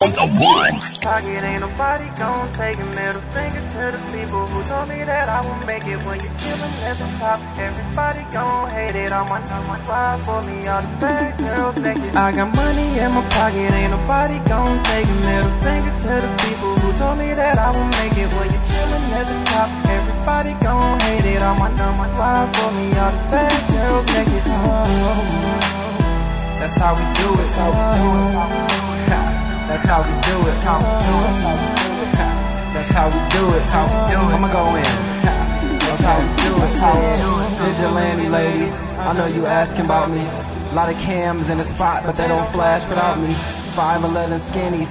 Pocket ain't nobody gon' take a middle finger to the people who told me that I will make it when you're chillin' at the top. Everybody gon' hate it. All my number five for me, all the bad girls naked. I got money in my pocket, ain't nobody gon' take a middle finger to the people who told me that I will make it when you're chillin' at the top. Everybody gon' hate it. All my number five for me, all the bad girls naked. Oh, oh, oh. that's how we do it. That's how we do it. That's how we do it. That's how we do it. That's how we do it. That's how we do it. I'ma go in. That's how we do it. That's how we do it. Vigilante ladies, I know you asking about me. A lot of cams in the spot, but they don't flash without me. 5'11 skinnies,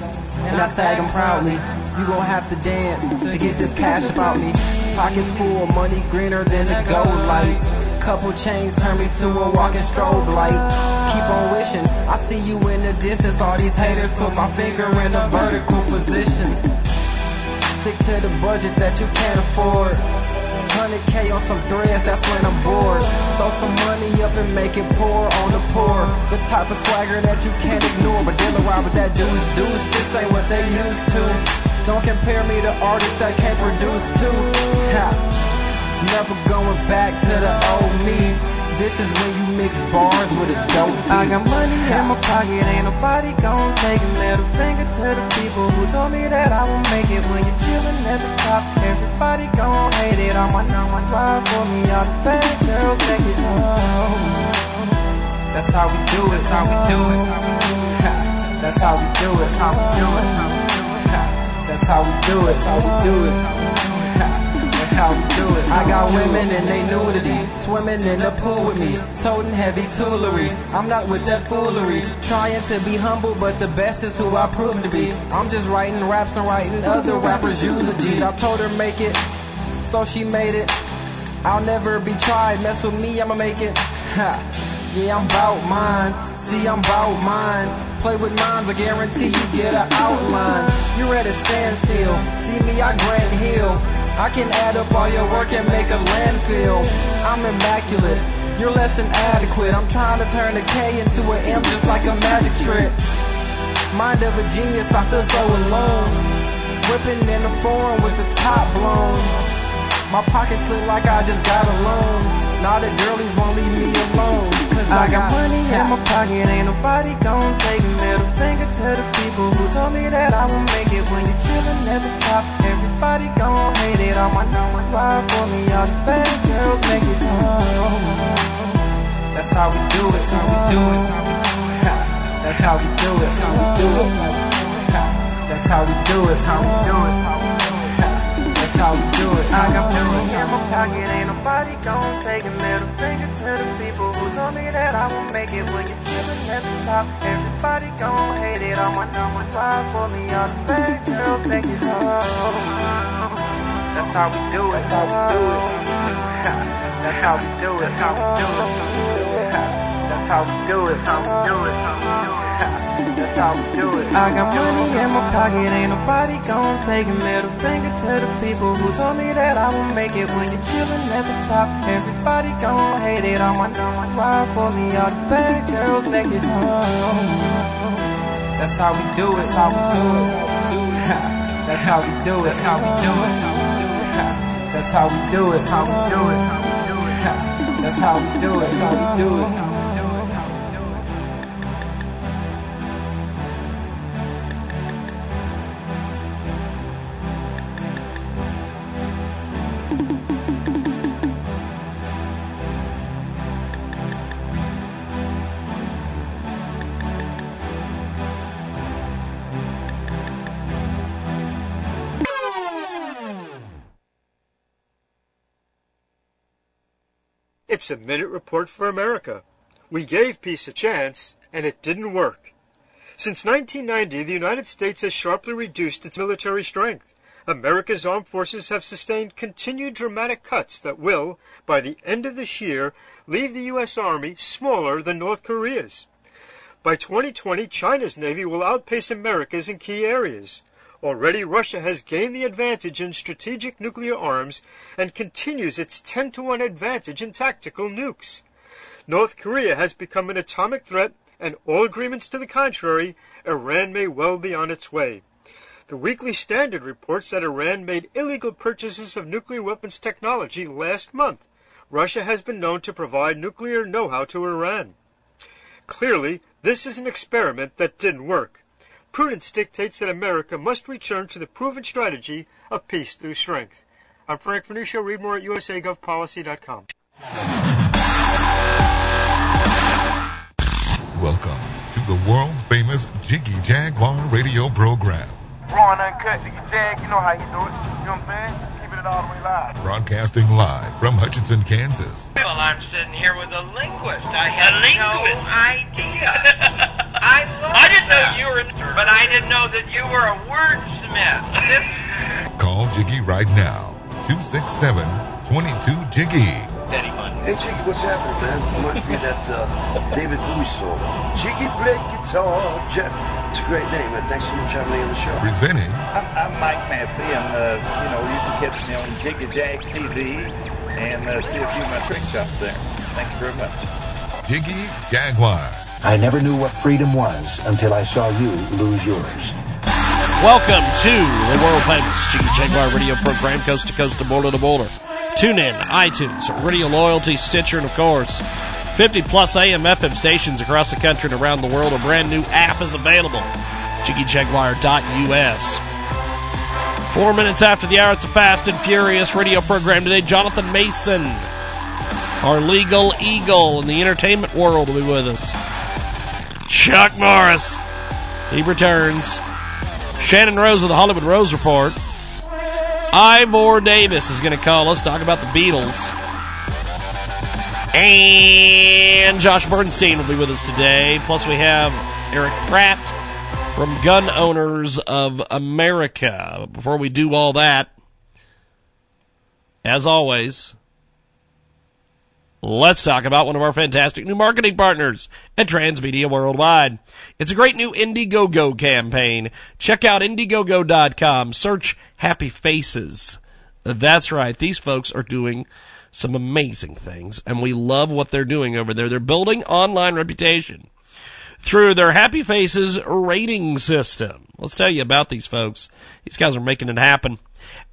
and I sag them proudly. You gon' have to dance to get this cash about me. Pockets full, money greener than the gold light. Couple chains turn me to a walking strobe light. Keep on wishing, I see you in the distance. All these haters put my finger in a vertical position. Stick to the budget that you can't afford. 100k on some threads, that's when I'm bored. Throw some money up and make it pour on the poor. The type of swagger that you can't ignore. But dealing around with that dudes, dudes, this ain't what they used to. Don't compare me to artists that can't produce too. Ha. Never going back to the old me. This is when you mix bars with a dope beat. I got money in my pocket, ain't nobody gon' take a middle finger to the people who told me that I won't make it when you're chillin' at the top. Everybody gon' hate it. All my number five for me, all the bad girls take it home. That's how we do it. That's how we do it. That's how we do it. That's how we do it. That's how we do it. That's how we do it. Ha. That's how we do it. I got women in they nudity, swimming in the pool with me, toting heavy toolery. I'm not with that foolery, trying to be humble, but the best is who I prove to be. I'm just writing raps and writing other rappers' eulogies. I told her make it, so she made it. I'll never be tried, mess with me, I'ma make it. Ha. Yeah, I'm bout mine. See, I'm bout mine. Play with minds, I guarantee you get an outline. You're at a standstill. See me, I Grand Hill. I can add up all your work and make a landfill. I'm immaculate. You're less than adequate. I'm trying to turn a K into an M just like a magic trick. Mind of a genius, I feel so alone. Whipping in the foreign with the top blown. My pockets look like I just got a loan. Now the girlies won't leave me alone. Cause I, got money in my pocket, ain't nobody gon' take a middle finger to the people who told me that I will make it when you're chillin' at the top. Everybody gon' hate it. My number five for me, all the bad girls make it home. That's how we do it, how we do it. That's how we do it, that's how we do it. That's how we do it, that's how we do it. How we do it. I got money in my pocket, ain't nobody gon' take a middle finger to the people who told me that I will make it when you're chillin' at the top. Everybody gon' hate it. All my number five for me, all the bad girls make it home. That's how we do it. That's how we do it. That's how we do it. That's how we do it. Ha. That's how we do it. How we do it. That's how we do it. I got money in my pocket, ain't nobody gon' take a middle finger to the people who told me that I will make it when you're chillin' at the top. Everybody gon' hate it. All my five for me, all the bad girls it home. That's how we do it. That's how we do it. Ha. That's how we do it. That's how we do it. That's how we do it. That's how we do it. That's how we do it. That's how we do it. It's a minute report for America. We gave peace a chance, and it didn't work. Since 1990, the United States has sharply reduced its military strength. America's armed forces have sustained continued dramatic cuts that will, by the end of this year, leave the U.S. Army smaller than North Korea's. By 2020, China's Navy will outpace America's in key areas. Already, Russia has gained the advantage in strategic nuclear arms and continues its 10 to 1 advantage in tactical nukes. North Korea has become an atomic threat, and all agreements to the contrary, Iran may well be on its way. The Weekly Standard reports that Iran made illegal purchases of nuclear weapons technology last month. Russia has been known to provide nuclear know-how to Iran. Clearly, this is an experiment that didn't work. Prudence dictates that America must return to the proven strategy of peace through strength. I'm Frank Venuccio. Read more at usagovpolicy.com. Welcome to the world famous Jiggy Jaguar radio program. Raw and uncut, nigga Jag, you know how you do it. You know what I'm saying? Keeping it all the way live. Broadcasting live from Hutchinson, Kansas. Well, I'm sitting here with a linguist. I had no idea. I love I didn't that. know you were, But I didn't know that you were a wordsmith. Call Jiggy right now. 267 22 Jiggy. Daddy fun. Hey Jiggy, what's happening, man? Reminds me of that uh, David Bowie song. Jiggy play guitar, Jeff. It's a great name, man. Thanks so much for having me on the show. Presenting I'm, I'm Mike Massey, and uh, you know you can catch me on Jiggy Jag TV and uh, see a few of my trick shots there. Thank you very much. Jiggy Jaguar. I never knew what freedom was until I saw you lose yours. Welcome to the world famous Jiggy Jaguar radio program, coast to coast to border to border. TuneIn, iTunes, Radio Loyalty, Stitcher, and of course, 50 plus AM FM stations across the country and around the world. A brand new app is available, jiggyjaguar.us. Four minutes after the hour, it's a fast and furious radio program today. Jonathan Mason, our legal eagle in the entertainment world, will be with us. Chuck Morris, he returns. Shannon Rose of the Hollywood Rose Report. Ivor Davis is going to call us, talk about the Beatles. And Josh Bernstein will be with us today. Plus, we have Eric Pratt from Gun Owners of America. Before we do all that, as always, let's talk about one of our fantastic new marketing partners at Transmedia Worldwide. It's a great new Indiegogo campaign. Check out Indiegogo.com. Search Happy Faces. That's right. These folks are doing some amazing things, and we love what they're doing over there. They're building online reputation through their Happy Faces rating system. Let's tell you about these folks. These guys are making it happen.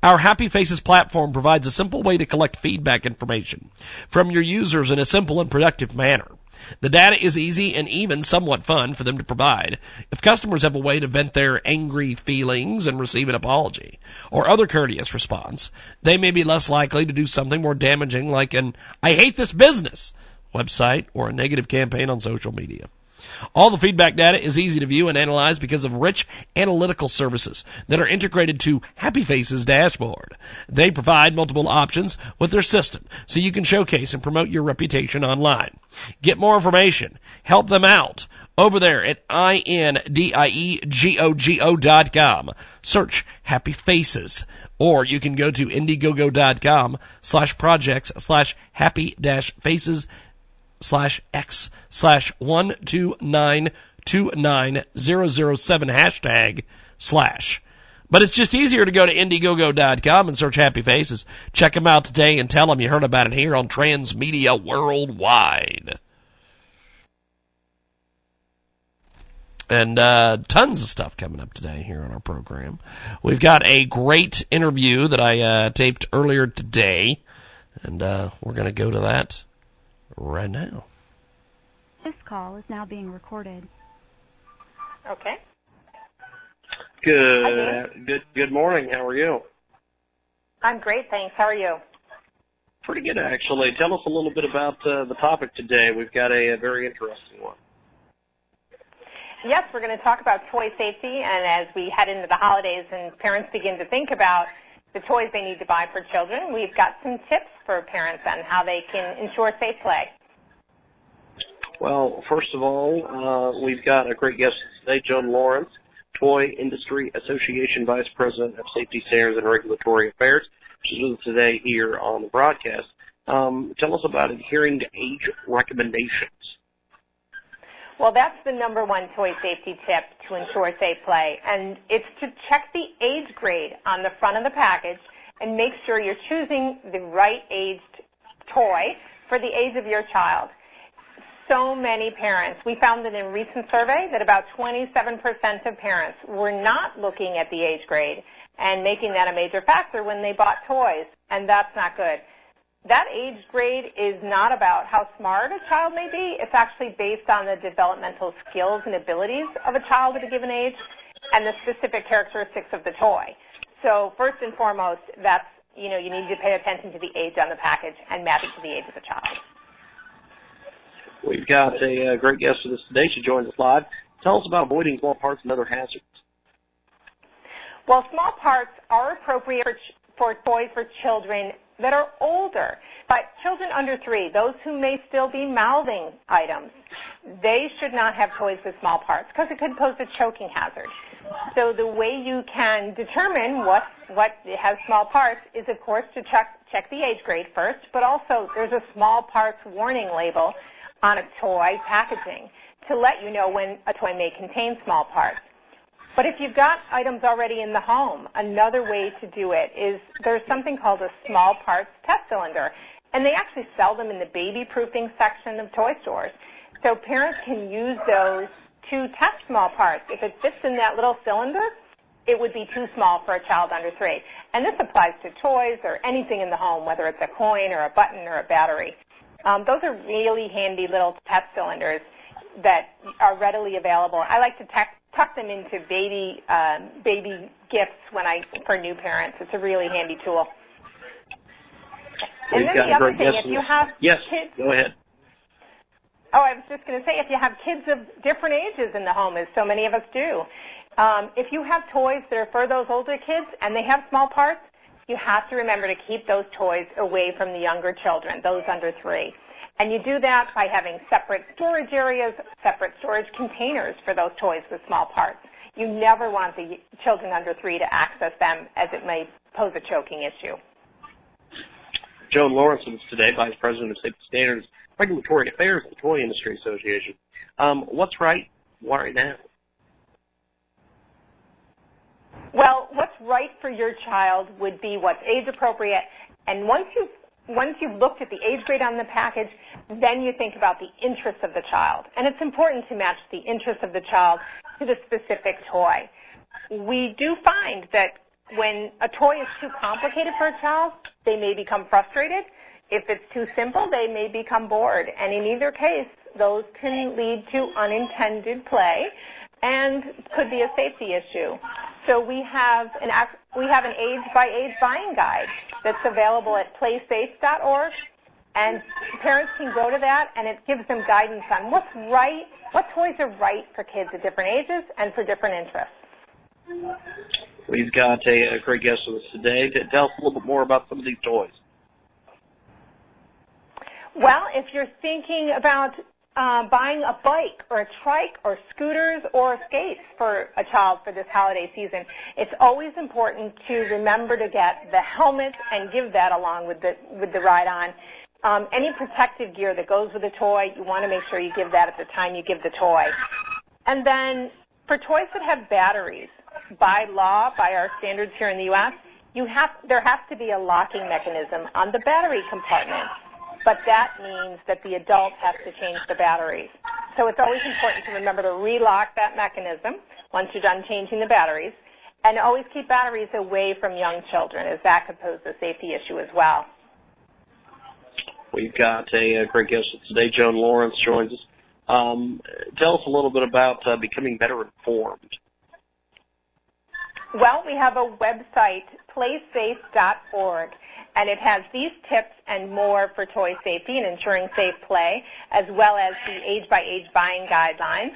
Our Happy Faces platform provides a simple way to collect feedback information from your users in a simple and productive manner. The data is easy and even somewhat fun for them to provide. If customers have a way to vent their angry feelings and receive an apology or other courteous response, they may be less likely to do something more damaging like an I hate this business website or a negative campaign on social media. All the feedback data is easy to view and analyze because of rich analytical services that are integrated to Happy Faces dashboard. They provide multiple options with their system so you can showcase and promote your reputation online. Get more information. Help them out over there at I-N-D-I-E-G-O-G-O dot com. Search Happy Faces. Or you can go to Indiegogo.com slash projects slash happy dash faces slash X slash one two nine two nine zero zero seven hashtag slash. But it's just easier to go to Indiegogo.com and search Happy Faces. Check them out today and tell them you heard about it here on Transmedia Worldwide. And uh, tons of stuff coming up today here on our program. We've got a great interview that I uh, taped earlier today, and uh, we're going to go to that right now. This call is now being recorded. Okay. Good, good, good morning. How are you? I'm great, thanks. How are you? Pretty good, actually. Tell us a little bit about uh, the topic today. We've got a, a very interesting one. Yes, we're going to talk about toy safety, and as we head into the holidays and parents begin to think about the toys they need to buy for children, we've got some tips for parents on how they can ensure safe play. Well, first of all, uh, we've got a great guest today, Joan Lawrence, Toy Industry Association Vice President of Safety Standards and Regulatory Affairs. She's with us today here on the broadcast. Um, tell us about adhering to age recommendations. Well, that's the number one toy safety tip to ensure safe play, and it's to check the age grade on the front of the package and make sure you're choosing the right aged toy for the age of your child. So many parents, we found that in a recent survey that about 27% of parents were not looking at the age grade and making that a major factor when they bought toys, and that's not good that age grade is not about how smart a child may be. It's actually based on the developmental skills and abilities of a child at a given age and the specific characteristics of the toy. So first and foremost, that's, you know, you need to pay attention to the age on the package and match it to the age of the child. We've got a, uh, great guest with us today. She joins us live. Tell us about avoiding small parts and other hazards. Well, small parts are appropriate for, ch- for toys for children that are older. But children under three, those who may still be mouthing items, they should not have toys with small parts because it could pose a choking hazard. So the way you can determine what, what has small parts is, of course, to check, check the age grade first, but also there's a small parts warning label on a toy packaging to let you know when a toy may contain small parts. But if you've got items already in the home, another way to do it is there's something called a small parts test cylinder. And they actually sell them in the baby proofing section of toy stores. So parents can use those to test small parts. If it fits in that little cylinder, it would be too small for a child under three. And this applies to toys or anything in the home, whether it's a coin or a button or a battery. Um, those are really handy little test cylinders that are readily available. I like to te- tuck them into baby um, baby gifts when I for new parents. It's a really handy tool. We've and then the other thing, if you have yes, kids, go ahead. oh, I was just going to say, if you have kids of different ages in the home, as so many of us do, um, if you have toys that are for those older kids and they have small parts, you have to remember to keep those toys away from the younger children, those under three. And you do that by having separate storage areas, separate storage containers for those toys with small parts. You never want the children under three to access them as it may pose a choking issue. Joan Lawrence is today, Vice President of Safety Standards Regulatory Affairs at the Toy Industry Association. Um, what's right? Why now? Well, what's right for your child would be what's age appropriate. And once you've once you've looked at the age grade on the package, then you think about the interests of the child. And it's important to match the interests of the child to the specific toy. We do find that when a toy is too complicated for a child, they may become frustrated. If it's too simple, they may become bored. And in either case, those can lead to unintended play and could be a safety issue. So we have an we have an age by age buying guide that's available at playsafe.org, and parents can go to that, and it gives them guidance on what's right, what toys are right for kids at different ages and for different interests. We've got a, a great guest with us today to tell us a little bit more about some of these toys. Well, if you're thinking about uh, buying a bike or a trike or scooters or skates for a child for this holiday season, it's always important to remember to get the helmet and give that along with the with the ride on. Um, any protective gear that goes with the toy, you want to make sure you give that at the time you give the toy. And then for toys that have batteries, by law, by our standards here in the U.S., you have there has to be a locking mechanism on the battery compartment but that means that the adult has to change the batteries. So it's always important to remember to relock that mechanism once you're done changing the batteries, and always keep batteries away from young children, as that could pose a safety issue as well. We've got a, a great guest today. Joan Lawrence joins us. Um, tell us a little bit about uh, becoming better informed. Well, we have a website, playsafe.org, and it has these tips and more for toy safety and ensuring safe play, as well as the age-by-age buying guidelines.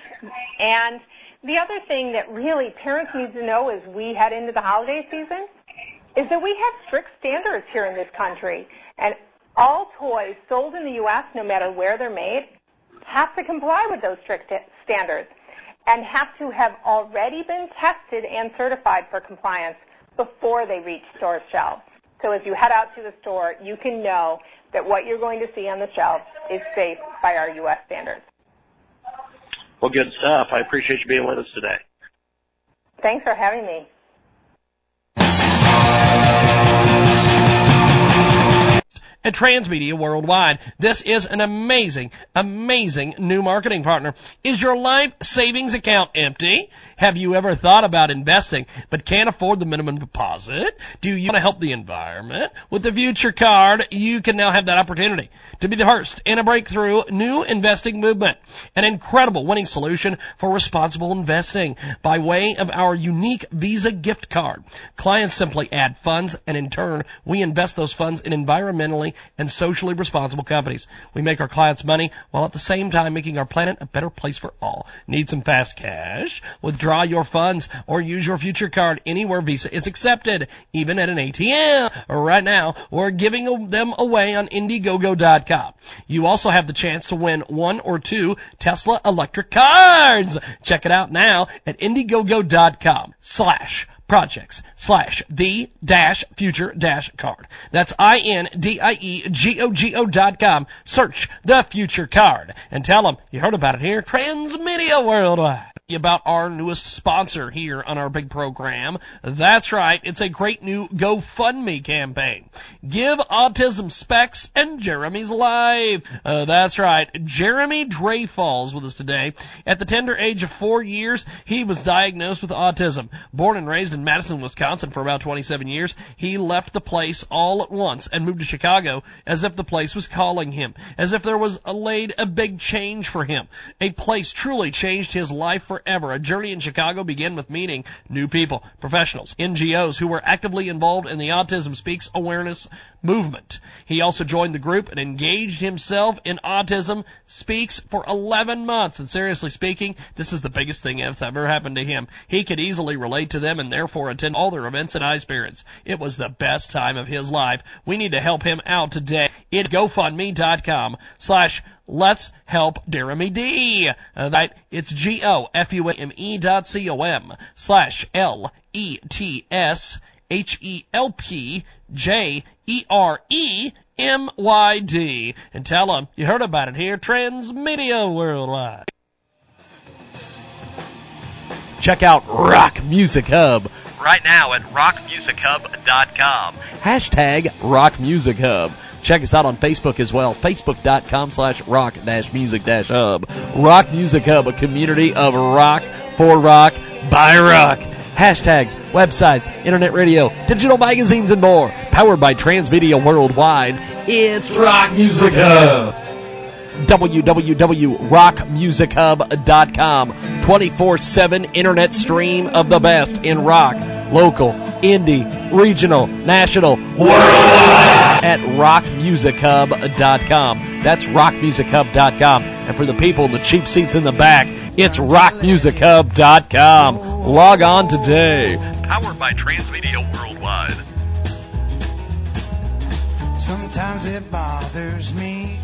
And the other thing that really parents need to know as we head into the holiday season is that we have strict standards here in this country, and all toys sold in the U.S., no matter where they're made, have to comply with those strict standards and have to have already been tested and certified for compliance before they reach store shelves. So as you head out to the store, you can know that what you're going to see on the shelf is safe by our U.S. standards. Well, good stuff. I appreciate you being with us today. Thanks for having me. And Transmedia Worldwide. This is an amazing, amazing new marketing partner. Is your life savings account empty? Have you ever thought about investing but can't afford the minimum deposit? Do you want to help the environment? With the Future Card, you can now have that opportunity to be the first in a breakthrough new investing movement. An incredible winning solution for responsible investing by way of our unique Visa gift card. Clients simply add funds and in turn, we invest those funds in environmentally and socially responsible companies. We make our clients money while at the same time making our planet a better place for all. Need some fast cash? Withdraw your funds or use your future card anywhere Visa is accepted, even at an ATM. Right now, we're giving them away on Indiegogo.com. You also have the chance to win one or two Tesla electric cards. Check it out now at Indiegogo.com slash projects slash the dash future dash card. That's I-N-D-I-E-G-O-G-O dot com. Search the future card and tell them you heard about it here. Transmedia Worldwide about our newest sponsor here on our big program. That's right, it's a great new GoFundMe campaign. Give Autism Speaks and Jeremy's Life. Uh, that's right, Jeremy falls with us today. At the tender age of four years, he was diagnosed with autism. Born and raised in Madison, Wisconsin for about 27 years, he left the place all at once and moved to Chicago as if the place was calling him, as if there was a laid a big change for him. A place truly changed his life for forever. A journey in Chicago began with meeting new people, professionals, NGOs who were actively involved in the Autism Speaks awareness movement. He also joined the group and engaged himself in Autism Speaks for 11 months. And seriously speaking, this is the biggest thing that's ever happened to him. He could easily relate to them and therefore attend all their events and high spirits. It was the best time of his life. We need to help him out today. It's GoFundMe.com slash Let's help Jeremy D. Uh, that it's G O F U M E dot C O M slash L E T S H E L P J E R E M Y D and tell them you heard about it here, Transmedia Worldwide. Check out Rock Music Hub right now at rockmusichub.com. Hashtag Rock Music Hub. Check us out on Facebook as well. Facebook.com slash rock dash music dash hub. Rock Music Hub, a community of rock for rock by rock. Hashtags, websites, internet radio, digital magazines, and more. Powered by Transmedia Worldwide. It's Rock Music Hub www.rockmusichub.com. 24-7 internet stream of the best in rock, local, indie, regional, national, worldwide at rockmusichub.com. That's rockmusichub.com. And for the people in the cheap seats in the back, it's rockmusichub.com. Log on today. Powered by Transmedia Worldwide. Sometimes it bothers me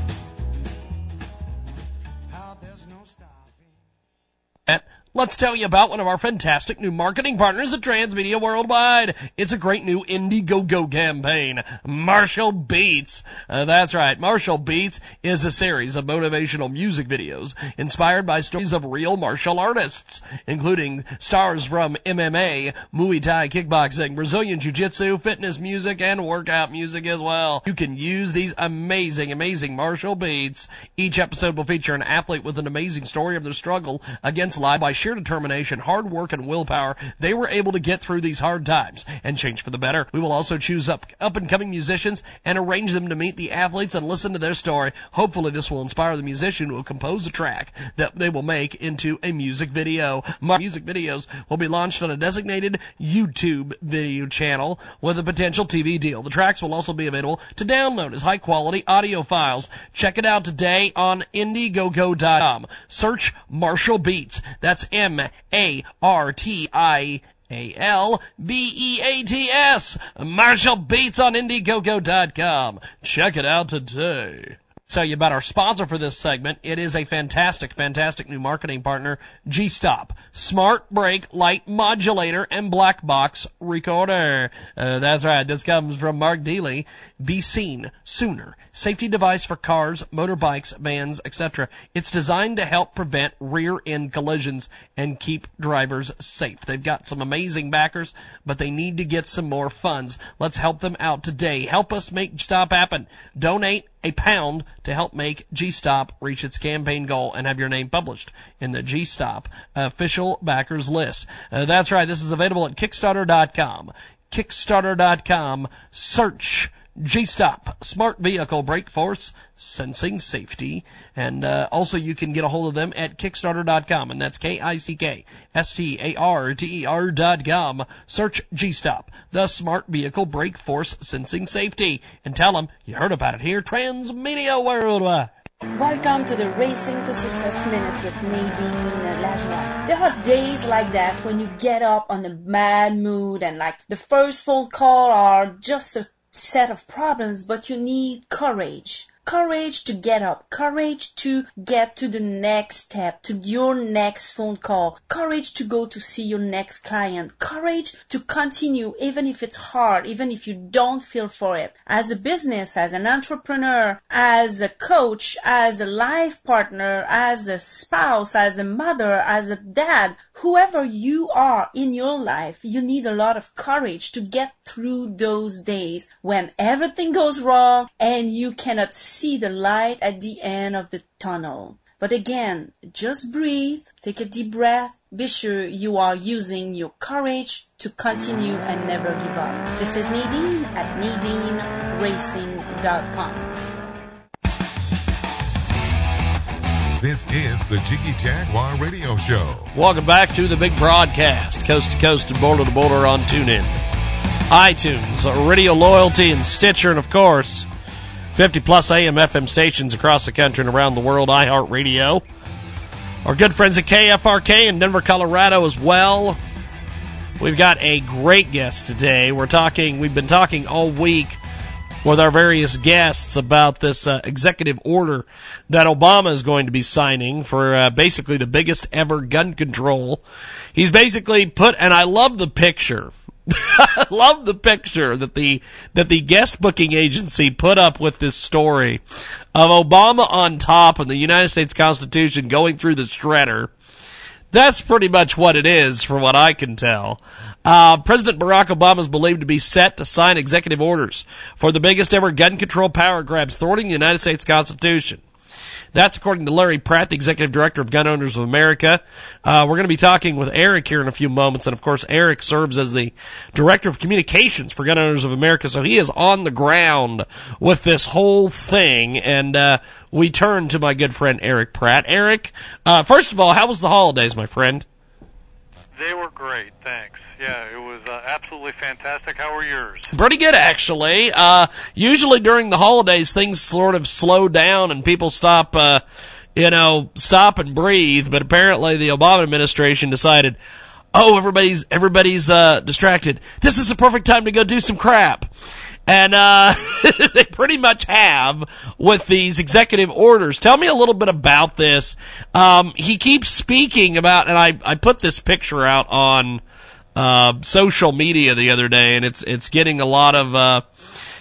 Let's tell you about one of our fantastic new marketing partners at Transmedia Worldwide. It's a great new Indiegogo campaign. Martial Beats. Uh, that's right. Martial Beats is a series of motivational music videos inspired by stories of real martial artists, including stars from MMA, Muay Thai, kickboxing, Brazilian Jiu-Jitsu, fitness music, and workout music as well. You can use these amazing, amazing Martial Beats. Each episode will feature an athlete with an amazing story of their struggle against life by sheer determination, hard work, and willpower, they were able to get through these hard times and change for the better. We will also choose up up and coming musicians and arrange them to meet the athletes and listen to their story. Hopefully, this will inspire the musician who will compose a track that they will make into a music video. My music videos will be launched on a designated YouTube video channel with a potential TV deal. The tracks will also be available to download as high quality audio files. Check it out today on Indiegogo.com. Search Martial Beats. That's M A R T I A L B E A T S. Martial Beats on Indiegogo.com. Check it out today. Tell you about our sponsor for this segment. It is a fantastic, fantastic new marketing partner, G-Stop. Smart brake light modulator and black box recorder. Uh, that's right. This comes from Mark Deely. Be seen sooner. Safety device for cars, motorbikes, vans, etc. It's designed to help prevent rear end collisions and keep drivers safe. They've got some amazing backers, but they need to get some more funds. Let's help them out today. Help us make Stop happen. Donate a pound to help make G-Stop reach its campaign goal and have your name published in the G-Stop official backers list. Uh, that's right. This is available at Kickstarter.com. Kickstarter.com. Search G-Stop, Smart Vehicle Brake Force, Sensing Safety. And uh, also you can get a hold of them at Kickstarter.com, and that's K-I-C-K-S-T-A-R-T-E-R dot com. Search G-Stop, the Smart Vehicle Brake Force Sensing Safety, and tell them you heard about it here, Transmedia Worldwide. Welcome to the Racing to Success Minute with Nadine Lajoie. There are days like that when you get up on a mad mood and like the first phone call are just a set of problems, but you need courage. Courage to get up, courage to get to the next step, to your next phone call, courage to go to see your next client, courage to continue even if it's hard, even if you don't feel for it. As a business, as an entrepreneur, as a coach, as a life partner, as a spouse, as a mother, as a dad, whoever you are in your life, you need a lot of courage to get through those days when everything goes wrong and you cannot see the light at the end of the tunnel. But again, just breathe, take a deep breath, be sure you are using your courage to continue and never give up. This is Nadine at NadineRacing.com. This is the Jiggy Jaguar Radio Show. Welcome back to the big broadcast, coast to coast and border to border on TuneIn, iTunes, Radio Loyalty, and Stitcher, and of course, 50 plus AM FM stations across the country and around the world, iHeartRadio. Our good friends at KFRK in Denver, Colorado as well. We've got a great guest today. We're talking, we've been talking all week with our various guests about this uh, executive order that Obama is going to be signing for uh, basically the biggest ever gun control. He's basically put, and I love the picture. I love the picture that the that the guest booking agency put up with this story of Obama on top and the United States Constitution going through the shredder. That's pretty much what it is, from what I can tell. Uh, President Barack Obama is believed to be set to sign executive orders for the biggest ever gun control power grabs thwarting the United States Constitution. That's according to Larry Pratt, the executive director of Gun Owners of America. Uh, we're going to be talking with Eric here in a few moments, and of course, Eric serves as the director of communications for Gun Owners of America, so he is on the ground with this whole thing. And uh, we turn to my good friend Eric Pratt. Eric, uh, first of all, how was the holidays, my friend? They were great, thanks. Yeah, it was uh, absolutely fantastic. How were yours? Pretty good, actually. Uh, usually during the holidays, things sort of slow down and people stop, uh, you know, stop and breathe. But apparently, the Obama administration decided, oh, everybody's everybody's uh, distracted. This is the perfect time to go do some crap. And uh, they pretty much have with these executive orders. Tell me a little bit about this. Um, he keeps speaking about, and I, I put this picture out on uh, social media the other day, and it's it's getting a lot of uh,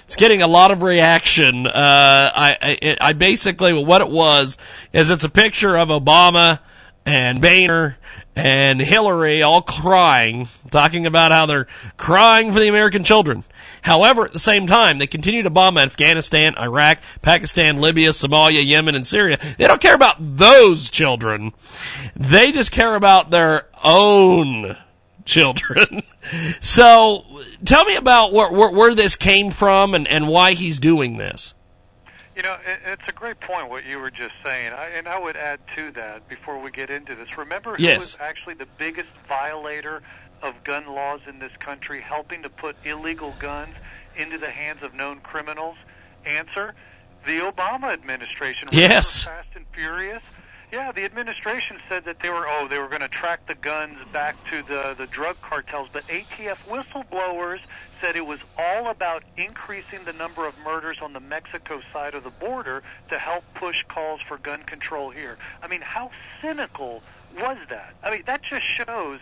it's getting a lot of reaction. Uh, I I, I basically what it was is it's a picture of Obama and Boehner and Hillary all crying, talking about how they're crying for the American children. However, at the same time, they continue to bomb Afghanistan, Iraq, Pakistan, Libya, Somalia, Yemen, and Syria. They don't care about those children. They just care about their own children. so, tell me about where, where, where this came from and, and why he's doing this. You know, it, it's a great point what you were just saying, I, and I would add to that before we get into this. Remember who Yes. was actually the biggest violator of gun laws in this country, helping to put illegal guns into the hands of known criminals? Answer: The Obama administration. Remember Yes. Fast and Furious. Yeah, the administration said that they were oh they were going to track the guns back to the the drug cartels, but ATF whistleblowers said it was all about increasing the number of murders on the Mexico side of the border to help push calls for gun control here. I mean, how cynical was that? I mean, that just shows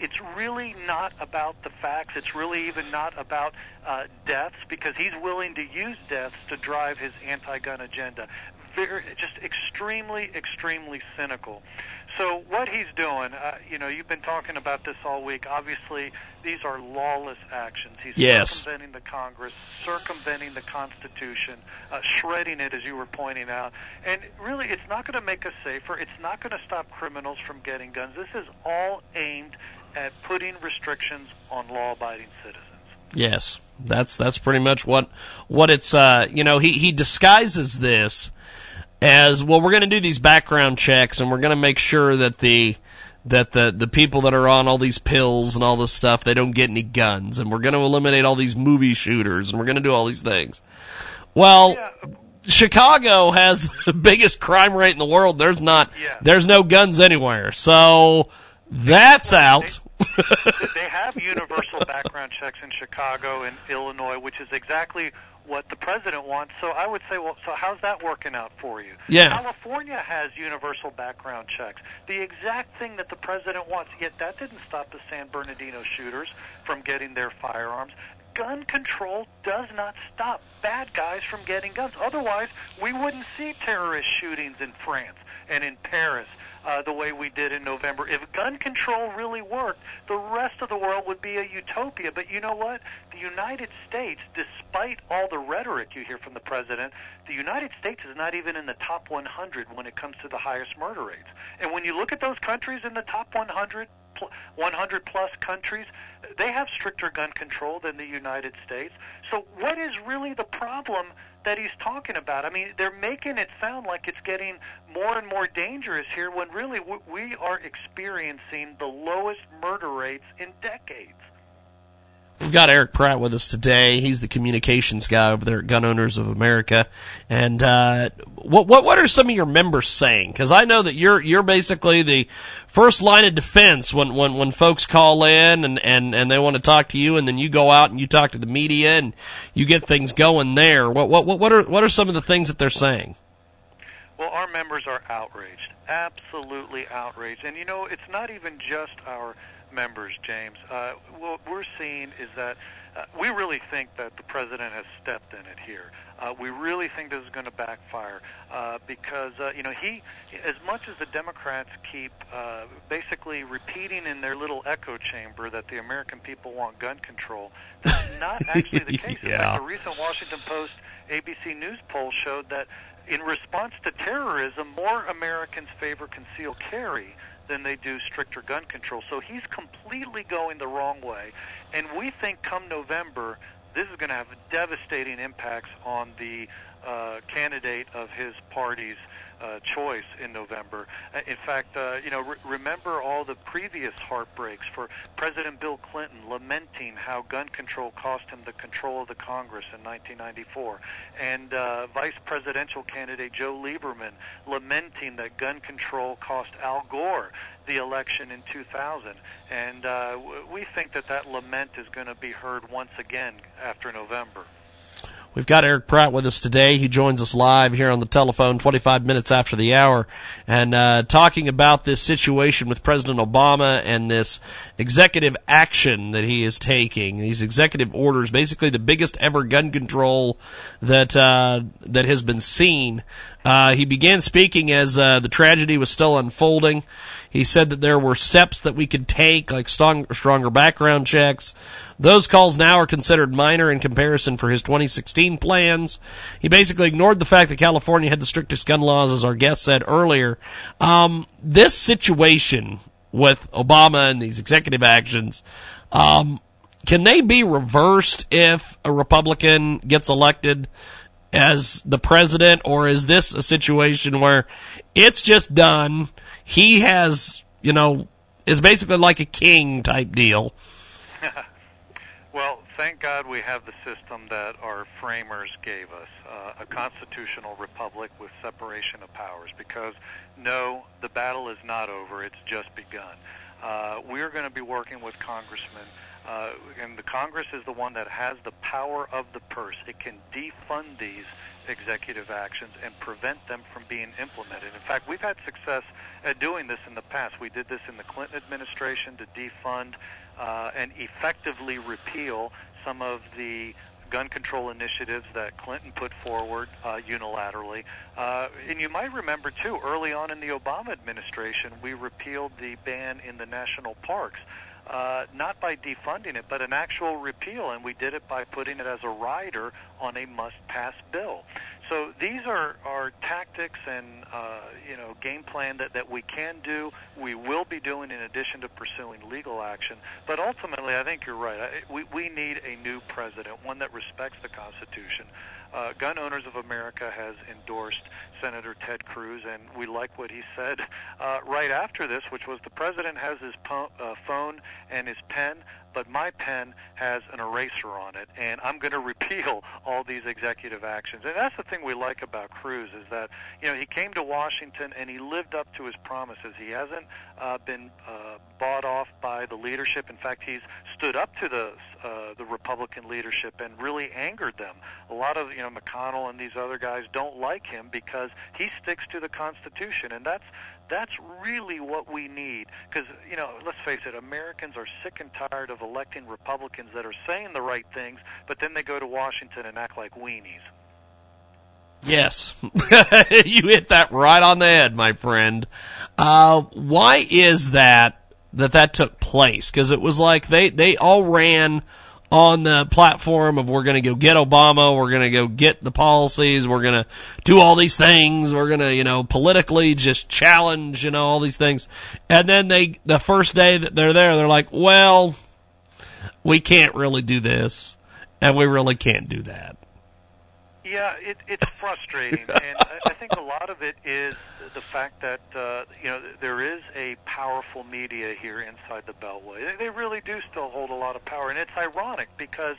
it's really not about the facts. It's really even not about uh, deaths because he's willing to use deaths to drive his anti-gun agenda very, just extremely, extremely cynical. So what he's doing, uh, you know, you've been talking about this all week. Obviously, these are lawless actions. He's yes. circumventing the Congress, circumventing the Constitution, uh, shredding it, as you were pointing out. And really, it's not going to make us safer. It's not going to stop criminals from getting guns. This is all aimed at putting restrictions on law-abiding citizens. Yes, that's that's pretty much what what it's. Uh, you know, he he disguises this as well we're going to do these background checks and we're going to make sure that the that the the people that are on all these pills and all this stuff they don't get any guns. And we're going to eliminate all these movie shooters and we're going to do all these things. Well yeah. Chicago has the biggest crime rate in the world. There's not yeah. there's no guns anywhere. So that's out. they have universal background checks in Chicago and Illinois, which is exactly what the president wants. So I would say, well, so how's that working out for you? Yeah. California has universal background checks, the exact thing that the president wants. Yet that didn't stop the San Bernardino shooters from getting their firearms. Gun control does not stop bad guys from getting guns. Otherwise, we wouldn't see terrorist shootings in France and in Paris uh, the way we did in November. If gun control really worked, the rest of the world would be a utopia. But you know what? The United States, despite all the rhetoric you hear from the president, the United States is not even in the top 100 when it comes to the highest murder rates. And when you look at those countries in the top 100, 100 plus countries, they have stricter gun control than the United States. So, what is really the problem that he's talking about. I mean, they're making it sound like it's getting more and more dangerous here when really we are experiencing the lowest murder rates in decades. We've got Eric Pratt with us today. He's the communications guy over there at Gun Owners of America. And uh, what what what are some of your members saying? Because I know that you're you're basically the first line of defense when when when folks call in and and and they want to talk to you, and then you go out and you talk to the media and you get things going there. What what what are what are some of the things that they're saying? Well, our members are outraged, absolutely outraged, and you know it's not even just our members, James. Uh, what we're seeing is that uh, we really think that the president has stepped in it here. Uh, we really think this is going to backfire uh, because uh, you know he, as much as the Democrats keep uh, basically repeating in their little echo chamber that the American people want gun control, that's not actually the case. yeah. In fact, a recent Washington Post ABC News poll showed that in response to terrorism, more Americans favor concealed carry than they do stricter gun control. So he's completely going the wrong way. And we think come November, this is going to have devastating impacts on the uh, candidate of his party's uh, choice in November. Uh, in fact, uh, you know, re- remember all the previous heartbreaks for President Bill Clinton lamenting how gun control cost him the control of the Congress in 1994, and uh, Vice Presidential candidate Joe Lieberman lamenting that gun control cost Al Gore the election in 2000. And we think that that lament is going to be heard once again after November. We've got Eric Pratt with us today. He joins us live here on the telephone 25 minutes after the hour and uh, talking about this situation with President Obama and this executive action that he is taking. These executive orders, basically the biggest ever gun control that uh, that has been seen. Uh, he began speaking as uh, the tragedy was still unfolding. He said that there were steps that we could take, like strong, stronger background checks. Those calls now are considered minor in comparison for his 2016 plans. He basically ignored the fact that California had the strictest gun laws, as our guest said earlier. Um, this situation with Obama and these executive actions, um, can they be reversed if a Republican gets elected as the president, or is this a situation where it's just done? He has, you know, is basically like a king type deal. well, thank God we have the system that our framers gave us, uh, a constitutional republic with separation of powers. Because no, the battle is not over; it's just begun. Uh, we're going to be working with congressmen, uh, and the Congress is the one that has the power of the purse. It can defund these executive actions and prevent them from being implemented. In fact, we've had success at doing this in the past. We did this in the Clinton administration to defund uh, and effectively repeal some of the gun control initiatives that Clinton put forward uh, unilaterally. Uh, and you might remember, too, early on in the Obama administration, we repealed the ban in the national parks. Uh, not by defunding it, but an actual repeal, and we did it by putting it as a rider on a must-pass bill. So these are, are tactics and uh, you know game plan that, that we can do. We will be doing in addition to pursuing legal action. But ultimately, I think you're right. I, we we need a new president, one that respects the Constitution. Uh, Gun Owners of America has endorsed Senator Ted Cruz, and we like what he said uh, right after this, which was the president has his po- uh, phone and his pen but my pen has an eraser on it, and I'm going to repeal all these executive actions. And that's the thing we like about Cruz is that you know he came to Washington and he lived up to his promises. He hasn't uh, been uh, bought off by the leadership. In fact, he's stood up to the uh, the Republican leadership and really angered them. A lot of you know McConnell and these other guys don't like him because he sticks to the Constitution, and that's that's really what we need. Because, you know, let's face it, Americans are sick and tired of electing Republicans that are saying the right things, but then they go to Washington and act like weenies. Yes, you hit that right on the head, my friend. Uh, why is that that that took place? Because it was like they they all ran on the platform of we're going to go get Obama, we're going to go get the policies, we're going to do all these things, we're going to, you know, politically just challenge, you know, all these things. And then they, the first day that they're there, they're like, well, we can't really do this, and we really can't do that. Yeah, it, it's frustrating, and I, I think a lot of it is the fact that uh, you know there is a powerful media here inside the Beltway. They, they really do still hold a lot of power, and it's ironic because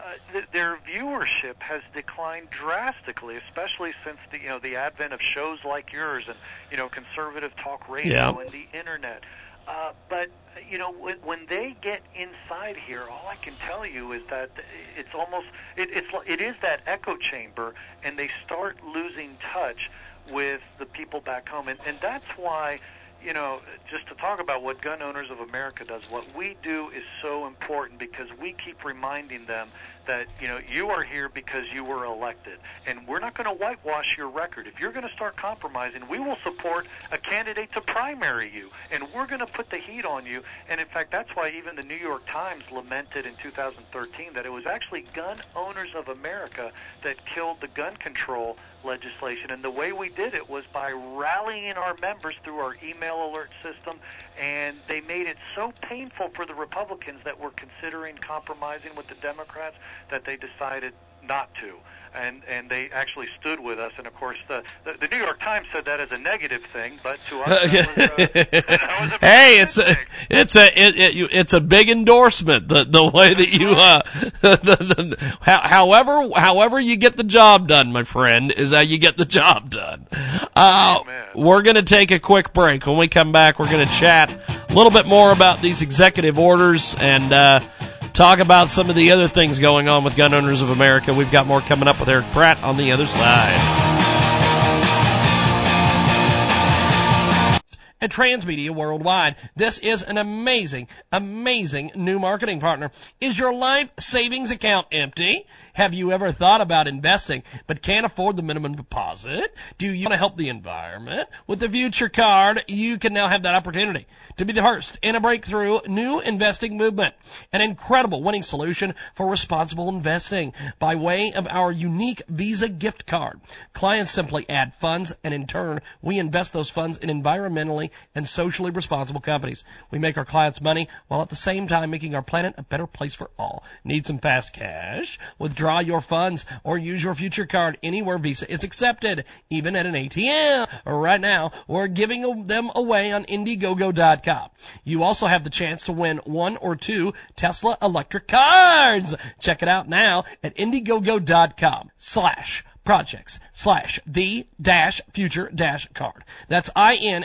uh, th- their viewership has declined drastically, especially since the you know the advent of shows like yours and you know conservative talk radio Yeah. and the internet. Uh, Uh, but you know, when, when they get inside here, all I can tell you is that it's almost it, it's it is that echo chamber, and they start losing touch with the people back home, and and that's why. You know, just to talk about what Gun Owners of America does, what we do is so important because we keep reminding them that, you know, you are here because you were elected. And we're not going to whitewash your record. If you're going to start compromising, we will support a candidate to primary you. And we're going to put the heat on you. And in fact, that's why even the New York Times lamented in 2013 that it was actually Gun Owners of America that killed the gun control legislation. And the way we did it was by rallying our members through our email alert system. And they made it so painful for the Republicans that were considering compromising with the Democrats that they decided not to. And and they actually stood with us. And of course, the the, the New York Times said that as a negative thing, but to us, was, uh, that was a hey, it's a it's a it, it, you- it's a big endorsement. The the way that you uh, the, the, how, however however you get the job done, my friend, is how you get the job done. Uh, we're gonna take a quick break. When we come back, we're gonna chat a little bit more about these executive orders and. Uh, Talk about some of the other things going on with Gun Owners of America. We've got more coming up with Erich Pratt on the other side. at Transmedia Worldwide. This is an amazing, amazing new marketing partner. Is your life savings account empty? Have you ever thought about investing but can't afford the minimum deposit? Do you want to help the environment? With the Future Card, you can now have that opportunity to be the first in a breakthrough new investing movement. An incredible winning solution for responsible investing by way of our unique Visa gift card. Clients simply add funds and in turn, we invest those funds in environmentally and socially responsible companies. We make our clients money while at the same time making our planet a better place for all. Need some fast cash? Withdraw your funds or use your future card anywhere Visa is accepted, even at an ATM. Right now, we're giving them away on Indiegogo.com You also have the chance to win one or two Tesla electric cars. Check it out now at Indiegogo.com slash projects slash the dash future dash card. That's I-N-D-I-E-G-O-G-O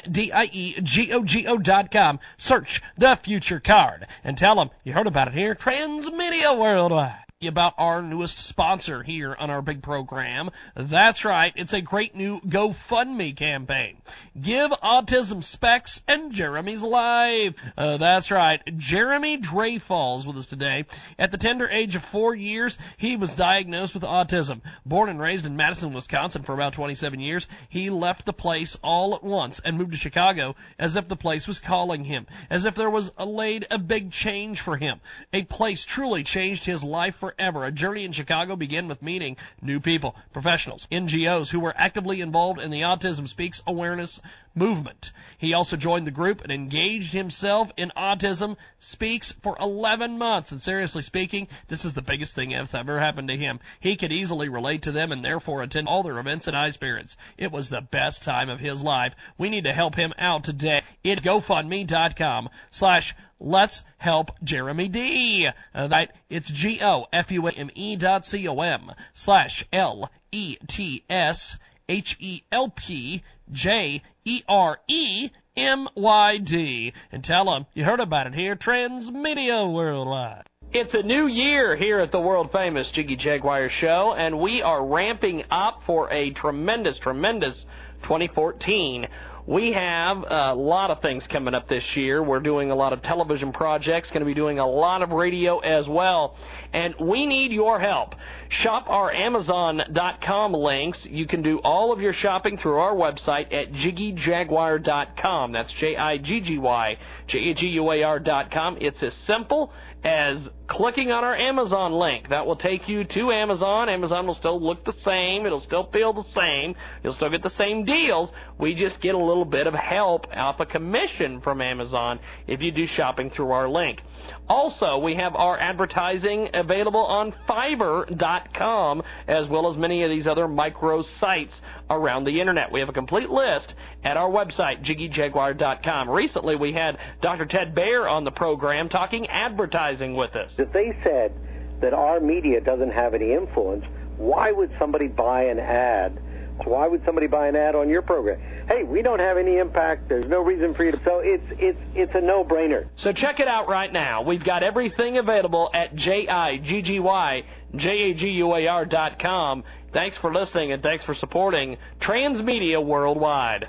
dot com. Search the future card and tell them you heard about it here. Transmedia Worldwide about our newest sponsor here on our big program. That's right, it's a great new GoFundMe campaign. Give Autism Speaks and Jeremy's life. Uh, that's right, Jeremy Falls with us today. At the tender age of four years, he was diagnosed with autism. Born and raised in Madison, Wisconsin for about 27 years, he left the place all at once and moved to Chicago as if the place was calling him, as if there was a laid a big change for him. A place truly changed his life forever. A journey in Chicago began with meeting new people, professionals, NGOs who were actively involved in the Autism Speaks awareness movement. He also joined the group and engaged himself in Autism Speaks for 11 months. And seriously speaking, this is the biggest thing that's ever happened to him. He could easily relate to them and therefore attend all their events and high spirits. It was the best time of his life. We need to help him out today. It's GoFundMe.com slash Let's help Jeremy D. Uh, that it's G O F U M E dot C O M slash L E T S H E L P J E R E M Y D. And tell them you heard about it here, Transmedia Worldwide. It's a new year here at the world famous Jiggy Jaguar Show, and we are ramping up for a tremendous, tremendous 2014. We have a lot of things coming up this year. We're doing a lot of television projects, going to be doing a lot of radio as well. And we need your help. Shop our Amazon.com links. You can do all of your shopping through our website at jiggyjaguar.com. That's J-I-G-G-Y, J-A-G-U-A-R.com. It's as simple as clicking on our Amazon link. That will take you to Amazon. Amazon will still look the same. It'll still feel the same. You'll still get the same deals. We just get a little bit of help off a commission from Amazon if you do shopping through our link. Also, we have our advertising available on Fiverr.com as well as many of these other micro sites around the internet. We have a complete list at our website, jiggyjaguar.com. Recently, we had Dr. Ted Baehr on the program talking advertising with us. If they said that our media doesn't have any influence, why would somebody buy an ad? Why would somebody buy an ad on your program? Hey, we don't have any impact. There's no reason for you to. So it's it's it's a no-brainer. So check it out right now. We've got everything available at j i g g y j a g u a r dot com. Thanks for listening and thanks for supporting Transmedia Worldwide.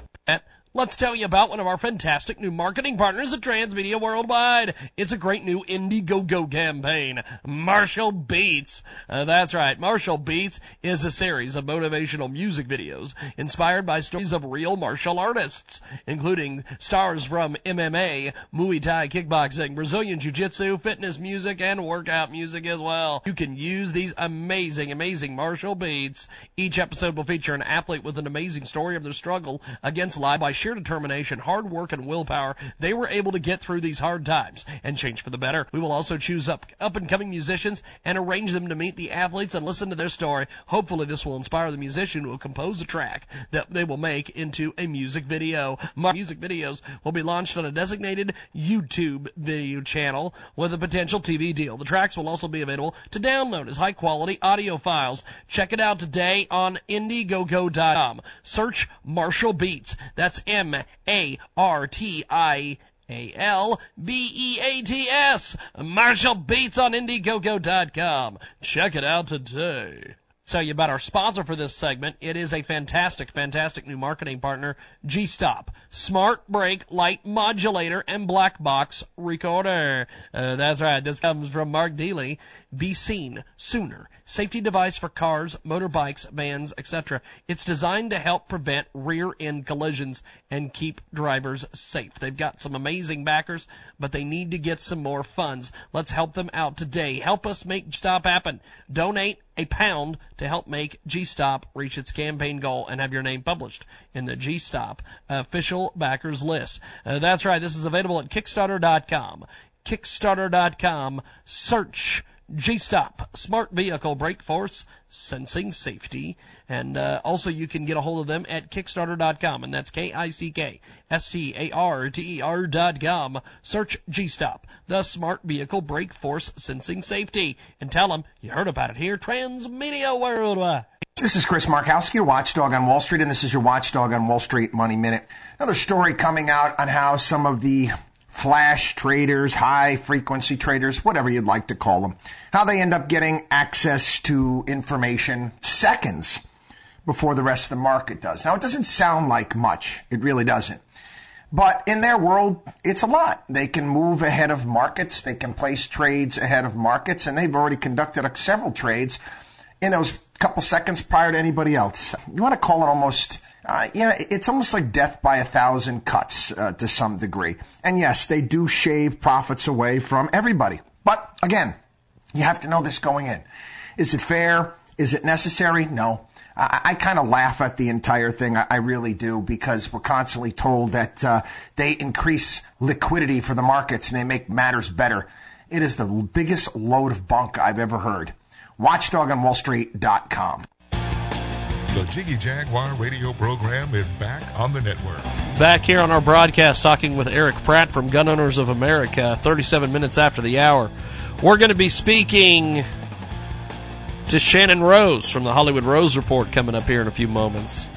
Let's tell you about one of our fantastic new marketing partners at Transmedia Worldwide. It's a great new Indiegogo campaign, Martial Beats. Uh, that's right, Martial Beats is a series of motivational music videos inspired by stories of real martial artists, including stars from MMA, Muay Thai, kickboxing, Brazilian Jiu-Jitsu, fitness music, and workout music as well. You can use these amazing, amazing Martial Beats. Each episode will feature an athlete with an amazing story of their struggle against life by sheer determination, hard work, and willpower, they were able to get through these hard times and change for the better. We will also choose up up and coming musicians and arrange them to meet the athletes and listen to their story. Hopefully, this will inspire the musician who will compose a track that they will make into a music video. My music videos will be launched on a designated YouTube video channel with a potential TV deal. The tracks will also be available to download as high quality audio files. Check it out today on Indiegogo.com. Search Martial Beats. That's A R T I A L B E A T S. Martial Beats on Indiegogo.com. Check it out today. Tell you about our sponsor for this segment. It is a fantastic, fantastic new marketing partner, G-Stop. Smart brake light modulator and black box recorder. Uh, that's right. This comes from Mark Dealey. Be seen sooner. Safety device for cars, motorbikes, vans, etc. It's designed to help prevent rear end collisions and keep drivers safe. They've got some amazing backers, but they need to get some more funds. Let's help them out today. Help us make Stop happen. Donate a pound to help make G-Stop reach its campaign goal and have your name published in the G-Stop official backers list. Uh, that's right. This is available at Kickstarter.com. Kickstarter.com. Search G-Stop, Smart Vehicle Brake Force Sensing Safety. And uh, also you can get a hold of them at Kickstarter.com, and that's K-I-C-K-S-T-A-R-T-E-R dot com. Search G-Stop, the Smart Vehicle Brake Force Sensing Safety, and tell them you heard about it here, Transmedia Worldwide. This is Chris Markowski, your Watchdog on Wall Street, and this is your Watchdog on Wall Street Money Minute. Another story coming out on how some of the flash traders, high frequency traders, whatever you'd like to call them, how they end up getting access to information seconds before the rest of the market does. Now, it doesn't sound like much. It really doesn't. But in their world, it's a lot. They can move ahead of markets. They can place trades ahead of markets, and they've already conducted several trades in those couple seconds prior to anybody else. You want to call it almost uh, yeah, it's almost like death by a thousand cuts uh, to some degree. And yes, they do shave profits away from everybody. But again, you have to know this going in. Is it fair? Is it necessary? No. I, I kind of laugh at the entire thing. I, I, really do because we're constantly told that uh, they increase liquidity for the markets and they make matters better. It is the biggest load of bunk I've ever heard. WatchdogOnWallStreet.com. The Jiggy Jaguar radio program is back on the network. Back here on our broadcast, talking with Erich Pratt from Gun Owners of America, 37 minutes after the hour. We're going to be speaking to Shannon Rose from the Hollywood Rose Report coming up here in a few moments.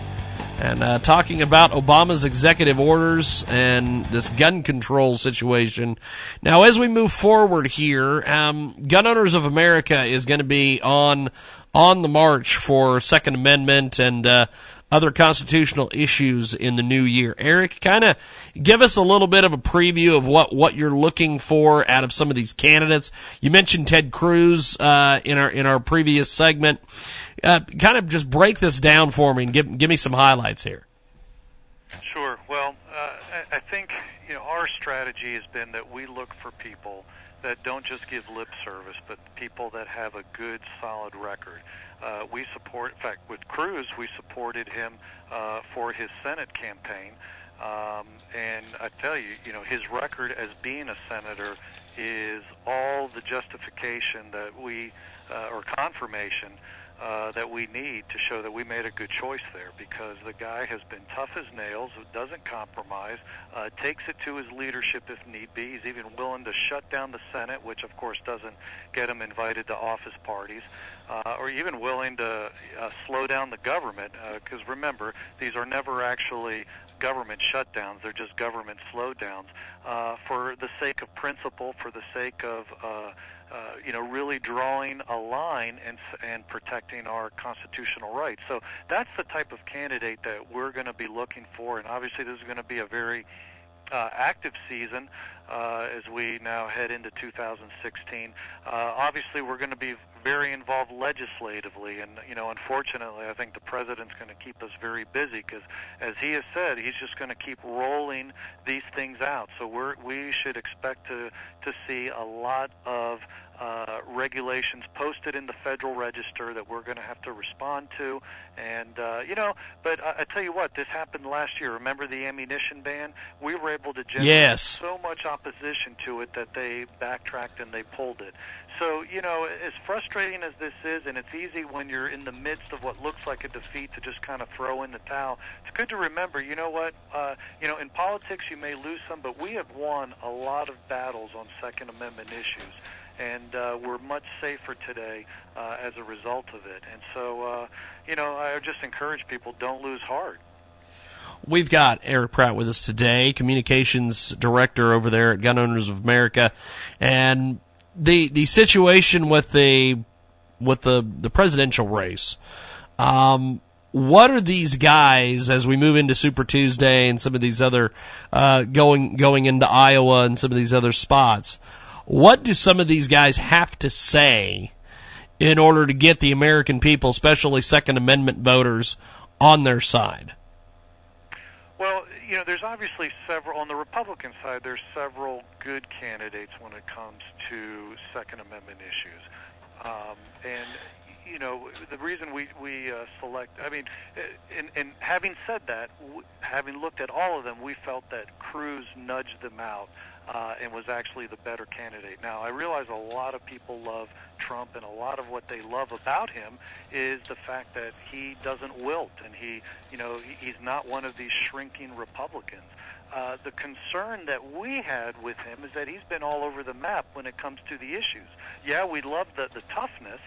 And uh, talking about Obama's executive orders and this gun control situation. Now, as we move forward here, um, Gun Owners of America is going to be on on the march for Second Amendment and uh, other constitutional issues in the new year. Erich, kind of give us a little bit of a preview of what, what you're looking for out of some of these candidates. You mentioned Ted Cruz uh, in our in our previous segment. Uh, kind of just break this down for me and give give me some highlights here. Sure. Well, uh, I, I think you know our strategy has been that we look for people that don't just give lip service, but people that have a good, solid record. Uh, we support, in fact, with Cruz, we supported him uh, for his Senate campaign. Um, and I tell you, you know, his record as being a senator is all the justification that we, uh, or confirmation uh, that we need to show that we made a good choice there because the guy has been tough as nails, doesn't compromise, uh, takes it to his leadership if need be. He's even willing to shut down the Senate, which of course doesn't get him invited to office parties, uh, or even willing to uh, slow down the government because uh, remember, these are never actually government shutdowns, they're just government slowdowns uh, for the sake of principle, for the sake of uh, uh, you know, really drawing a line and and protecting our constitutional rights. So that's the type of candidate that we're going to be looking for, and obviously this is going to be a very uh, active season uh, as we now head into 2016. Uh, obviously, we're going to be very involved legislatively, and you know, unfortunately, I think the president's going to keep us very busy because, as he has said, he's just going to keep rolling these things out. So we're we should expect to to see a lot of uh, regulations posted in the Federal Register that we're going to have to respond to. And, uh, you know, but I, I tell you what, this happened last year. Remember the ammunition ban? We were able to generate yes. so much opposition to it that they backtracked and they pulled it. So, you know, as frustrating as this is, and it's easy when you're in the midst of what looks like a defeat to just kind of throw in the towel, it's good to remember, you know what, uh, you know, in politics you may lose some, but we have won a lot of battles on Second Amendment issues and uh, we're much safer today uh, as a result of it. And so, uh, you know, I just encourage people don't lose heart. We've got Erich Pratt with us today, communications director over there at Gun Owners of America, and the the situation with the with the the presidential race. Um, what are these guys as we move into Super Tuesday and some of these other uh, going going into Iowa and some of these other spots? What do some of these guys have to say in order to get the American people, especially Second Amendment voters, on their side? Well, you know, there's obviously several on the Republican side. There's several good candidates when it comes to Second Amendment issues, um, and you know, the reason we we uh, select. I mean, and, and having said that, having looked at all of them, we felt that Cruz nudged them out uh, and was actually the better candidate. Now, I realize a lot of people love Trump, and a lot of what they love about him is the fact that he doesn't wilt, and he, you know, he, he's not one of these shrinking Republicans. Uh, the concern that we had with him is that he's been all over the map when it comes to the issues. Yeah, we love the, the toughness,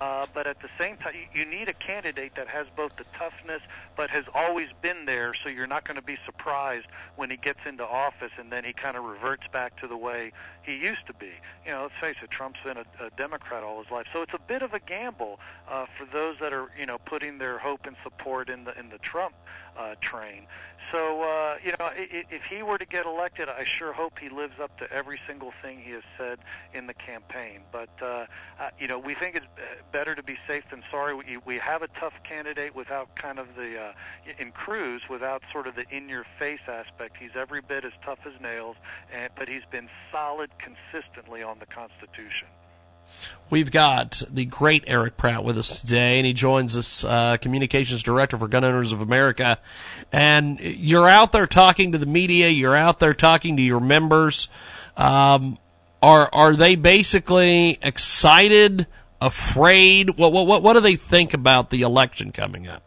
uh, but at the same time, you, need a candidate that has both the toughness but has always been there, so you're not going to be surprised when he gets into office and then he kind of reverts back to the way he used to be. You know, let's face it, Trump's been a, a Democrat all his life, so it's a bit of a gamble uh, for those that are, you know, putting their hope and support in the in the Trump uh, train. So, uh, you know, if he were to get elected, I sure hope he lives up to every single thing he has said in the campaign. But, uh, uh, you know, we think it's better to be safe than sorry. We, we have a tough candidate without kind of the, uh, in Cruz, without sort of the in-your-face aspect. He's every bit as tough as nails, and, but he's been solid consistently on the Constitution. We've got the great Erich Pratt with us today, and he joins us, uh, communications director for Gun Owners of America. And you're out there talking to the media, you're out there talking to your members. Um, are are they basically excited, afraid? What what what, what do they think about the election coming up?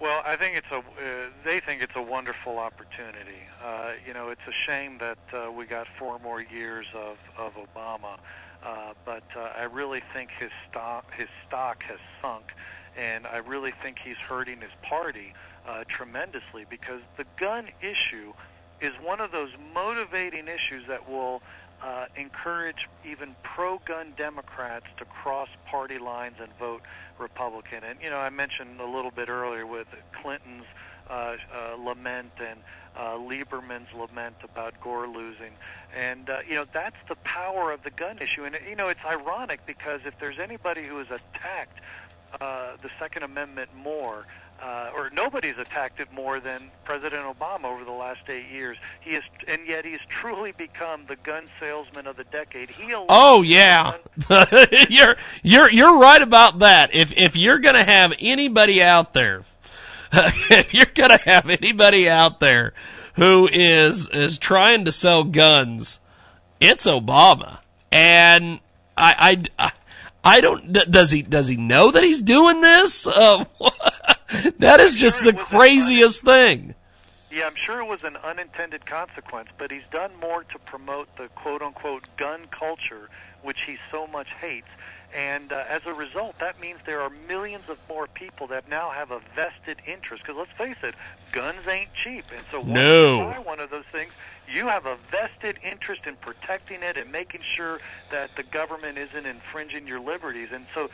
Well, I think it's a. Uh, they think it's a wonderful opportunity. Uh, you know, it's a shame that uh, we got four more years of of Obama, uh, but uh, I really think his stock his stock has sunk, and I really think he's hurting his party uh, tremendously because the gun issue is one of those motivating issues that will uh, encourage even pro-gun Democrats to cross party lines and vote Republican. And you know, I mentioned a little bit earlier with Clinton's uh, uh, lament and uh, Lieberman's lament about Gore losing, and uh, you know that's the power of the gun issue. And you know, it's ironic because if there's anybody who has attacked uh, the Second Amendment more uh, or nobody's attacked it more than President Obama over the last eight years. He is, and yet he's truly become the gun salesman of the decade. He Oh yeah, you're you're you're right about that. If if you're going to have anybody out there, if you're going to have anybody out there who is is trying to sell guns, it's Obama. And I I. I I don't. Does he? Does he know that he's doing this? Uh, that is just the craziest thing. Yeah, I'm sure it was an unintended consequence, but he's done more to promote the quote unquote gun culture, which he so much hates. And uh, as a result, that means there are millions of more people that now have a vested interest. Because let's face it, guns ain't cheap. And so once No. you buy one of those things, you have a vested interest in protecting it and making sure that the government isn't infringing your liberties. And so,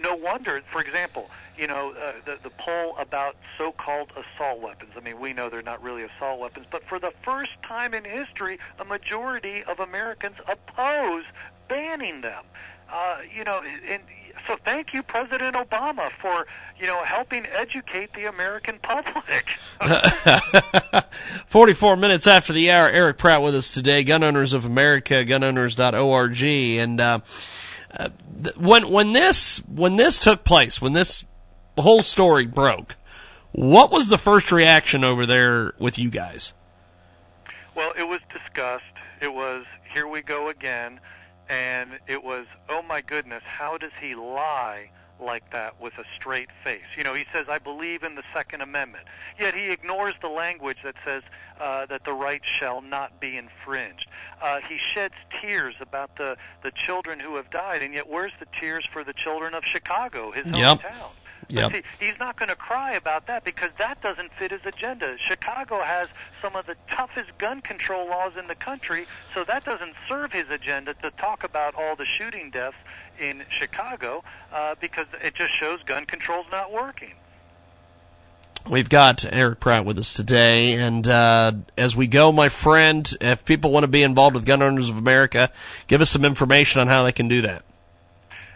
no wonder, for example, you know, uh, the, the poll about so-called assault weapons. I mean, we know they're not really assault weapons, but for the first time in history, a majority of Americans oppose banning them. Uh, you know, and so thank you, President Obama, for you know helping educate the American public. 44 minutes after the hour, Erich Pratt with us today, Gun Owners of America, gunowners.org. And, uh, uh, when, when this, when this took place, when this whole story broke, what was the first reaction over there with you guys? Well, it was discussed. It was here we go again, and it was oh my goodness, how does he lie like that with a straight face? You know, he says I believe in the Second Amendment, yet he ignores the language that says uh, that the right shall not be infringed. Uh, he sheds tears about the the children who have died, and yet where's the tears for the children of Chicago, his Yep. hometown? Yep. But see, he's not going to cry about that because that doesn't fit his agenda. Chicago has some of the toughest gun control laws in the country, so that doesn't serve his agenda to talk about all the shooting deaths in Chicago uh, because it just shows gun control's not working. We've got Erich Pratt with us today, and uh, as we go, my friend, if people want to be involved with Gun Owners of America, give us some information on how they can do that.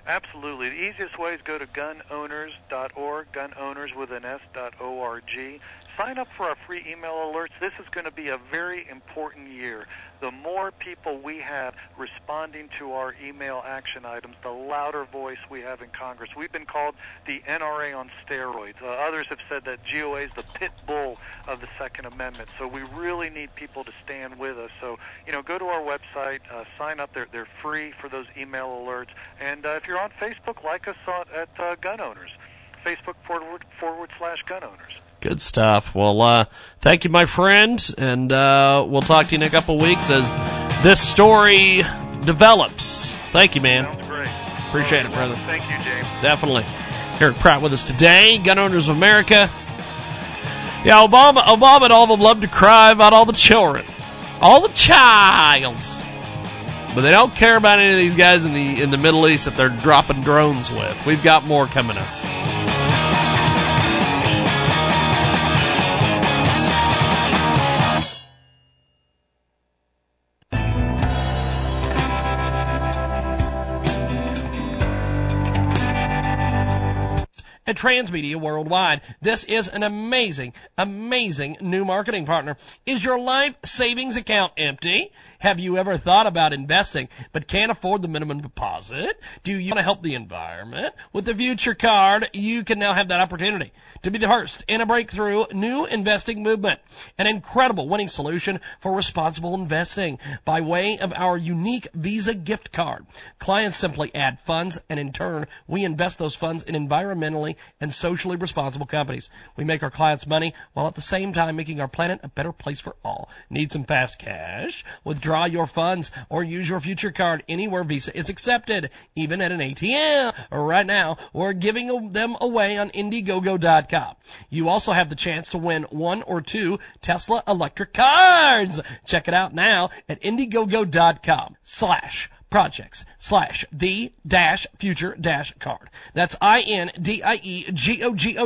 Absolutely. The easiest way is go to gunowners.org, gunowners with an S O-R-G. Sign up for our free email alerts. This is going to be a very important year. The more people we have responding to our email action items, the louder voice we have in Congress. We've been called the NRA on steroids. Uh, others have said that GOA is the pit bull of the Second Amendment. So we really need people to stand with us. So, you know, go to our website, uh, sign up. They're, they're free for those email alerts. And uh, if you're on Facebook, like us on, at uh, Gun Owners. Facebook forward, forward slash gun owners. Good stuff. Well, uh, thank you, my friend, and uh, we'll talk to you in a couple weeks as this story develops. Thank you, man. Sounds great. Appreciate it, brother. Thank you, James. Definitely. Erich Pratt with us today, Gun Owners of America. Yeah, Obama, Obama and all of them love to cry about all the children, all the childs, but they don't care about any of these guys in the in the Middle East that they're dropping drones with. We've got more coming up. At Transmedia Worldwide. This is an amazing, amazing new marketing partner. Is your life savings account empty? Have you ever thought about investing but can't afford the minimum deposit? Do you want to help the environment? With the Future Card, you can now have that opportunity to be the first in a breakthrough new investing movement. An incredible winning solution for responsible investing by way of our unique Visa gift card. Clients simply add funds and in turn, we invest those funds in environmentally and socially responsible companies. We make our clients money while at the same time making our planet a better place for all. Need some fast cash? Withdraw your funds or use your future card anywhere Visa is accepted, even at an ATM. Right now, we're giving them away on Indiegogo.com. You also have the chance to win one or two Tesla electric cars. Check it out now at Indiegogo.com slash projects slash the dash future dash card. That's I-N-D-I-E-G-O-G-O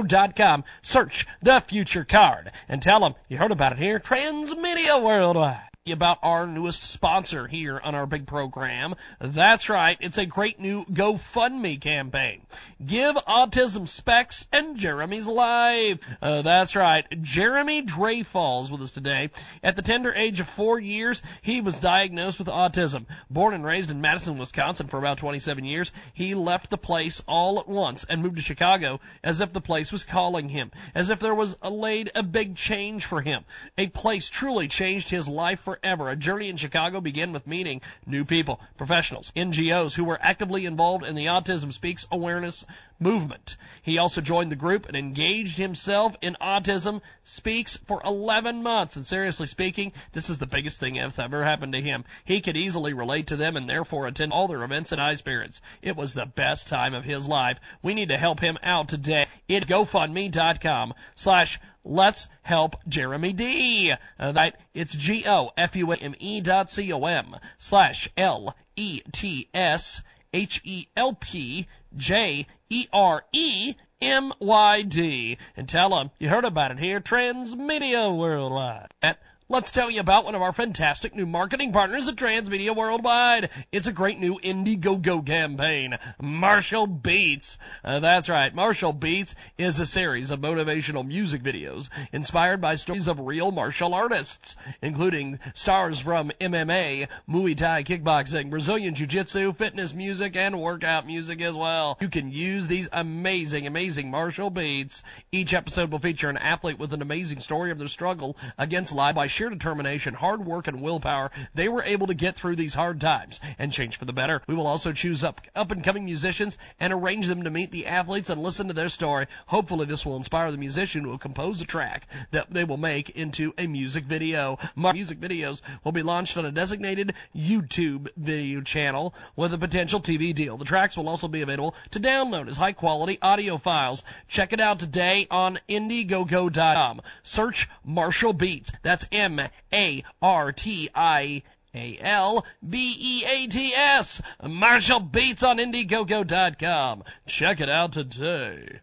dot com. Search the future card and tell them you heard about it here. Transmedia Worldwide about our newest sponsor here on our big program. That's right, it's a great new GoFundMe campaign. Give Autism Speaks and Jeremy's Life. Uh, that's right, Jeremy Dre Falls with us today. At the tender age of four years, he was diagnosed with autism. Born and raised in Madison, Wisconsin for about 27 years, he left the place all at once and moved to Chicago as if the place was calling him, as if there was a laid a big change for him. A place truly changed his life forever. A journey in Chicago began with meeting new people, professionals, NGOs who were actively involved in the Autism Speaks awareness movement. He also joined the group and engaged himself in Autism Speaks for 11 months. And seriously speaking, this is the biggest thing that's ever happened to him. He could easily relate to them and therefore attend all their events and high spirits. It was the best time of his life. We need to help him out today. It's GoFundMe.com slash Let's help Jeremy D. Uh, that it's G O F U M E dot C O M slash L E T S H E L P J E R E M Y D. And tell them you heard about it here, Transmedia Worldwide. At Let's tell you about one of our fantastic new marketing partners at Transmedia Worldwide. It's a great new Indiegogo campaign, Martial Beats. Uh, that's right, Martial Beats is a series of motivational music videos inspired by stories of real martial artists, including stars from MMA, Muay Thai, kickboxing, Brazilian Jiu-Jitsu, fitness music, and workout music as well. You can use these amazing, amazing Martial Beats. Each episode will feature an athlete with an amazing story of their struggle against life by sheer determination, hard work, and willpower, they were able to get through these hard times and change for the better. We will also choose up up and coming musicians and arrange them to meet the athletes and listen to their story. Hopefully, this will inspire the musician who will compose a track that they will make into a music video. My music videos will be launched on a designated YouTube video channel with a potential TV deal. The tracks will also be available to download as high quality audio files. Check it out today on Indiegogo.com. Search Martial Beats. That's M A R T I A L B E A T S. Martial Beats on Indiegogo.com. Check it out today.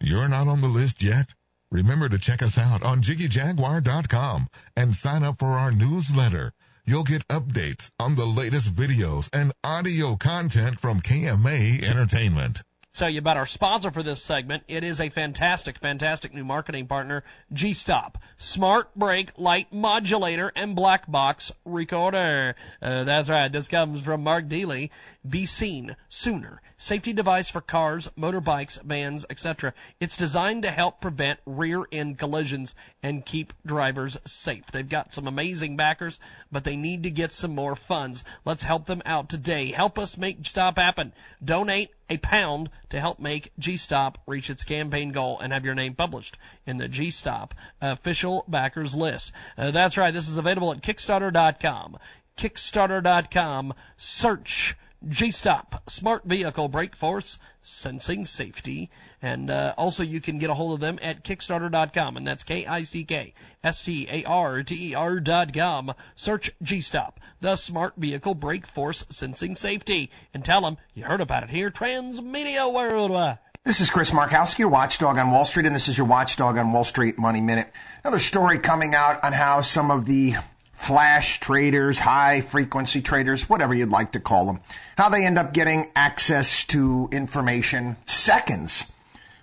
You're not on the list yet? Remember to check us out on JiggyJaguar.com and sign up for our newsletter. You'll get updates on the latest videos and audio content from KMA Entertainment. Tell you about our sponsor for this segment. It is a fantastic, fantastic new marketing partner, G-Stop. Smart brake light modulator and black box recorder. Uh, that's right. This comes from Mark Deely. Be seen sooner. Safety device for cars, motorbikes, vans, etc. It's designed to help prevent rear end collisions and keep drivers safe. They've got some amazing backers, but they need to get some more funds. Let's help them out today. Help us make Stop happen. Donate a pound to help make G-Stop reach its campaign goal and have your name published in the G-Stop official backers list. Uh, that's right. This is available at Kickstarter.com. Kickstarter.com. Search G-Stop, Smart Vehicle Brake Force, Sensing Safety. And uh, also you can get a hold of them at Kickstarter.com, and that's K-I-C-K-S-T-A-R-T-E-R dot com. Search G-Stop, the Smart Vehicle Brake Force Sensing Safety, and tell them you heard about it here, Transmedia Worldwide. This is Chris Markowski, your watchdog on Wall Street, and this is your watchdog on Wall Street Money Minute. Another story coming out on how some of the flash traders, high frequency traders, whatever you'd like to call them, how they end up getting access to information seconds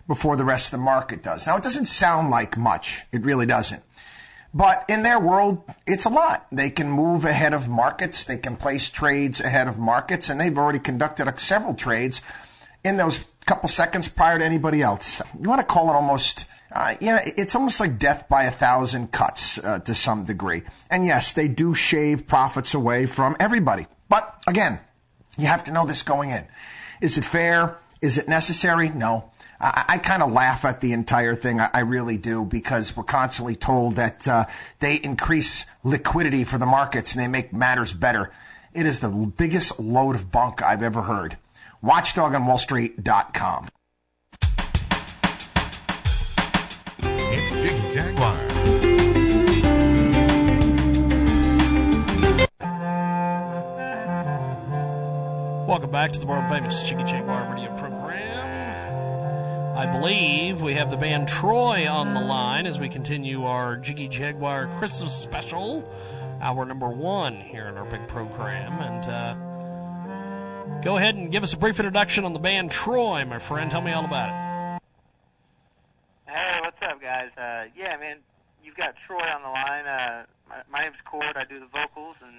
before the rest of the market does. Now, it doesn't sound like much. It really doesn't. But in their world, it's a lot. They can move ahead of markets. They can place trades ahead of markets, and they've already conducted several trades in those couple seconds prior to anybody else. You want to call it almost, uh, yeah, it's almost like death by a thousand cuts uh, to some degree. And yes, they do shave profits away from everybody. But again, you have to know this going in. Is it fair? Is it necessary? No. I, I kind of laugh at the entire thing. I, I, really do because we're constantly told that uh, they increase liquidity for the markets and they make matters better. It is the biggest load of bunk I've ever heard watchdogonwallstreet.com. It's Jiggy Jaguar. Welcome back to the world famous Jiggy Jaguar radio program. I believe we have the band Troy on the line as we continue our Jiggy Jaguar Christmas special, hour number one here in our big program. And, uh, Go ahead and give us a brief introduction on the band Troy, my friend. Tell me all about it. Hey, what's up, guys? Uh, yeah, man, you've got Troy on the line. Uh, my, my name's Cord. I do the vocals and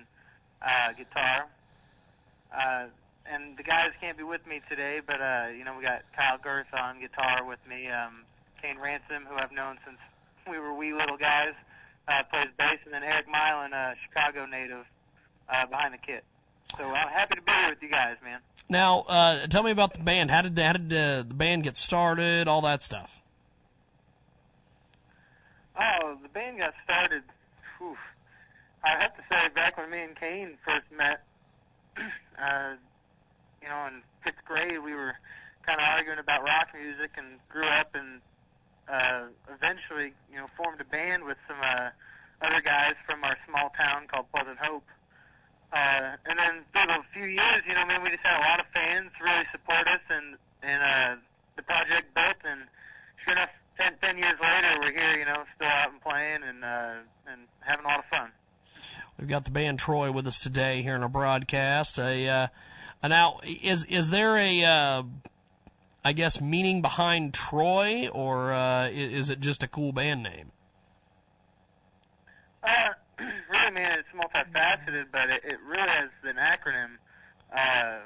uh, guitar. Uh, and the guys can't be with me today, but uh, you know we got Kyle Girth on guitar with me. Um, Kane Ransom, who I've known since we were wee little guys, uh, plays bass, and then Eric Milan, a Chicago native, uh, behind the kit. So I'm happy to be here with you guys, man. Now, uh, tell me about the band. How did how did uh, the band get started? All that stuff. Oh, the band got started. Whew, I have to say, back when me and Kane first met, uh, you know, in fifth grade, we were kind of arguing about rock music, and grew up and uh, eventually, you know, formed a band with some uh, other guys from our small town called Pleasant Hope. Uh, and then through a few years, you know, man, we just had a lot of fans really support us and and uh, the project built. And sure enough, ten, ten years later, we're here, you know, still out and playing and uh, and having a lot of fun. We've got the band Troy with us today here in our broadcast. A uh, now is is there a uh, I guess meaning behind Troy, or uh, is it just a cool band name? Uh, really, man, it's multifaceted, but it, it really is an acronym, uh,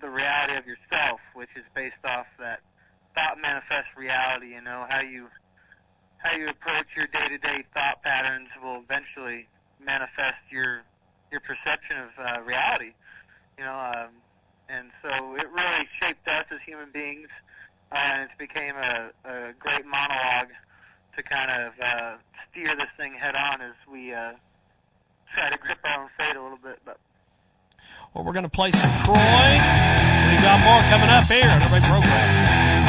the reality of yourself, which is based off that thought manifest reality. You know how you how you approach your day-to-day thought patterns will eventually manifest your your perception of uh, reality. You know, um, and so it really shaped us as human beings, uh, and it became a, a great monologue to kind of uh, steer this thing head on as we uh, try to grip our own fate a little bit. But well, we're going to play some Troy. We've got more coming up here on program.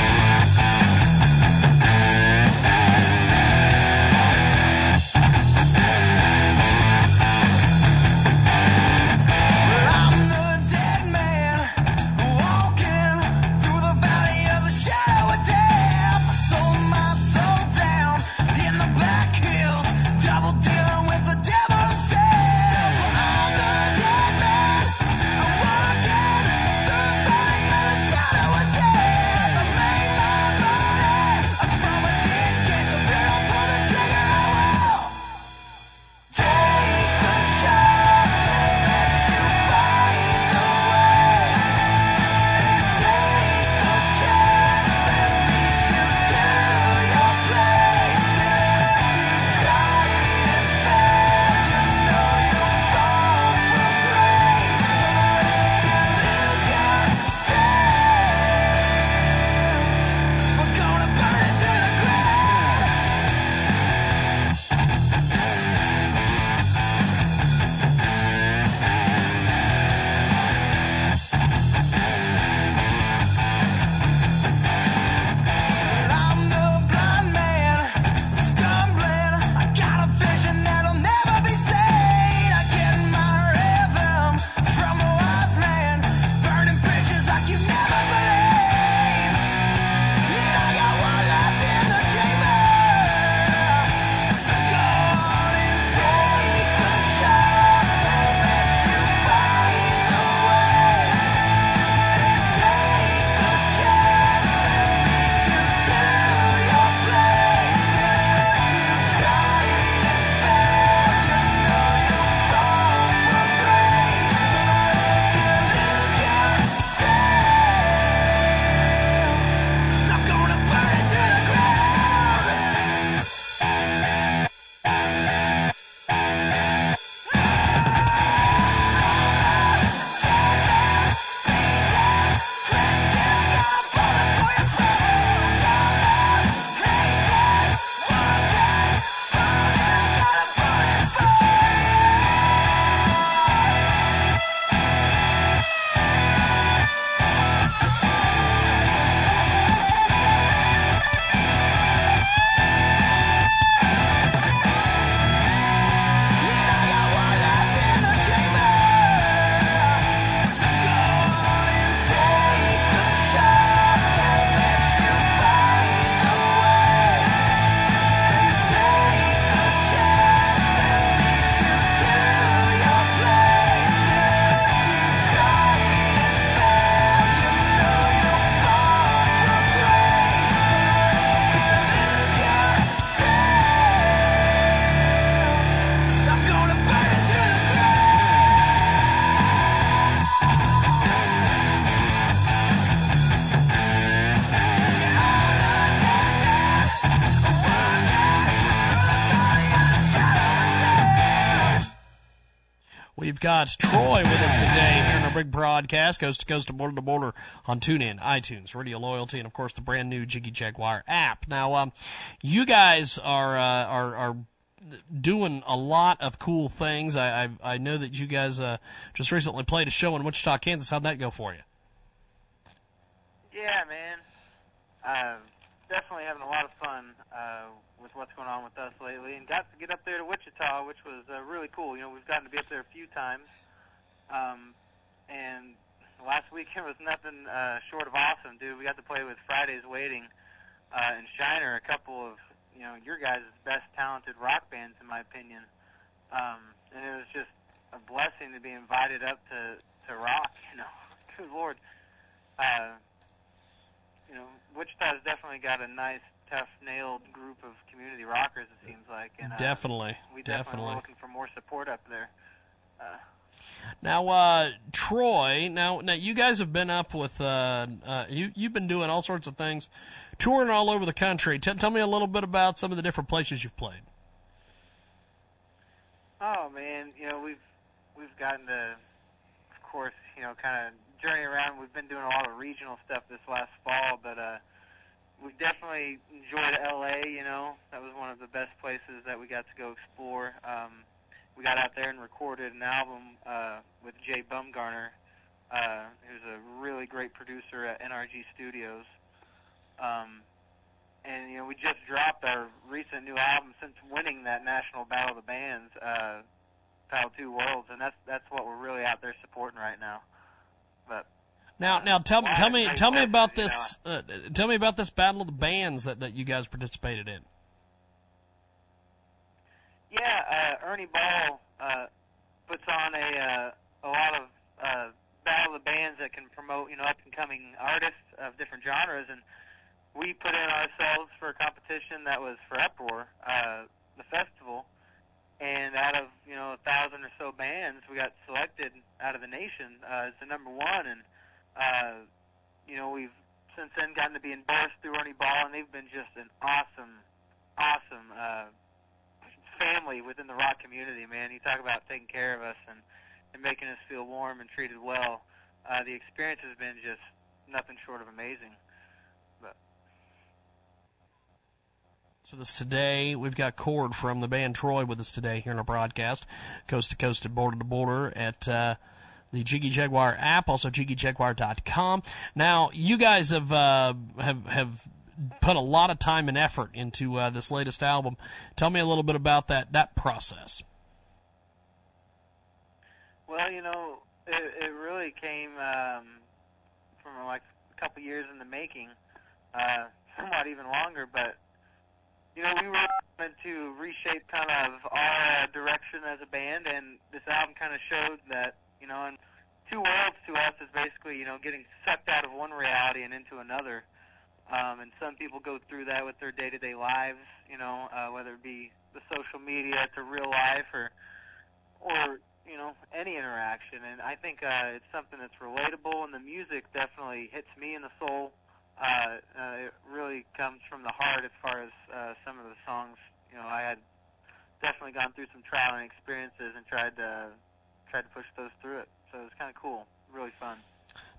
Troy with us today here in our big broadcast, coast to coast to border to border on TuneIn, iTunes, Radio Loyalty, and of course the brand new Jiggy Jaguar app. Now, um, you guys are uh, are are doing a lot of cool things. I I, I know that you guys uh, just recently played a show in Wichita, Kansas. How'd that go for you? Yeah, man. Uh, definitely having a lot of fun uh, what's going on with us lately, and got to get up there to Wichita, which was uh, really cool. You know, we've gotten to be up there a few times, um, and last weekend was nothing uh, short of awesome, dude. We got to play with Fridays Waiting uh, and Shiner, a couple of you know your guys' best talented rock bands, in my opinion. Um, and it was just a blessing to be invited up to to rock. You know, good lord. Uh, you know, Wichita's definitely got a nice, tough, nailed group of community rockers. It seems like, and uh, Definitely, we definitely, definitely. are looking for more support up there. Uh, Now, uh, Troy. Now, now you guys have been up with uh, uh, you. You've been doing all sorts of things, touring all over the country. T- tell me a little bit about some of the different places you've played. Oh man, you know we've we've gotten to, of course, you know, kind of journey around. We've been doing a lot of regional stuff this last fall, but uh, we've definitely enjoyed LA. You know, that was one of the best places that we got to go explore. Um, we got out there and recorded an album uh, with Jay Baumgardner, uh, who's a really great producer at NRG Studios. Um, and you know, we just dropped our recent new album since winning that national battle of the bands, uh, Battle Two Worlds, and that's that's what we're really out there supporting right now. But Now, now tell Well, tell me, I- tell me about this. Uh, tell me about this battle of the bands that, that you guys participated in. yeah, uh, Ernie Ball uh, puts on a uh, a lot of uh, battle of the bands that can promote you know up and coming artists of different genres, and we put in ourselves for a competition that was for Uproar, uh, the festival, and out of you know a thousand or so bands, we got selected out of the nation uh, as the number one, and uh, you know we've since then gotten to be endorsed through Ernie Ball, and they've been just an awesome, awesome uh, family within the rock community. Man, you talk about taking care of us and and making us feel warm and treated well. Uh, the experience has been just nothing short of amazing. But with us today. We've got Cord from the band Troy with us today here in our broadcast, coast to coast and border to border at uh, the Jiggy Jaguar app, also jiggyjaguar.com. Now, you guys have uh, have have put a lot of time and effort into uh, this latest album. Tell me a little bit about that that process. Well, you know, it, it really came um, from like a couple years in the making, uh, somewhat even longer. But you know, we were meant to reshape kind of our uh, direction as a band, and this album kind of showed that you know, and two worlds to us is basically you know getting sucked out of one reality and into another. Um, and some people go through that with their day-to-day lives, you know, uh, whether it be the social media to real life or or you know any interaction. And i think uh it's something that's relatable and the music definitely hits me in the soul. Uh, uh it really comes from the heart as far as uh some of the songs. You know i had definitely gone through some trial and experiences and tried to tried to push those through it so it was kind of cool really fun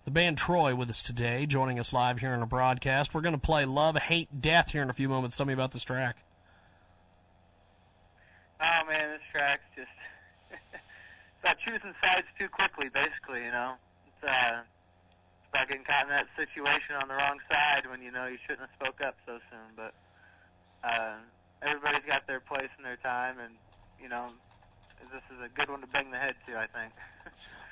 The band Troy with us today, joining us live here in a broadcast. We're going to play Love, Hate, Death here in a few moments. Tell me about this track. Oh man, this track's just it's about choosing sides too quickly, basically. You know, it's uh, it's about getting caught in that situation on the wrong side when you know you shouldn't have spoke up so soon. But uh, everybody's got their place and their time, and you know, this is a good one to bang the head to. I think.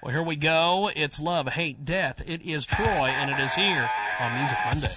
Well, here we go. It's Love, Hate, Death. It is Troy, and it is here on Music Monday.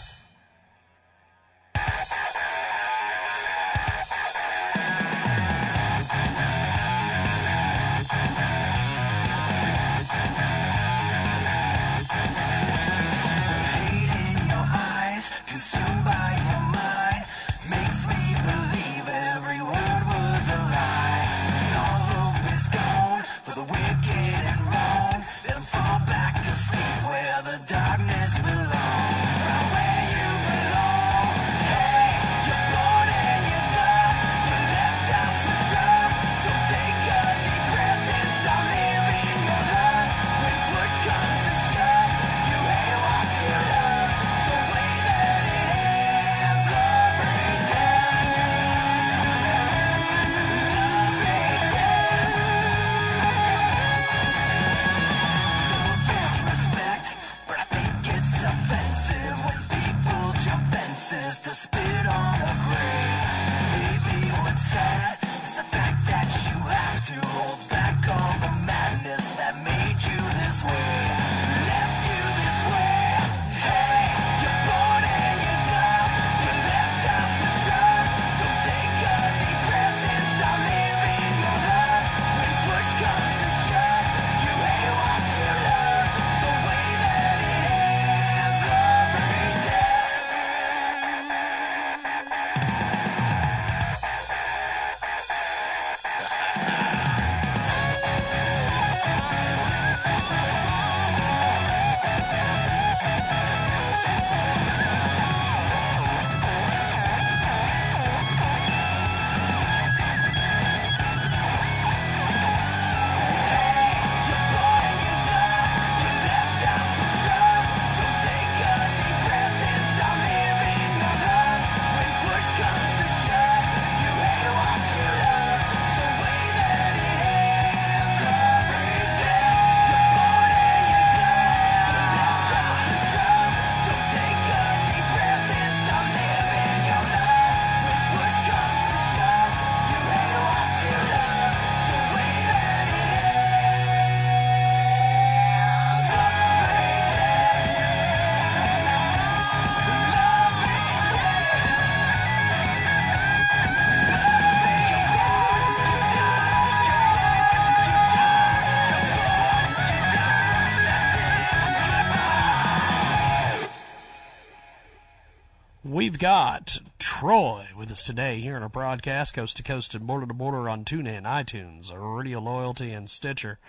Today here in our broadcast, coast to coast and border to border on TuneIn, iTunes, Radio Loyalty, and Stitcher.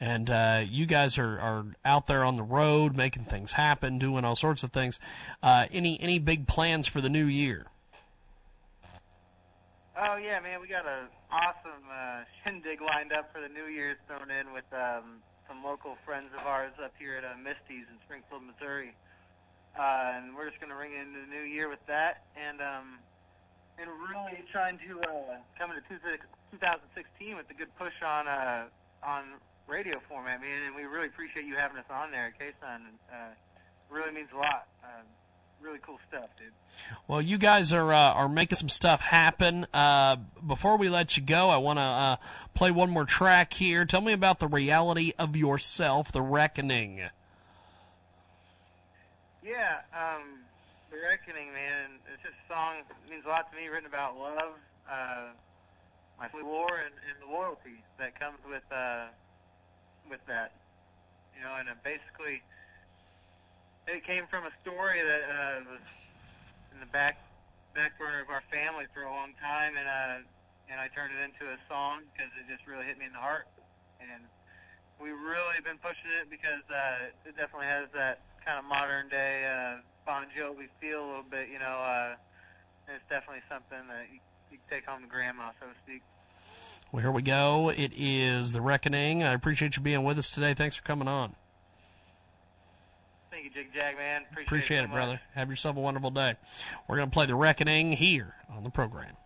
And uh, you guys are, are out there on the road making things happen, doing all sorts of things. Uh, any any big plans for the new year? Oh yeah, man, we got an awesome uh, shindig lined up for the New Year's thrown in with um, some local friends of ours up here at uh, Misty's in Springfield, Missouri. Uh, and we're just going to ring into the new year with that, and um, and really trying to uh, come into 2016 with a good push on uh, on radio format, man. And we really appreciate you having us on there, Kason. Uh, really means a lot. Uh, really cool stuff, dude. Well, you guys are uh, are making some stuff happen. Uh, before we let you go, I want to uh, play one more track here. Tell me about the reality of yourself, the reckoning. Yeah, um, The Reckoning, man. Song means a lot to me, written about love, uh, my war, and, and the loyalty that comes with uh, with that. You know, and it basically, it came from a story that uh, was in the back back burner of our family for a long time, and uh, and I turned it into a song because it just really hit me in the heart, and we've really been pushing it because uh, it definitely has that kind of modern day uh, Bon Jovi feel a little bit, you know. Uh, it's definitely something that you, you can take home to grandma, so to speak. Well, here we go. It is the reckoning. I appreciate you being with us today. Thanks for coming on. Thank you, Jig Jag, man. Appreciate, Appreciate it, it, brother. Have yourself a wonderful day. We're going to play the reckoning here on the program.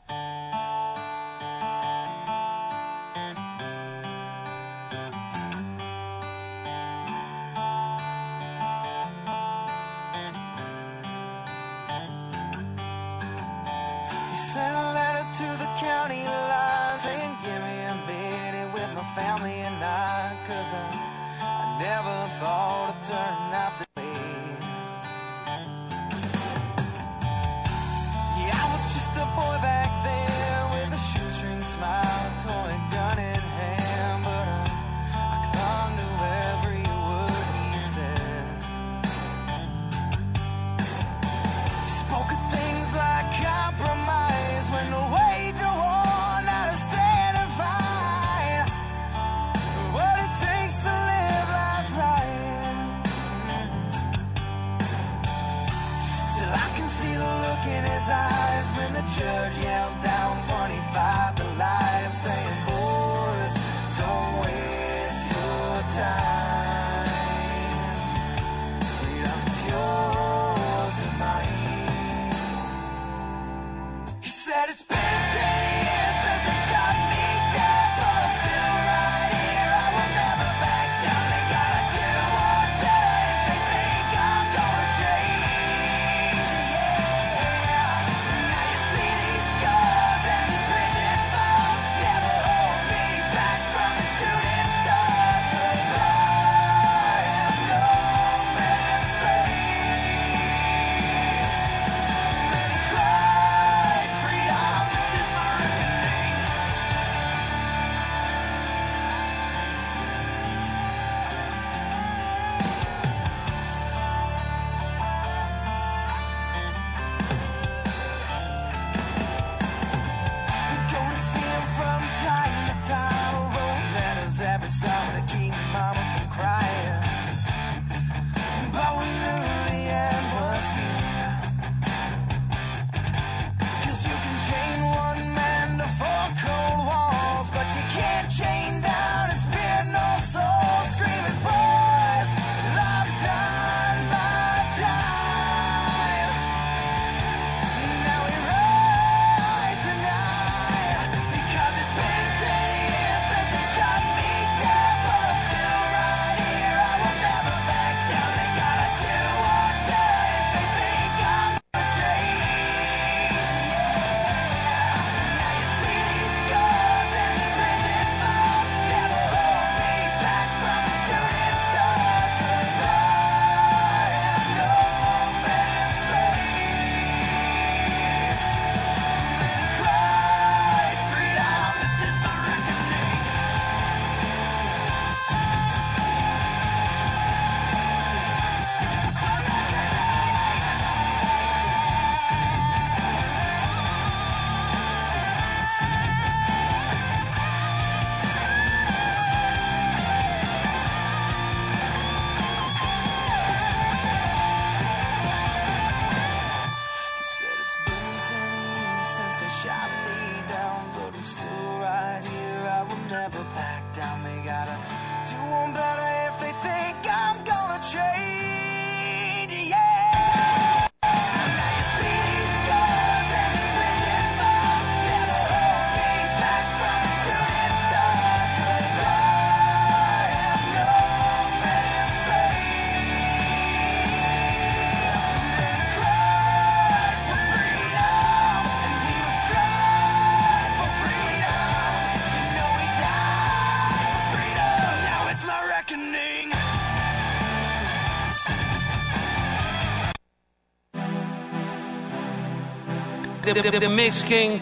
The, the, the Mix King,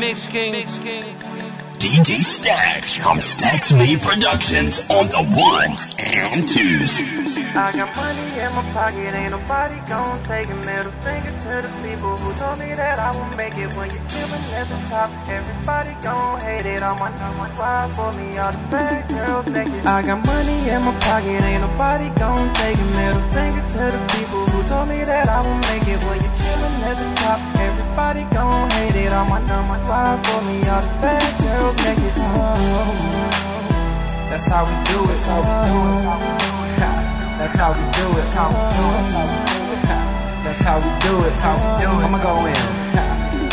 Mix King, Mix King. DJ Stacks from Stacks Me Productions on the ones and twos. I got money in my pocket, ain't nobody gon' take a middle finger to the people who told me that I won't make it when you're chillin' at the top. Everybody gon' hate it, all my numbers fly for me, all the bad girls naked. I got money in my pocket, ain't nobody gon' take a middle finger to the people who told me that I won't make it when you're chillin' at the top. Everybody gon' hate it, all my numbers fly for me, all the bad girls naked. Oh, That's how we do it, That's how we do it. Ha. That's how we do it, how we do it. That's how we do it, how we do it. I'ma go in.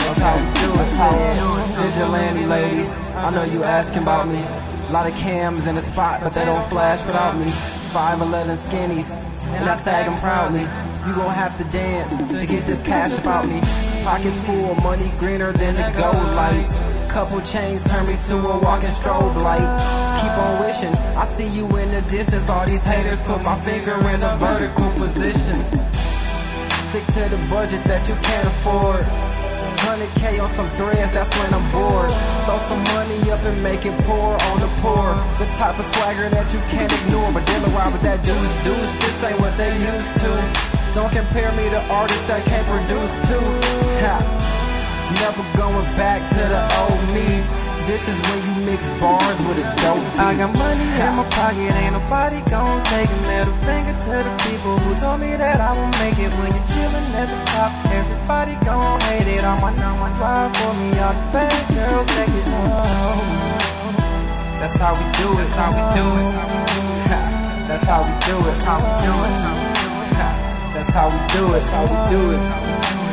That's how we do it, how we do it. Vigilante ladies, I know you asking about me. A lot of cams in the spot, but they don't flash without me. 5'11 skinnies, and I sag 'em proudly. You gon' have to dance to get this cash about me. Pockets full of money, greener than the gold light. Couple chains turn me to a walking strobe light. Keep on wishing, I see you in the distance. All these haters put my finger in a vertical position. Stick to the budget that you can't afford. 100k on some threads, that's when I'm bored. Throw some money up and make it pour on the poor. The type of swagger that you can't ignore. But dealing with that deuce deuce, this ain't what they used to. Don't compare me to artists that can't produce too. Ha. Never going back to the old me. This is when you mix bars with a dope beat. I got money in my pocket, ain't nobody gon' take a middle finger to the people who told me that I won't make it when you're chillin' at the top. Everybody gon' hate it, all my number drive for me, all the bad girls take it home. That's how we do it, That's how we do it. That's how we do it, That's how we do it. Ha. That's how we do it, how we do it.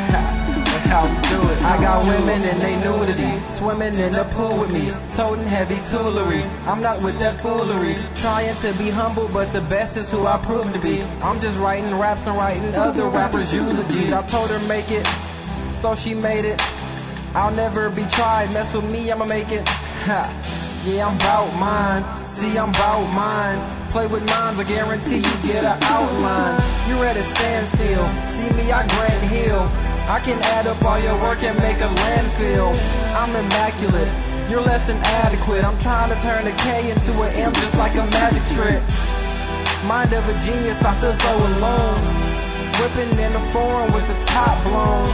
That's how we do it. I got women in they nudity, swimming in the pool with me, toting heavy toolery. I'm not with that foolery, trying to be humble, but the best is who I prove to be. I'm just writing raps and writing other rappers' eulogies. I told her make it, so she made it. I'll never be tried, mess with me, I'ma make it. Ha. Yeah, I'm bout mine. See, I'm bout mine. Play with minds, I guarantee you get an outline. You're at a standstill. See me, I Grant Hill. I can add up all your work and make a landfill. I'm immaculate. You're less than adequate. I'm trying to turn a K into an M just like a magic trick. Mind of a genius, I feel so alone. Whipping in the foreign with the top blown.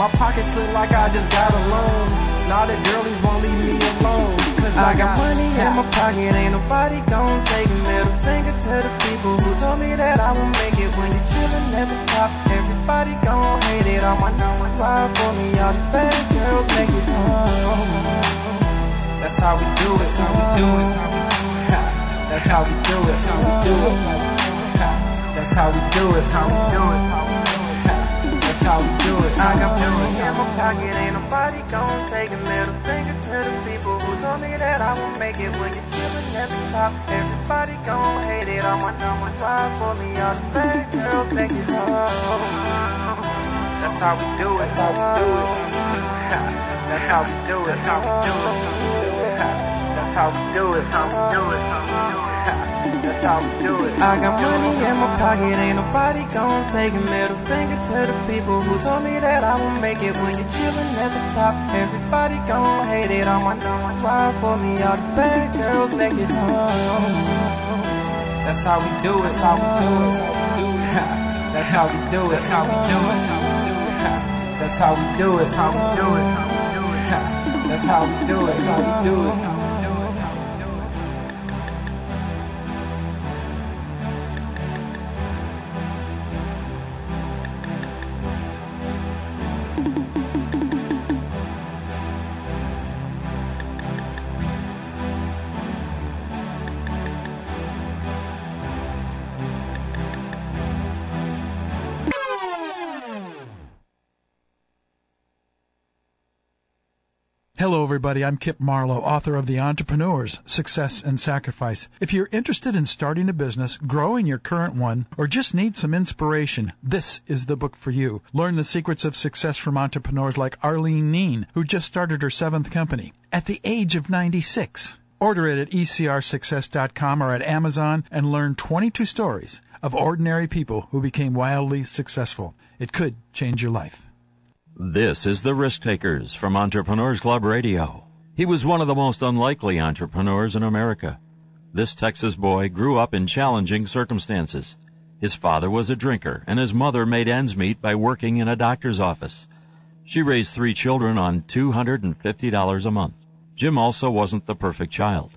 My pockets look like I just got a loan. Now the girlies won't leave me alone. Cause I got money in my pocket, ain't nobody gon' take a middle finger to the people who told me that I won't make it when you're chillin' at the top. Everybody gon' hate it, all my numbers fly for me, all the bad girls make it home. That's how we do it, how we do it. That's how we do it, That's how we do it. That's how we do it, That's how we do it. That's we do it, I got do it. in my pocket, ain't nobody gon' take a middle finger to the people who told me that I won't make it when you're chillin' at the top. Everybody gon' hate it, my numbers fly for me, all the bad girls make it home. That's how we do it, how we do it. That's how we do it, how we do it. That's how we do it, how we do it, how we do it. Ha. That's how we do it. I got money in my pocket, ain't nobody gon' take a middle finger to the people who told me that I won't make it when you're chillin' at the top. Everybody gon' hate it, all my numbers fly for me, all the bad girls make it home. That's how we do it, That's how we do it. Ha. That's how we do it, That's how we do it. That's how we do it, That's how we do it. That's how we do it, That's how we do it. Everybody. I'm Kip Marlowe, author of The Entrepreneurs Success and Sacrifice. If you're interested in starting a business, growing your current one, or just need some inspiration, this is the book for you. Learn the secrets of success from entrepreneurs like Arlene Neen, who just started her seventh company at the age of 96. Order it at ecrsuccess.com or at Amazon and learn 22 stories of ordinary people who became wildly successful. It could change your life. This is The Risk Takers from Entrepreneurs Club Radio. He was one of the most unlikely entrepreneurs in America. This Texas boy grew up in challenging circumstances. His father was a drinker, and his mother made ends meet by working in a doctor's office. She raised three children on $250 a month. Jim also wasn't the perfect child.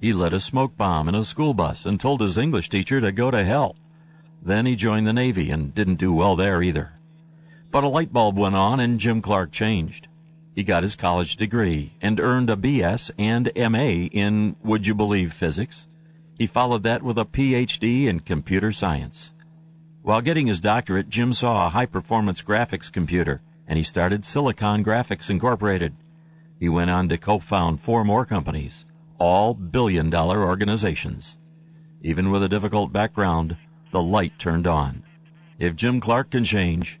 He lit a smoke bomb in a school bus and told his English teacher to go to hell. Then he joined the Navy and didn't do well there either. But a light bulb went on and Jim Clark changed. He got his college degree and earned a BS and MA in, would you believe, physics. He followed that with a PhD in computer science. While getting his doctorate, Jim saw a high performance graphics computer and he started Silicon Graphics Incorporated. He went on to co-found four more companies, all billion dollar organizations. Even with a difficult background, the light turned on. If Jim Clark can change,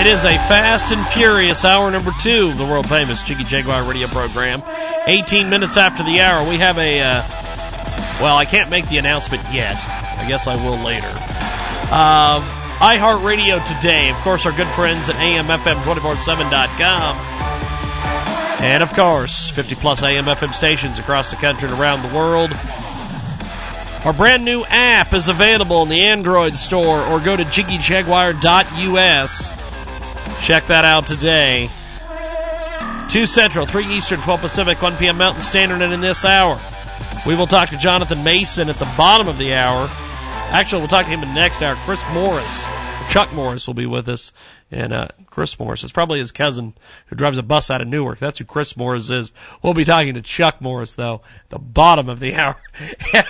It is a fast and furious hour number two of the world famous Jiggy Jaguar radio program. 18 minutes after the hour, we have a. Uh, well, I can't make the announcement yet. I guess I will later. Uh, iHeartRadio today, of course, our good friends at AMFM247.com. And of course, 50 plus AMFM stations across the country and around the world. Our brand new app is available in the Android store or go to jiggyjaguar.us. Check that out today. 2 Central, 3 Eastern, 12 Pacific, 1 p.m. Mountain Standard, and in this hour, we will talk to Jonathan Mason at the bottom of the hour. Actually, we'll talk to him in the next hour. Chris Morris, Chuck Morris will be with us. And uh, Chris Morris is probably his cousin who drives a bus out of Newark. That's who Chris Morris is. We'll be talking to Chuck Morris, though, the bottom of the hour.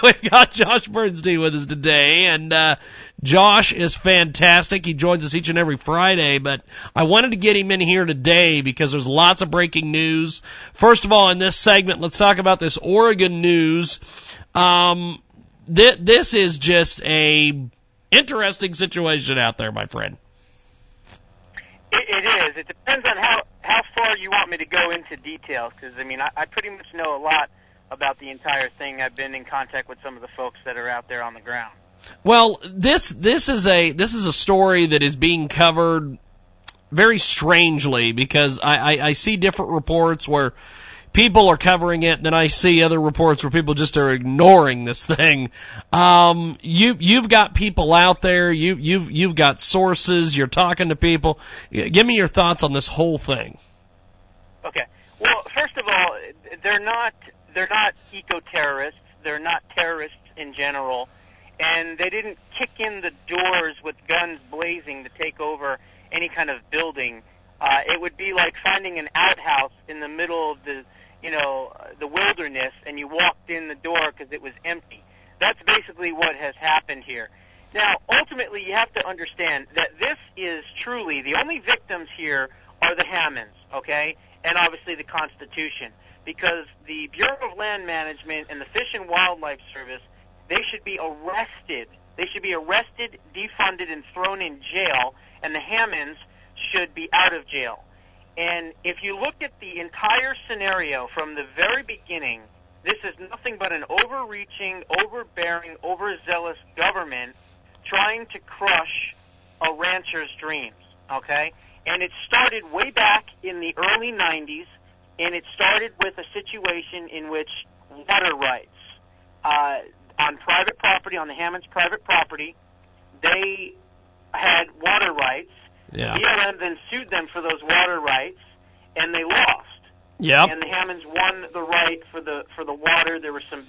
we've got Josh Bernstein with us today. And uh, Josh is fantastic. He joins us each and every Friday. But I wanted to get him in here today because there's lots of breaking news. First of all, in this segment, let's talk about this Oregon news. Um, th- this is just a interesting situation out there, my friend. It, it is. It depends on how how far you want me to go into details, because I mean, I, I pretty much know a lot about the entire thing. I've been in contact with some of the folks that are out there on the ground. Well, this this is a this is a story that is being covered very strangely because I, I, I see different reports where people are covering it, and then I see other reports where people just are ignoring this thing. Um, you you've got people out there. You you've you've got sources. You're talking to people. Give me your thoughts on this whole thing. Okay. Well, first of all, they're not they're not eco terrorists. They're not terrorists in general, and they didn't kick in the doors with guns blazing to take over any kind of building. Uh, it would be like finding an outhouse in the middle of the you know the wilderness, and you walked in the door because it was empty. That's basically what has happened here. Now, ultimately, you have to understand that this is truly the only victims here are the Hammonds, okay, and obviously the Constitution, because the Bureau of Land Management and the Fish and Wildlife Service they should be arrested. They should be arrested, defunded, and thrown in jail, and the Hammonds should be out of jail. And if you look at the entire scenario from the very beginning, this is nothing but an overreaching, overbearing, overzealous government trying to crush a rancher's dreams, okay? And it started way back in the early 90s, and it started with a situation in which water rights uh, on private property, on the Hammonds' private property, they had water rights. Yeah. BLM then sued them for those water rights, and they lost. Yep. And the Hammonds won the right for the for the water. There were some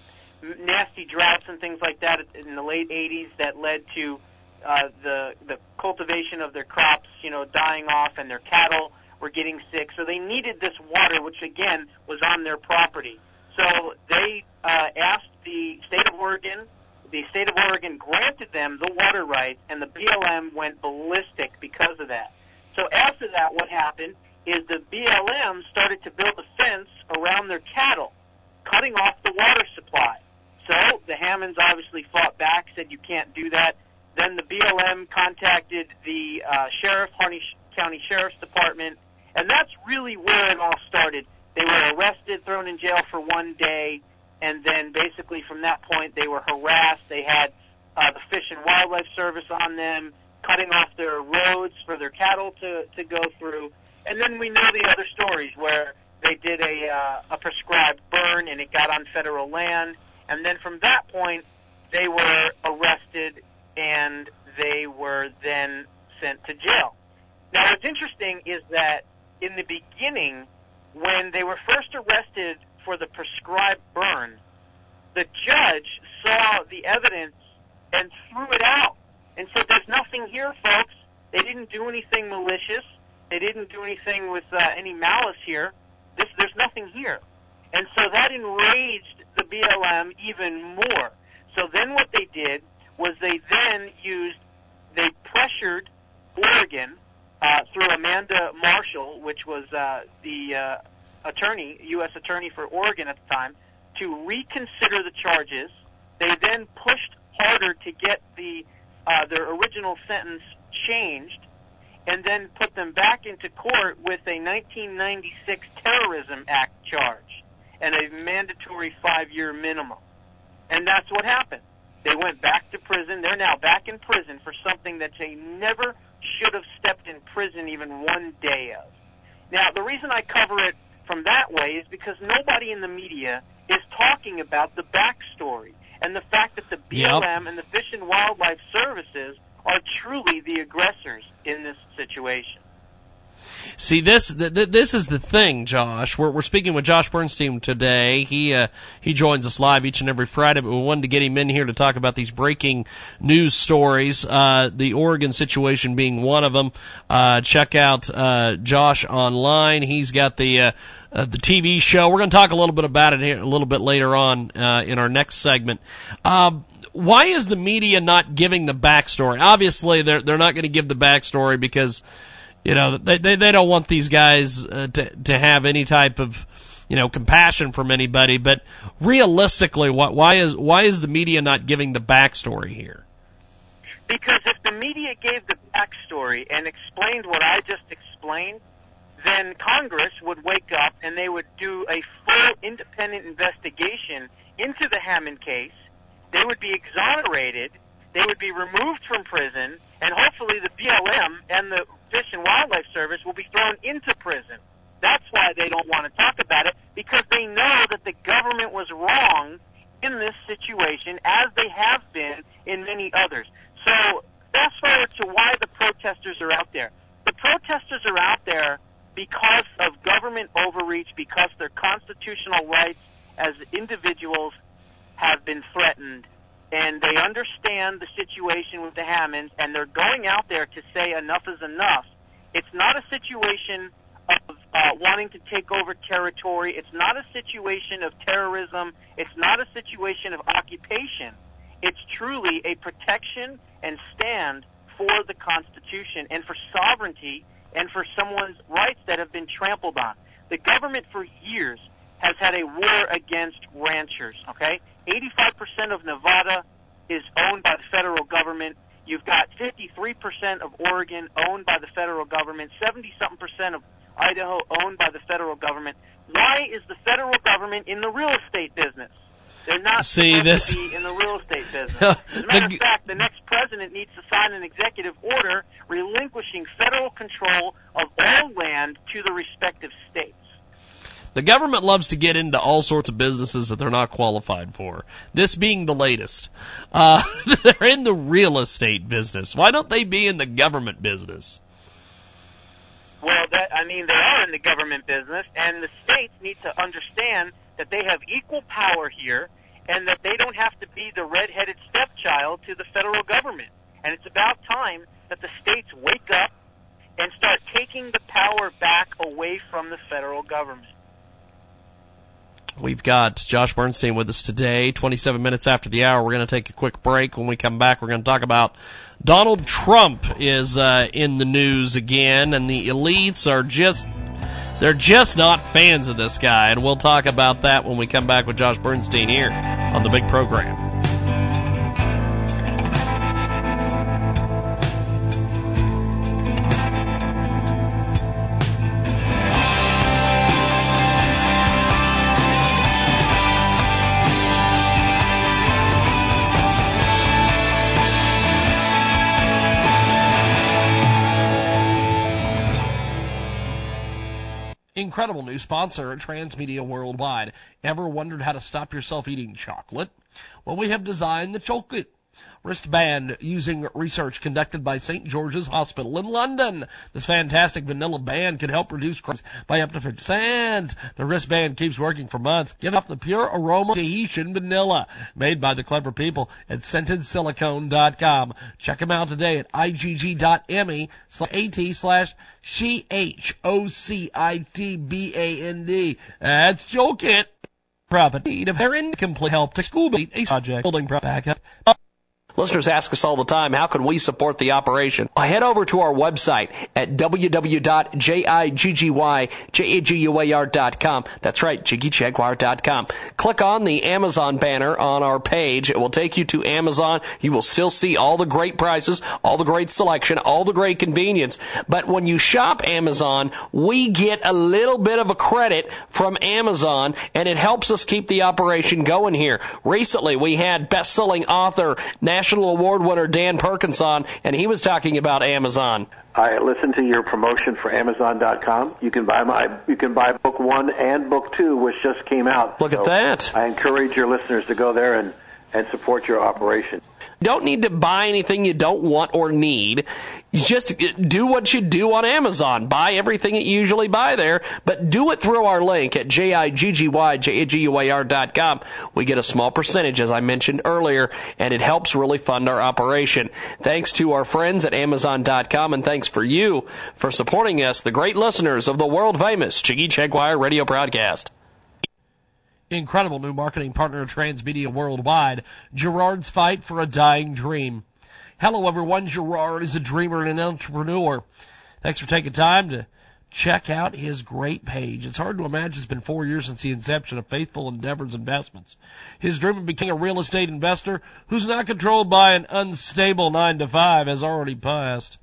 nasty droughts and things like that in the late 80s that led to uh, the the cultivation of their crops, you know, dying off, and their cattle were getting sick. So they needed this water, which again was on their property. So they uh, asked the state of Oregon. The state of Oregon granted them the water rights, and the BLM went ballistic because of that. So after that, what happened is the BLM started to build a fence around their cattle, cutting off the water supply. So the Hammonds obviously fought back, said you can't do that. Then the BLM contacted the uh, sheriff, Harney County Sheriff's Department, and that's really where it all started. They were arrested, thrown in jail for one day, and then basically from that point they were harassed. They had uh, the Fish and Wildlife Service on them, cutting off their roads for their cattle to to go through. And then we know the other stories where they did a uh, a prescribed burn and it got on federal land. And then from that point, they were arrested and they were then sent to jail. Now, what's interesting is that in the beginning, when they were first arrested for the prescribed burn, the judge saw the evidence and threw it out and said, "There's nothing here, folks. They didn't do anything malicious. They didn't do anything with uh, any malice here. This, there's nothing here." And so that enraged the BLM even more. So then what they did was they then used, they pressured Oregon uh, through Amanda Marshall, which was uh, the uh, attorney, U.S. attorney for Oregon at the time, to reconsider the charges. They then pushed harder to get the uh, their original sentence changed, and then put them back into court with a 1996 Terrorism Act charge and a mandatory five-year minimum. And that's what happened. They went back to prison. They're now back in prison for something that they never should have stepped in prison even one day of. Now, the reason I cover it from that way is because nobody in the media is talking about the backstory and the fact that the BLM Yep. and the Fish and Wildlife Services are truly the aggressors in this situation. See this th- th- this is the thing, Josh. We're we're speaking with Josh Bernstein today. He uh, he joins us live each and every Friday, but we wanted to get him in here to talk about these breaking news stories. Uh, the Oregon situation being one of them. Uh, check out uh, Josh online. He's got the uh, uh, the TV show. We're going to talk a little bit about it here a little bit later on uh, in our next segment. Um, why is the media not giving the backstory? Obviously, they're they're not going to give the backstory because you know they they, they don't want these guys uh, to to have any type of you know compassion from anybody. But realistically, why why is why is the media not giving the backstory here? Because if the media gave the backstory and explained what I just explained, then Congress would wake up and they would do a full independent investigation into the Hammond case. They would be exonerated. They would be removed from prison, and hopefully the BLM and the Fish and Wildlife Service will be thrown into prison. That's why they don't want to talk about it because they know that the government was wrong in this situation, as they have been in many others. So fast forward to why the protesters are out there. The protesters are out there because of government overreach, because their constitutional rights as individuals have been threatened, and they understand the situation with the Hammonds, and they're going out there to say enough is enough. It's not a situation of uh, wanting to take over territory. It's not a situation of terrorism. It's not a situation of occupation. It's truly a protection and stand for the Constitution and for sovereignty and for someone's rights that have been trampled on. The government for years has had a war against ranchers, okay? 85% of Nevada is owned by the federal government. You've got 53% of Oregon owned by the federal government, 70 something percent of Idaho owned by the federal government. Why is the federal government in the real estate business? They're not See, this- to be in the real estate business. As a matter of fact, the next president needs to sign an executive order relinquishing federal control of all land to the respective states. The government loves to get into all sorts of businesses that they're not qualified for. This being the latest. Uh, they're in the real estate business. Why don't they be in the government business? Well, that I mean, they are in the government business, and the states need to understand that they have equal power here, and that they don't have to be the red-headed stepchild to the federal government. And it's about time that the states wake up and start taking the power back away from the federal government. We've got Josh Bernstein with us today, 27 minutes after the hour. We're going to take a quick break. When we come back, we're going to talk about Donald Trump is uh, in the news again, and the elites are just. They're just not fans of this guy, and we'll talk about that when we come back with Josh Bernstein here on the big program. Incredible new sponsor, Transmedia Worldwide. Ever wondered how to stop yourself eating chocolate? Well, we have designed the chocolate wristband using research conducted by St. George's Hospital in London. This fantastic vanilla band can help reduce crunch by up to 50%. The wristband keeps working for months. Get off the pure aroma of Tahitian vanilla made by the clever people at scentedsilicone.com. Check them out today at igg.me slash at slash C-H-O-C-I-T-B-A-N-D. That's Jokit. Property of their incomplete help to school beat a project building backup. Listeners ask us all the time, how can we support the operation? Head over to our website at www.jiggyjaguar.com. That's right, jiggyjaguar.com. Click on the Amazon banner on our page. It will take you to Amazon. You will still see all the great prices, all the great selection, all the great convenience. But when you shop Amazon, we get a little bit of a credit from Amazon and it helps us keep the operation going here. Recently, we had best-selling author, national award winner Dan Perkinson, and he was talking about Amazon. I listened to your promotion for Amazon.com. You can buy my, you can buy book one and book two, which just came out. Look at that. I encourage your listeners to go there and, and support your operation. Don't need to buy anything you don't want or need. Just do what you do on Amazon. Buy everything you usually buy there, but do it through our link at J-I-G-G-Y-J-A-G-U-A-R.com. We get a small percentage, as I mentioned earlier, and it helps really fund our operation. Thanks to our friends at Amazon.com, and thanks for you for supporting us, the great listeners of the world famous Jiggy Jaguar radio broadcast incredible new marketing partner of Transmedia Worldwide, Gerard's Fight for a Dying Dream. Hello everyone, Gerard is a dreamer and an entrepreneur. Thanks for taking time to check out his great page. It's hard to imagine it's been four years since the inception of Faithful Endeavors Investments. His dream of becoming a real estate investor who's not controlled by an unstable nine to five has already passed.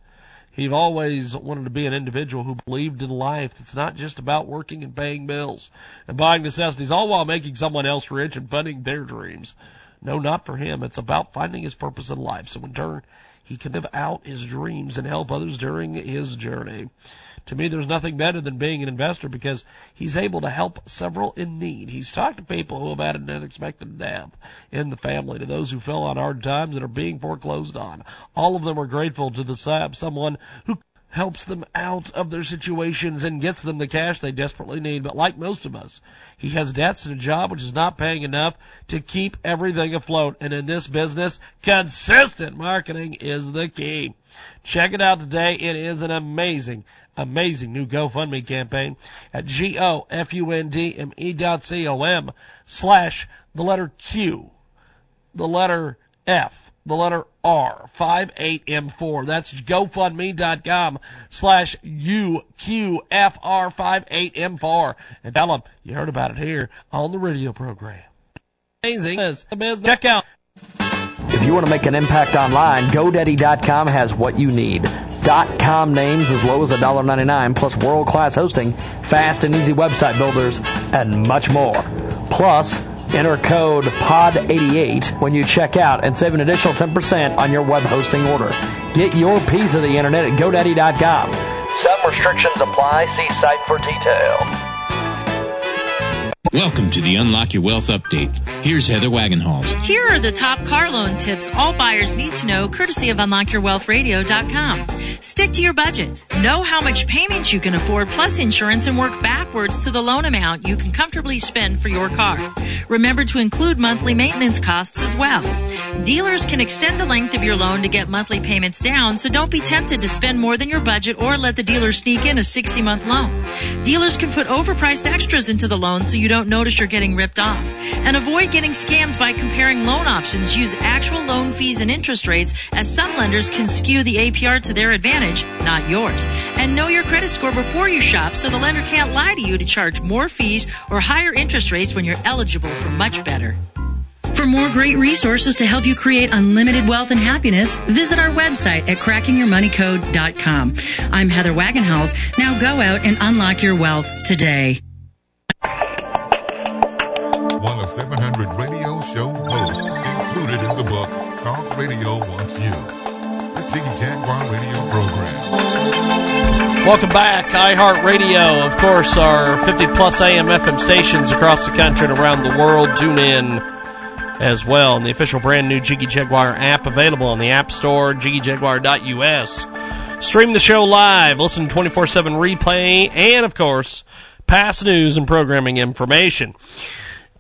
He always wanted to be an individual who believed in life that's not just about working and paying bills and buying necessities, all while making someone else rich and funding their dreams. No, not for him. It's about finding his purpose in life. So in turn, he can live out his dreams and help others during his journey. To me, there's nothing better than being an investor because he's able to help several in need. He's talked to people who have had an unexpected death in the family, to those who fell on hard times and are being foreclosed on. All of them are grateful to the someone who helps them out of their situations and gets them the cash they desperately need. But like most of us, he has debts and a job which is not paying enough to keep everything afloat. And in this business, consistent marketing is the key. Check it out today. It is an amazing, amazing new GoFundMe campaign at G-O-F-U-N-D-M-E dot C-O-M slash the letter Q, the letter F, the letter R, 58M4. That's GoFundMe.com slash UQFR58M4. And tell them you heard about it here on the radio program. Amazing. Check out. If you want to make an impact online, GoDaddy.com has what you need. .com names as low as $1.99 plus world-class hosting, fast and easy website builders, and much more. Plus, enter code POD88 when you check out and save an additional 10% on your web hosting order. Get your piece of the internet at GoDaddy.com. Some restrictions apply. See site for detail. Welcome to the Unlock Your Wealth Update Here's Heather Wagenhals. Here are the top car loan tips all buyers need to know courtesy of UnlockYourWealthRadio.com. Stick to your budget. Know how much payment you can afford plus insurance and work backwards to the loan amount you can comfortably spend for your car. Remember to include monthly maintenance costs as well. Dealers can extend the length of your loan to get monthly payments down, so don't be tempted to spend more than your budget or let the dealer sneak in a 60 month loan. Dealers can put overpriced extras into the loan so you don't notice you're getting ripped off. And avoid getting scammed by comparing loan options. Use actual loan fees and interest rates as some lenders can skew the APR to their advantage, not yours. And know your credit score before you shop so the lender can't lie to you to charge more fees or higher interest rates when you're eligible for much better. For more great resources to help you create unlimited wealth and happiness, visit our website at crackingyourmoneycode.com. I'm Heather Wagenhals. Now go out and unlock your wealth today. Of 700 radio show hosts included in the book Talk Radio Wants You. This Jiggy Jaguar radio program. Welcome back, iHeartRadio. Of course, our 50 plus AM FM stations across the country and around the world tune in as well. And the official brand new Jiggy Jaguar app available on the App Store, jiggyjaguar.us. Stream the show live, listen to 24 7 replay, and of course, past news and programming information.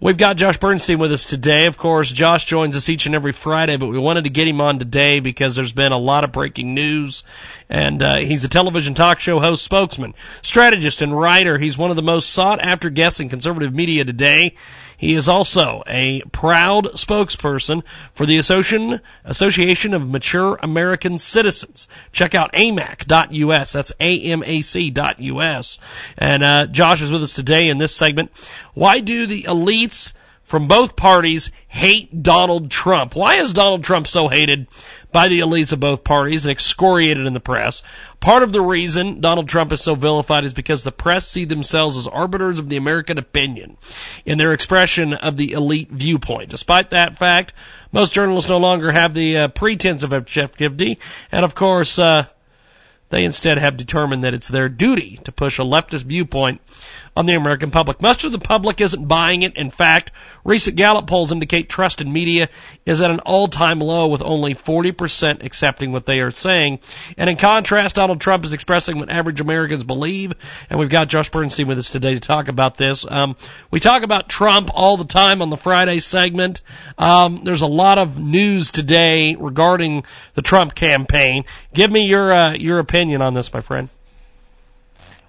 We've got Josh Bernstein with us today. Of course, Josh joins us each and every Friday, but we wanted to get him on today because there's been a lot of breaking news. And uh, he's a television talk show host, spokesman, strategist, and writer. He's one of the most sought after guests in conservative media today. He is also a proud spokesperson for the Association, Association of Mature American Citizens. Check out amac.us. That's A-M-A-C.us. And uh, Josh is with us today in this segment. Why do the elites from both parties hate Donald Trump? Why is Donald Trump so hated by the elites of both parties and excoriated in the press? Part of the reason Donald Trump is so vilified is because the press see themselves as arbiters of the American opinion in their expression of the elite viewpoint. Despite that fact, most journalists no longer have the uh, pretense of objectivity, and of course, uh, they instead have determined that it's their duty to push a leftist viewpoint on the American public. Much of the public isn't buying it. In fact, recent Gallup polls indicate trust in media is at an all-time low with only 40% accepting what they are saying. And in contrast, Donald Trump is expressing what average Americans believe. And we've got Josh Bernstein with us today to talk about this. Um, we talk about Trump all the time on the Friday segment. Um, there's a lot of news today regarding the Trump campaign. Give me your uh, your opinion on this, my friend.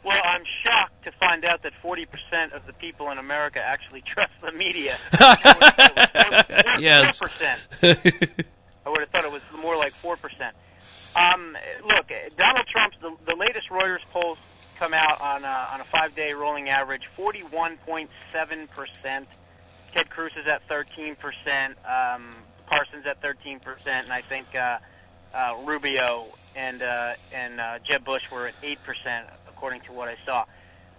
Well, I'm shocked find out that 40% of the people in America actually trust the media. yes. 4%. I would have thought it was more like 4%. Um, look, Donald Trump's, the, the latest Reuters polls come out on a, on a five-day rolling average, 41.7%. Ted Cruz is at 13%, um, Carson's at 13%, and I think uh, uh, Rubio and uh, and uh, Jeb Bush were at 8%, according to what I saw.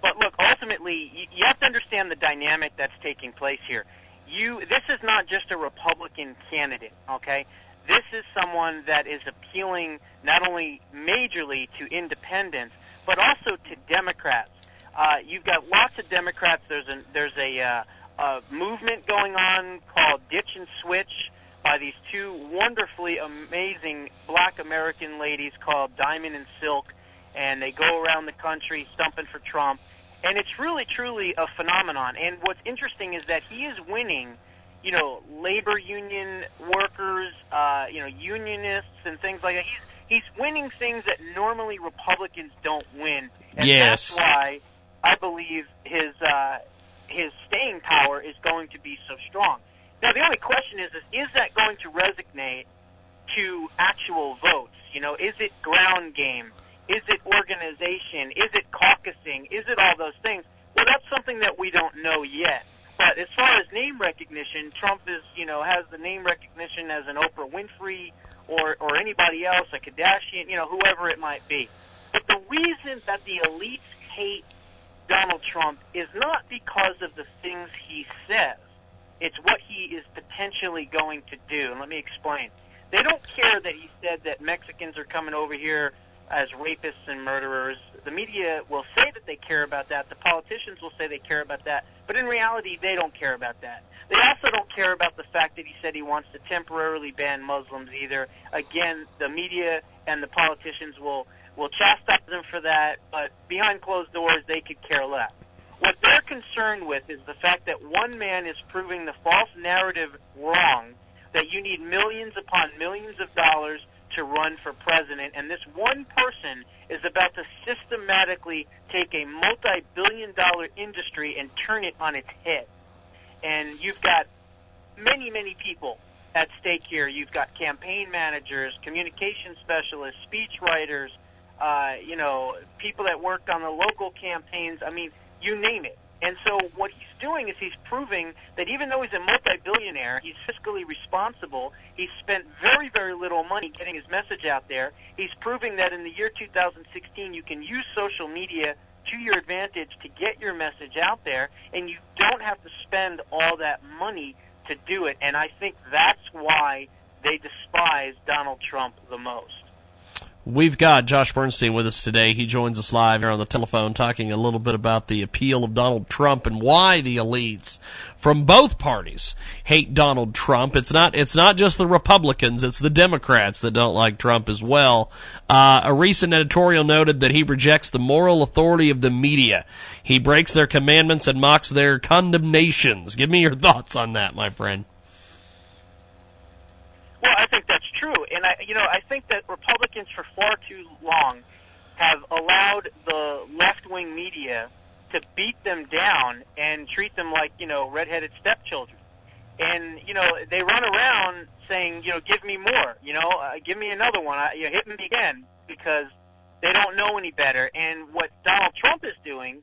But look, ultimately, you, you have to understand the dynamic that's taking place here. You, this is not just a Republican candidate, okay? This is someone that is appealing not only majorly to independents, but also to Democrats. Uh, you've got lots of Democrats. There's a there's a, uh, a movement going on called Ditch and Switch by these two wonderfully amazing Black American ladies called Diamond and Silk, and they go around the country stumping for Trump. And it's really, truly a phenomenon. And what's interesting is that he is winning, you know, labor union workers, uh, you know, unionists and things like that. He's he's winning things that normally Republicans don't win. And Yes. that's why I believe his uh, his staying power is going to be so strong. Now the only question is, is is that going to resonate to actual votes? You know, is it ground game? Is it organization? Is it caucusing? Is it all those things? Well, that's something that we don't know yet. But as far as name recognition, Trump is, you know, has the name recognition as an Oprah Winfrey or or anybody else, a Kardashian, you know, whoever it might be. But the reason that the elites hate Donald Trump is not because of the things he says. It's what he is potentially going to do. And let me explain. They don't care that he said that Mexicans are coming over here as rapists and murderers. The media will say that they care about that. The politicians will say they care about that. But in reality, they don't care about that. They also don't care about the fact that he said he wants to temporarily ban Muslims either. Again, the media and the politicians will will chastise them for that, but behind closed doors, they could care less. What they're concerned with is the fact that one man is proving the false narrative wrong, that you need millions upon millions of dollars to run for president, and this one person is about to systematically take a multi-billion dollar industry and turn it on its head. And you've got many, many people at stake here. You've got campaign managers, communication specialists, speech writers, uh, you know, people that worked on the local campaigns. I mean, you name it. And so what he's doing is he's proving that even though he's a multi-billionaire, he's fiscally responsible. He's spent very, very little money getting his message out there. He's proving that in the year 2016 you can use social media to your advantage to get your message out there, and you don't have to spend all that money to do it. And I think that's why they despise Donald Trump the most. We've got Josh Bernstein with us today. He joins us live here on the telephone talking a little bit about the appeal of Donald Trump and why the elites from both parties hate Donald Trump. It's not, it's not just the Republicans, it's the Democrats that don't like Trump as well. Uh, a recent editorial noted that he rejects the moral authority of the media. He breaks their commandments and mocks their condemnations. Give me your thoughts on that, my friend. Well, I think that's true, and I, you know, I think that Republicans for far too long have allowed the left-wing media to beat them down and treat them like you know redheaded stepchildren. And you know, they run around saying, you know, give me more, you know, uh, give me another one, I, you know, hit me again, because they don't know any better. And what Donald Trump is doing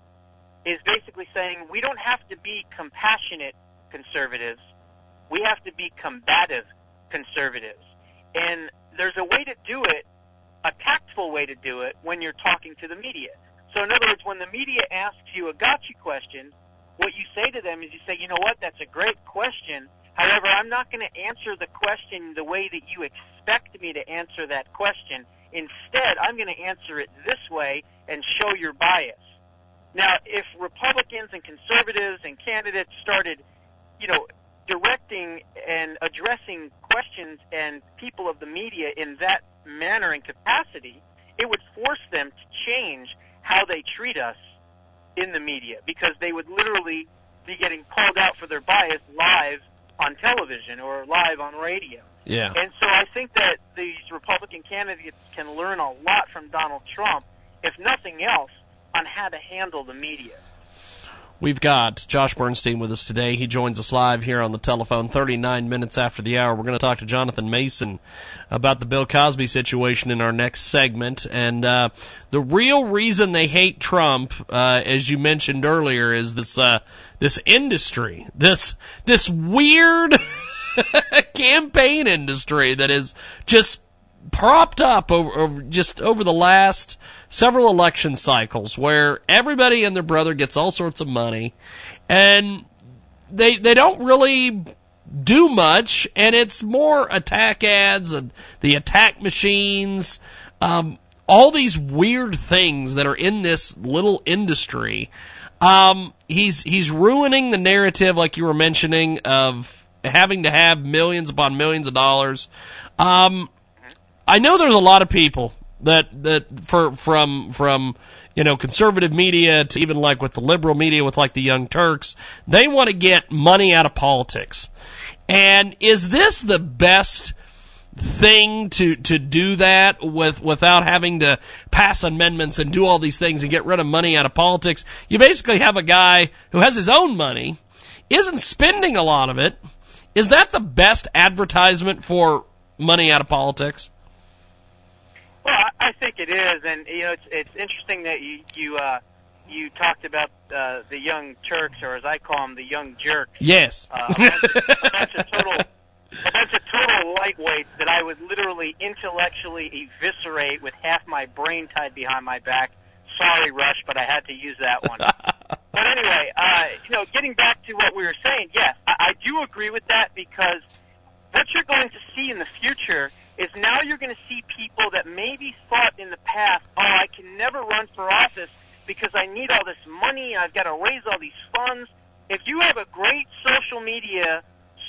is basically saying we don't have to be compassionate conservatives, we have to be combative conservatives. And there's a way to do it, a tactful way to do it, when you're talking to the media. So in other words, when the media asks you a gotcha question, what you say to them is you say, you know what, that's a great question. However, I'm not going to answer the question the way that you expect me to answer that question. Instead, I'm going to answer it this way and show your bias. Now, if Republicans and conservatives and candidates started, you know, directing and addressing questions and people of the media in that manner and capacity, it would force them to change how they treat us in the media because they would literally be getting called out for their bias live on television or live on radio. Yeah. And so I think that these Republican candidates can learn a lot from Donald Trump, if nothing else, on how to handle the media. We've got Josh Bernstein with us today. He joins us live here on the telephone 39 minutes after the hour. We're going to talk to Jonathan Mason about the Bill Cosby situation in our next segment. And uh, the real reason they hate Trump, uh, as you mentioned earlier, is this uh, this industry, this this weird campaign industry that is just propped up over, over, just over the last several election cycles where everybody and their brother gets all sorts of money and they they don't really do much and it's more attack ads and the attack machines um, all these weird things that are in this little industry. Um, he's he's ruining the narrative like you were mentioning of having to have millions upon millions of dollars. Um, I know there's a lot of people that that for from from you know conservative media to even like with the liberal media with like the Young Turks, they want to get money out of politics. And is this the best thing to to do that with without having to pass amendments and do all these things and get rid of money out of politics? You basically have a guy who has his own money, isn't spending a lot of it. Is that the best advertisement for money out of politics? Well, I think it is, and you know, it's it's interesting that you you uh, you talked about uh, the young Turks, or as I call them, the young jerks. Yes. Uh, a, bunch, a bunch of total, a bunch of total lightweights that I would literally intellectually eviscerate with half my brain tied behind my back. Sorry, Rush, but I had to use that one. but anyway, uh, you know, getting back to what we were saying, yes, I, I do agree with that because what you're going to see in the future is now you're going to see people that maybe thought in the past, oh, I can never run for office because I need all this money I've got to raise all these funds. if you have a great social media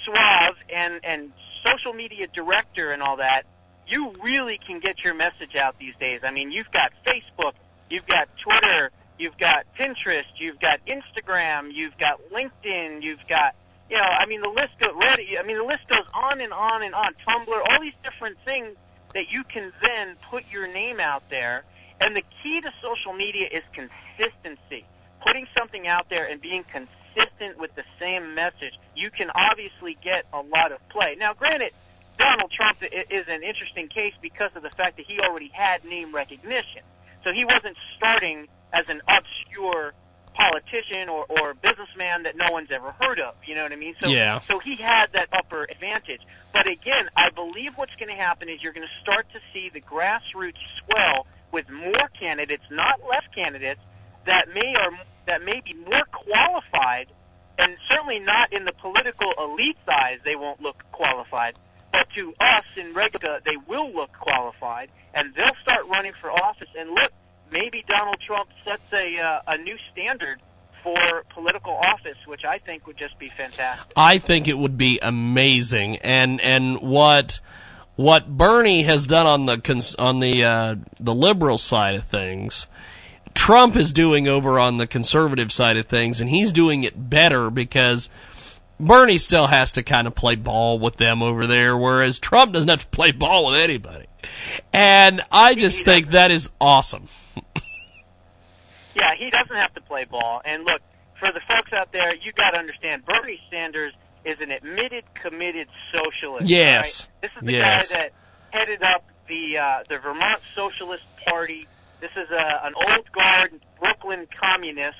suave and and social media director and all that, you really can get your message out these days. I mean, you've got Facebook, you've got Twitter, you've got Pinterest, you've got Instagram, you've got LinkedIn, you've got you know, I mean the list goes Reddit, I mean the list goes on and on and on. Tumblr, all these different things that you can then put your name out there. And the key to social media is consistency. Putting something out there and being consistent with the same message. You can obviously get a lot of play. Now, granted, Donald Trump is an interesting case because of the fact that he already had name recognition. So he wasn't starting as an obscure politician or, or businessman that no one's ever heard of. You know what I mean? So, Yeah. so he had that upper advantage. But again, I believe what's going to happen is you're going to start to see the grassroots swell with more candidates, not less candidates, that may or that may be more qualified, and certainly not in the political elite's eyes. They won't look qualified, but to us in regular, they will look qualified, and they'll start running for office. And look, maybe Donald Trump sets a uh, a new standard for political office, which I think would just be fantastic. I think it would be amazing, and and what what Bernie has done on the on the uh, the liberal side of things, Trump is doing over on the conservative side of things, and he's doing it better because Bernie still has to kind of play ball with them over there, whereas Trump doesn't have to play ball with anybody. And I just think that is awesome. Yeah, he doesn't have to play ball. And look, for the folks out there, you got to understand Bernie Sanders is an admitted, committed socialist. Yes. right? This is the Yes. guy that headed up the uh, the Vermont Socialist Party. This is a, an old guard Brooklyn communist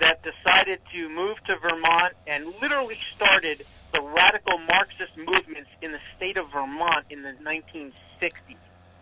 that decided to move to Vermont and literally started the radical Marxist movements in the state of Vermont in the 1960s.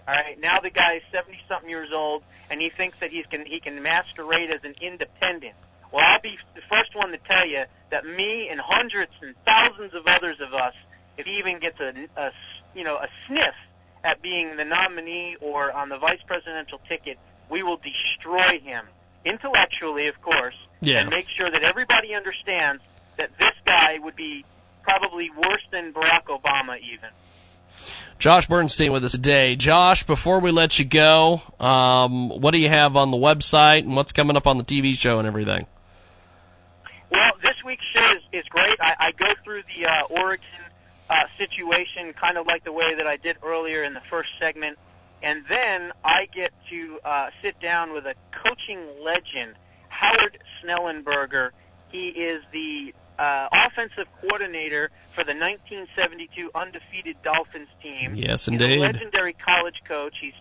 All right, now the guy is 70 something years old, and he thinks that he's can he can masquerade as an independent. Well, I'll be the first one to tell you that me and hundreds and thousands of others of us, if he even gets a, a you know a sniff at being the nominee or on the vice presidential ticket, we will destroy him intellectually, of course, Yeah. and make sure that everybody understands that this guy would be probably worse than Barack Obama even. Josh Bernstein with us today. Josh, before we let you go, um, what do you have on the website and what's coming up on the TV show and everything? Well, this week's show is, is great. I, I go through the uh, Oregon uh, situation kind of like the way that I did earlier in the first segment. And then I get to uh, sit down with a coaching legend, Howard Schnellenberger. He is the uh, offensive coordinator for the 1972 undefeated Dolphins team. Yes, indeed. He's a legendary college coach. He's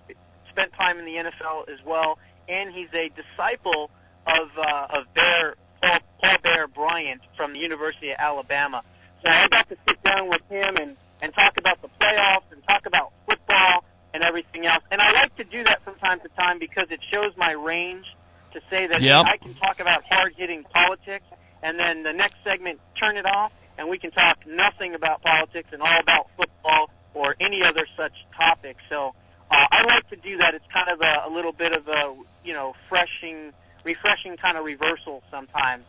spent time in the NFL as well, and he's a disciple of uh, of Bear Paul, Paul Bear Bryant from the University of Alabama. So I got to sit down with him and and talk about the playoffs and talk about football and everything else. And I like to do that from time to time because it shows my range to say that Yep. I can talk about hard hitting politics, and then the next segment turn it off, and we can talk nothing about politics and all about football or any other such topic. So uh, I like to do that. It's kind of a, a little bit of a you know freshing, refreshing kind of reversal sometimes,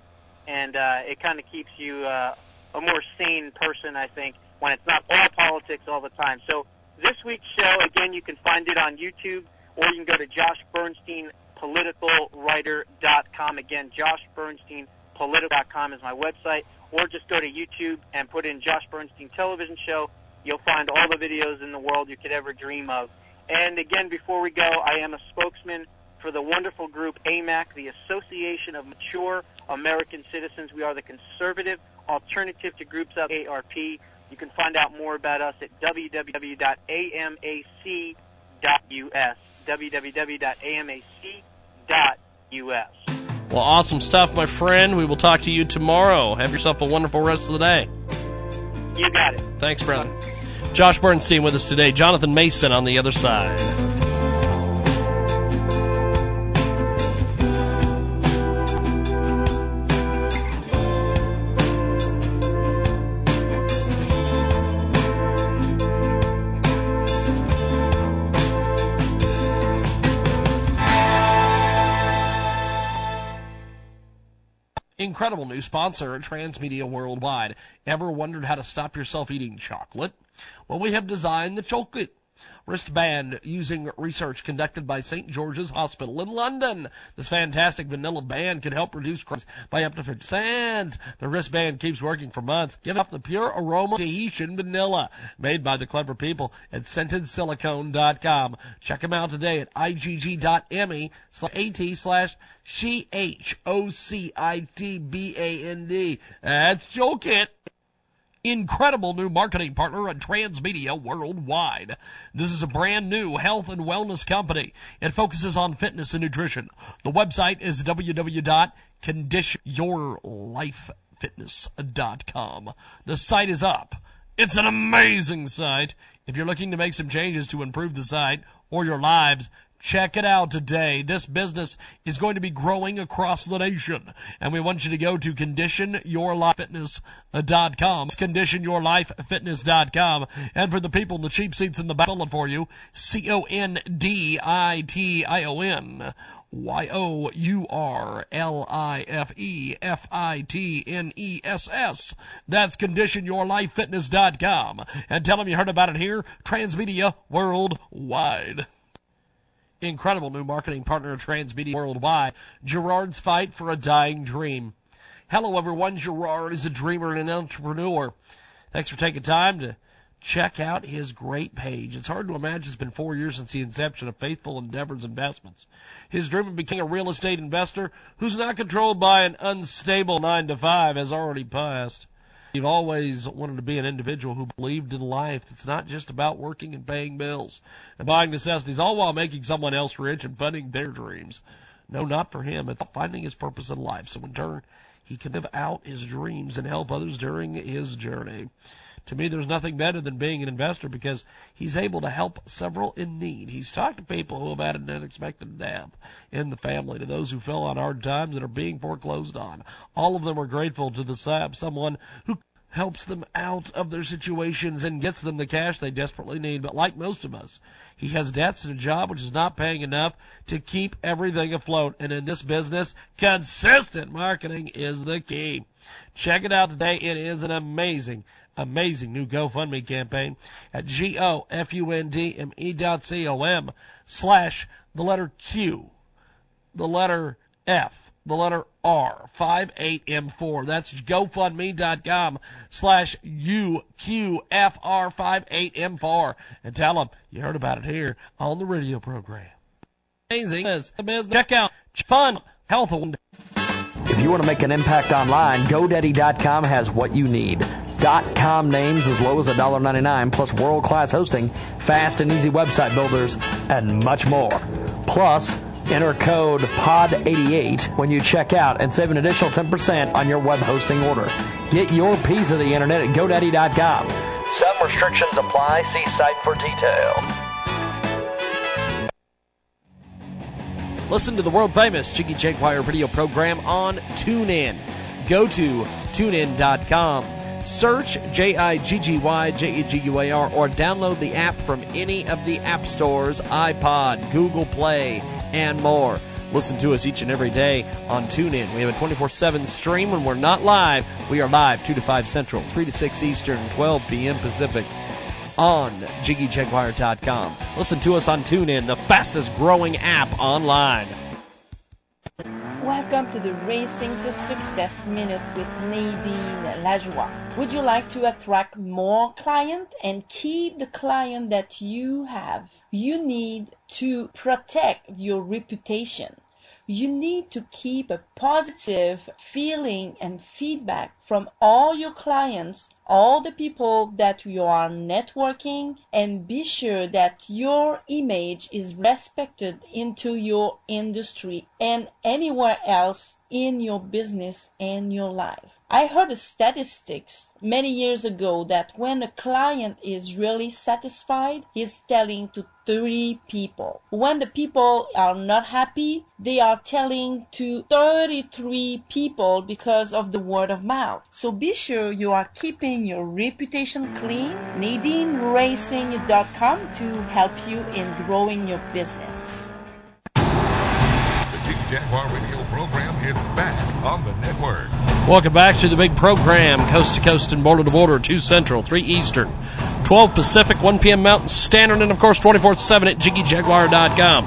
and uh, it kind of keeps you uh, a more sane person. I think when it's not all politics all the time. So this week's show, again, you can find it on YouTube, or you can go to Josh Bernstein politicalwriter.com. Again, Josh Bernstein political.com is my website, or just go to YouTube and put in Josh Bernstein television show. You'll find all the videos in the world you could ever dream of. And again, before we go, I am a spokesman for the wonderful group AMAC, the Association of Mature American Citizens. We are the conservative alternative to groups of AARP. You can find out more about us at www.amac.us. www.amac.us. Well, awesome stuff, my friend. We will talk to you tomorrow. Have yourself a wonderful rest of the day. You got it. Thanks, brother. Josh Bernstein with us today. Jonathan Mason on the other side. Incredible. new sponsor Transmedia Worldwide. Ever wondered how to stop yourself eating chocolate? Well, we have designed the chocolate wristband using research conducted by St. George's Hospital in London. This fantastic vanilla band can help reduce cracks by up to 50%. The wristband keeps working for months, giving off the pure aroma of Tahitian vanilla, made by the clever people at scentedsilicone.com. Check them out today at igg.me slash at slash C-H-O-C-I-T-B-A-N-D. That's Joe Kit incredible new marketing partner at Transmedia Worldwide. This is a brand new health and wellness company. It focuses on fitness and nutrition. The website is www.conditionyourlifefitness.com. The site is up. It's an amazing site. If you're looking to make some changes to improve the site or your lives, Check it out today. This business is going to be growing across the nation. And we want you to go to conditionyourlifefitness.com. It's conditionyourlifefitness.com. And for the people in the cheap seats in the back, for you, C-O-N-D-I-T-I-O-N. Y O U R L I F E F I T N E S S. That's conditionyourlifefitness.com. And tell them you heard about it here, Transmedia Worldwide incredible new marketing partner of Transmedia Worldwide, Gerard's Fight for a Dying Dream. Hello everyone, Gerard is a dreamer and an entrepreneur. Thanks for taking time to check out his great page. It's hard to imagine it's been four years since the inception of Faithful Endeavors Investments. His dream of becoming a real estate investor who's not controlled by an unstable nine to five has already passed. You've always wanted to be an individual who believed in life It's not just about working and paying bills and buying necessities, all while making someone else rich and funding their dreams. No, not for him. It's finding his purpose in life. So in turn, he can live out his dreams and help others during his journey. To me, there's nothing better than being an investor because he's able to help several in need. He's talked to people who have had an unexpected death in the family, to those who fell on hard times and are being foreclosed on. All of them are grateful to the SAB, someone who helps them out of their situations and gets them the cash they desperately need. But like most of us, he has debts and a job which is not paying enough to keep everything afloat. And in this business, consistent marketing is the key. Check it out today. It is an amazing, amazing new GoFundMe campaign at G-O-F-U-N-D-M-E dot C-O-M slash the letter Q, the letter F, the letter R, 58M4. That's GoFundMe.com slash UQFR58M4. And tell them you heard about it here on the radio program. Amazing. Check out Fun Health. If you want to make an impact online, GoDaddy.com has what you need. .com names as low as $1.99 plus world-class hosting, fast and easy website builders, and much more. Plus, Enter code POD88 when you check out and save an additional 10% on your web hosting order. Get your piece of the internet at GoDaddy.com. Some restrictions apply. See site for details. Listen to the world famous Jiggy Jaguar radio program on TuneIn. Go to tunein.com. Search J I G G Y J E G U A R or download the app from any of the app stores iPod, Google Play, and more. Listen to us each and every day on TuneIn. We have a 24 7 stream when we're not live. We are live 2 to 5 Central, 3 to 6 Eastern, 12 p.m. Pacific on JiggyJaguar.com. Listen to us on TuneIn, the fastest growing app online. Welcome to the Racing to Success Minute with Nadine Lajoie. Would you like to attract more clients and keep the client that you have? You need to protect your reputation. You need to keep a positive feeling and feedback from all your clients, all the people that you are networking, and be sure that your image is respected into your industry and anywhere else in your business and your life. I heard statistics many years ago that when a client is really satisfied, he's telling to 30 people. When the people are not happy, they are telling to 33 people because of the word of mouth. So be sure you are keeping your reputation clean. NadineRacing.com to help you in growing your business. The Jaguar radio program is back on the network. Welcome back to the big program, coast to coast and border to border, 2 Central, 3 Eastern, 12 Pacific, 1 p.m. Mountain Standard, and of course 24 7 at JiggyJaguar.com.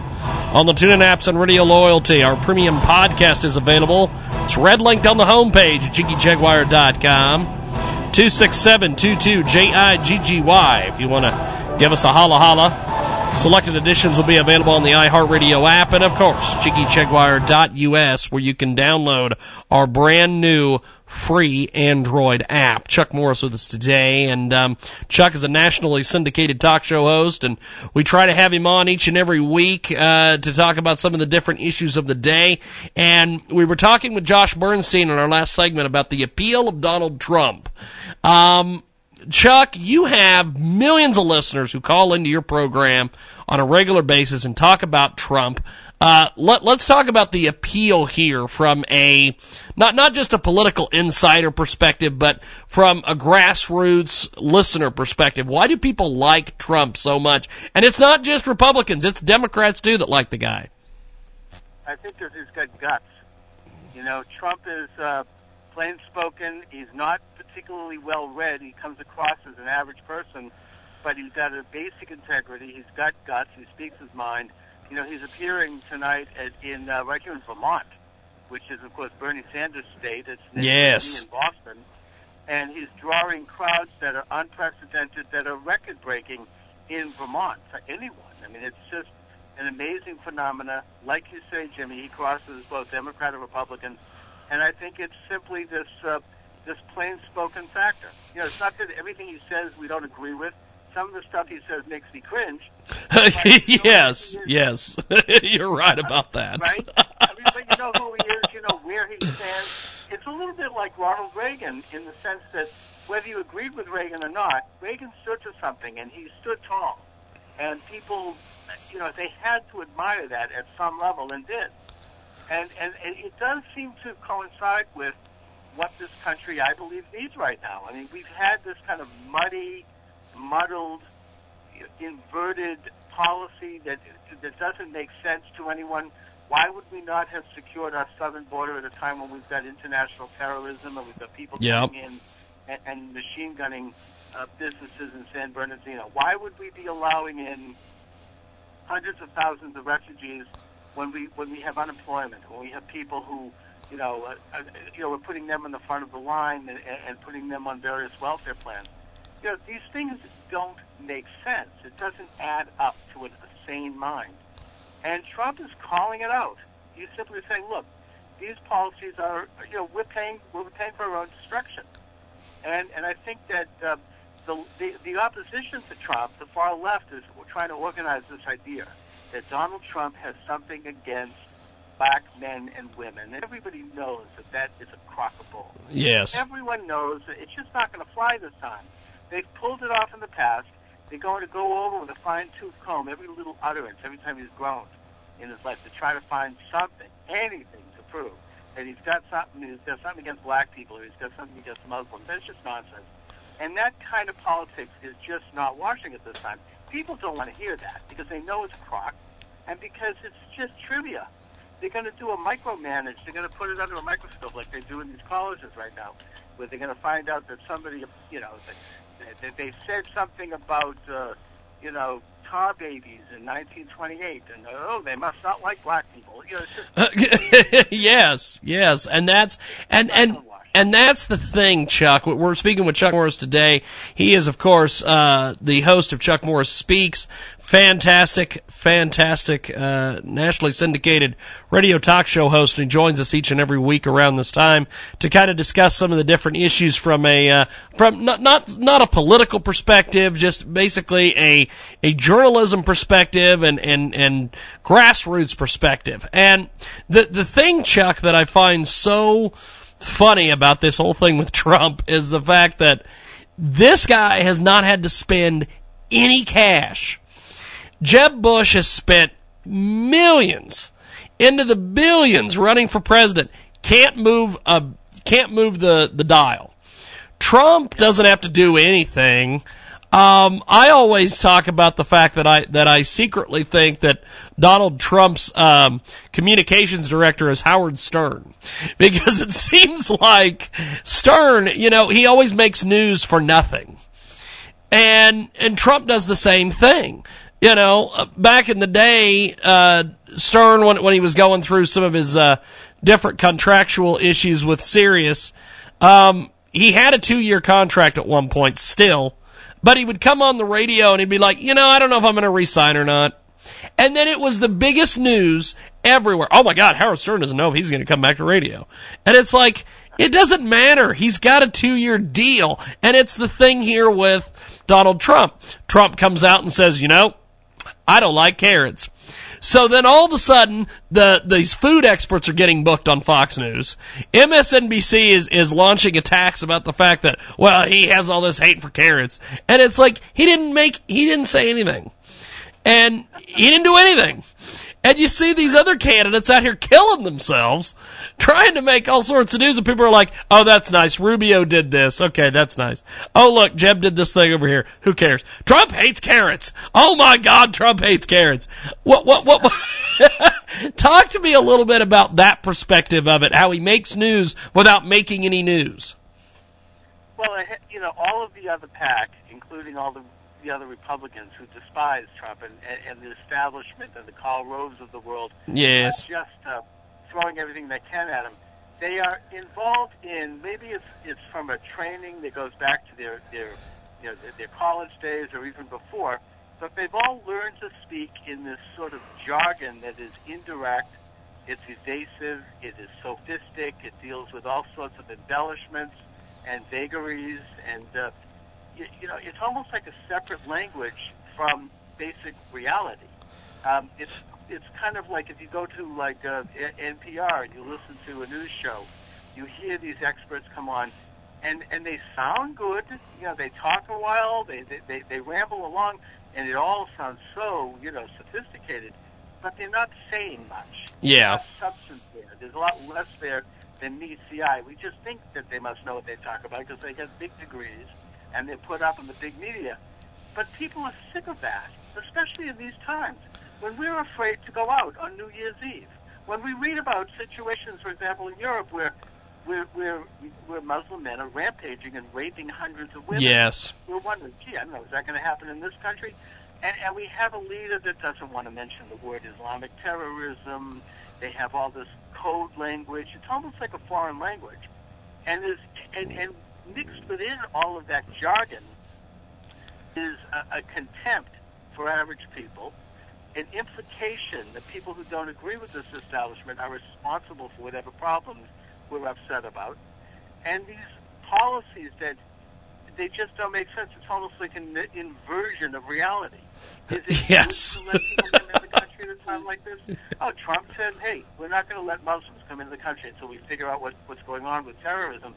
On the TuneIn apps and Radio Loyalty, our premium podcast is available. It's red linked on the homepage at JiggyJaguar.com. 267 J-I-G-G-Y if you want to give us a holla holla. Selected editions will be available on the iHeartRadio app and, of course, JiggyJaguar.us where you can download our brand new free Android app. Chuck Morris with us today, and um, Chuck is a nationally syndicated talk show host, and we try to have him on each and every week uh, to talk about some of the different issues of the day. And we were talking with Josh Bernstein in our last segment about the appeal of Donald Trump. Um, Chuck, you have millions of listeners who call into your program on a regular basis and talk about Trump. Uh, let, us talk about the appeal here from a not not just a political insider perspective, but from a grassroots listener perspective. Why do people like Trump so much? And it's not just Republicans; it's Democrats too that like the guy. I think because he's got guts. You know, Trump is uh, plain spoken. He's not particularly well read. He comes across as an average person, but he's got a basic integrity. He's got guts. He speaks his mind. You know, he's appearing tonight at, in uh, right here in Vermont, which is of course Bernie Sanders' state. It's yes. in Boston, and he's drawing crowds that are unprecedented, that are record breaking in Vermont for anyone. I mean, it's just an amazing phenomena. Like you say, Jimmy, he crosses both Democrat and Republican, and I think it's simply this uh, this plain spoken factor. You know, it's not that everything he says we don't agree with. Some of the stuff he says makes me cringe. yes, yes, you're right about that. Right? I mean, but you know who he is. You know where he stands. It's a little bit like Ronald Reagan in the sense that whether you agreed with Reagan or not, Reagan stood for something, and he stood tall. And people, you know, they had to admire that at some level, and did. And and, and it does seem to coincide with what this country, I believe, needs right now. I mean, we've had this kind of muddy, muddled, inverted policy that that doesn't make sense to anyone. Why would we not have secured our southern border at a time when we've got international terrorism and we've got people yep. coming in and, and machine gunning uh, businesses in San Bernardino? Why would we be allowing in hundreds of thousands of refugees when we when we have unemployment, when we have people who you know, uh, uh, you know, we're putting them in the front of the line and, and putting them on various welfare plans. You know, these things don't make sense. It doesn't add up to a sane mind. And Trump is calling it out. He's simply saying, look, these policies are, you know, we're paying, we're paying for our own destruction. And and I think that uh, the, the the opposition to Trump, the far left, is trying to organize this idea that Donald Trump has something against black men and women. And everybody knows that that is a crock of bull. Yes. Everyone knows that it's just not going to fly this time. They've pulled it off in the past. They're going to go over with a fine-tooth comb every little utterance every time he's groaned in his life to try to find something, anything to prove that he's got something, he's got something against black people, or he's got something against Muslims. That's just nonsense. And that kind of politics is just not washing at this time. People don't want to hear that because they know it's a crock and because it's just trivia they're going to do a micromanage. They're going to put it under a microscope like they do in these colleges right now, where they're going to find out that somebody, you know, that, that they said something about, uh, you know, tar babies in 1928, and oh, they must not like black people. You know, just, yes, yes, and that's and and and that's the thing, Chuck. We're speaking with Chuck Morris today. He is, of course, uh, the host of Chuck Morris Speaks. Fantastic, fantastic, uh, nationally syndicated radio talk show host, and he joins us each and every week around this time to kind of discuss some of the different issues from a uh, from not not not a political perspective, just basically a a journalism perspective and and and grassroots perspective. And the the thing, Chuck, that I find so funny about this whole thing with Trump is the fact that this guy has not had to spend any cash. Jeb Bush has spent millions into the billions running for president. Can't move a can't move the, the dial. Trump doesn't have to do anything. Um, I always talk about the fact that I that I secretly think that Donald Trump's um, communications director is Howard Stern, because it seems like Stern, you know, he always makes news for nothing, and and Trump does the same thing. You know, uh, back in the day, uh, Stern when when he was going through some of his uh, different contractual issues with Sirius, um, he had a two year contract at one point still but he would come on the radio and he'd be like, you know, I don't know if I'm going to resign or not. And then it was the biggest news everywhere. Oh my God, Howard Stern doesn't know if he's going to come back to radio. And it's like, it doesn't matter. He's got a two year deal. And it's the thing here with Donald Trump. Trump comes out and says, you know, I don't like carrots. So then all of a sudden, the these food experts are getting booked on Fox News. MSNBC is is launching attacks about the fact that well he has all this hate for carrots, and it's like he didn't make he didn't say anything, and he didn't do anything. And you see these other candidates out here killing themselves, trying to make all sorts of news, and people are like, "Oh, that's nice. Rubio did this. Okay, that's nice. Oh, look, Jeb did this thing over here. Who cares? Trump hates carrots. Oh my God, Trump hates carrots. What? What? What? what? Talk to me a little bit about that perspective of it. How he makes news without making any news. Well, you know, all of the other pack, including all the the other Republicans who despise Trump and, and, and the establishment and the Karl Roves of the world. Yes. Just uh, throwing everything they can at him. They are involved in maybe it's it's from a training that goes back to their their you know their, their college days or even before, but they've all learned to speak in this sort of jargon that is indirect. It's evasive. It is sophistic. It deals with all sorts of embellishments and vagaries and uh, you, you know, it's almost like a separate language from basic reality. Um, it's it's kind of like if you go to like uh, NPR and you listen to a news show, you hear these experts come on, and and they sound good. You know, they talk a while, they they they, they ramble along, and it all sounds so you know sophisticated, but they're not saying much. Yeah. There's substance there. There's a lot less there than meets the eye. We just think that they must know what they talk about because they have big degrees and they're put up in the big media. But people are sick of that, especially in these times when we're afraid to go out on New Year's Eve. When we read about situations, for example, in Europe where where, where, where Muslim men are rampaging and raping hundreds of women. Yes. We're wondering, gee, I don't know, is that going to happen in this country? And, and we have a leader that doesn't want to mention the word Islamic terrorism. They have all this code language. It's almost like a foreign language. And, there's, and, and mixed within all of that jargon is a, a contempt for average people, an implication that people who don't agree with this establishment are responsible for whatever problems we're upset about, and these policies that they just don't make sense. It's almost like an inversion of reality. Is it yes. to let people come into the country at a time like this? Oh, Trump said, "Hey, we're not going to let Muslims come into the country until we figure out what, what's going on with terrorism."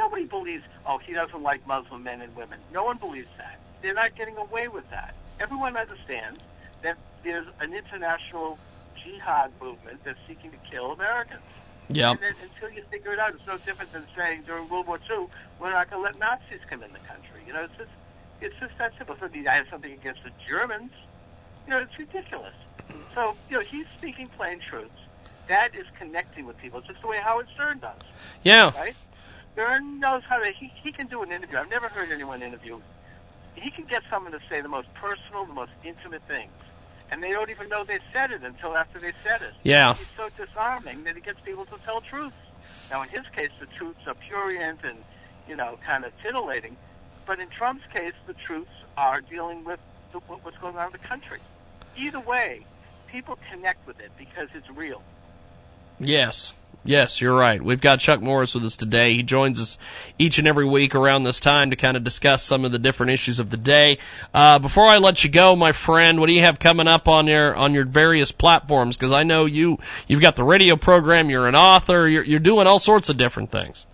Nobody believes, oh, he doesn't like Muslim men and women. No one believes that. They're not getting away with that. Everyone understands that there's an international jihad movement that's seeking to kill Americans. Yeah. And then until you figure it out, it's no different than saying during World War II, we're not going to let Nazis come in the country. You know, it's just, it's just that simple. So I have something against the Germans. You know, it's ridiculous. So, you know, he's speaking plain truths. That is connecting with people, It's just the way Howard Stern does. Yeah. Right? Stern knows how to. He, he can do an interview. I've never heard anyone interview. He can get someone to say the most personal, the most intimate things, and they don't even know they said it until after they said it. Yeah. He's so disarming that he gets people to tell truths. Now, in his case, the truths are prurient and you know kind of titillating, but in Trump's case, the truths are dealing with the, what's going on in the country. Either way, people connect with it because it's real. Yes. Yes, you're right. We've got Chuck Morse with us today. He joins us each and every week around this time to kind of discuss some of the different issues of the day. Uh, before I let you go, my friend, what do you have coming up on your on your various platforms? Because I know you you've got the radio program. You're an author. You're you're doing all sorts of different things.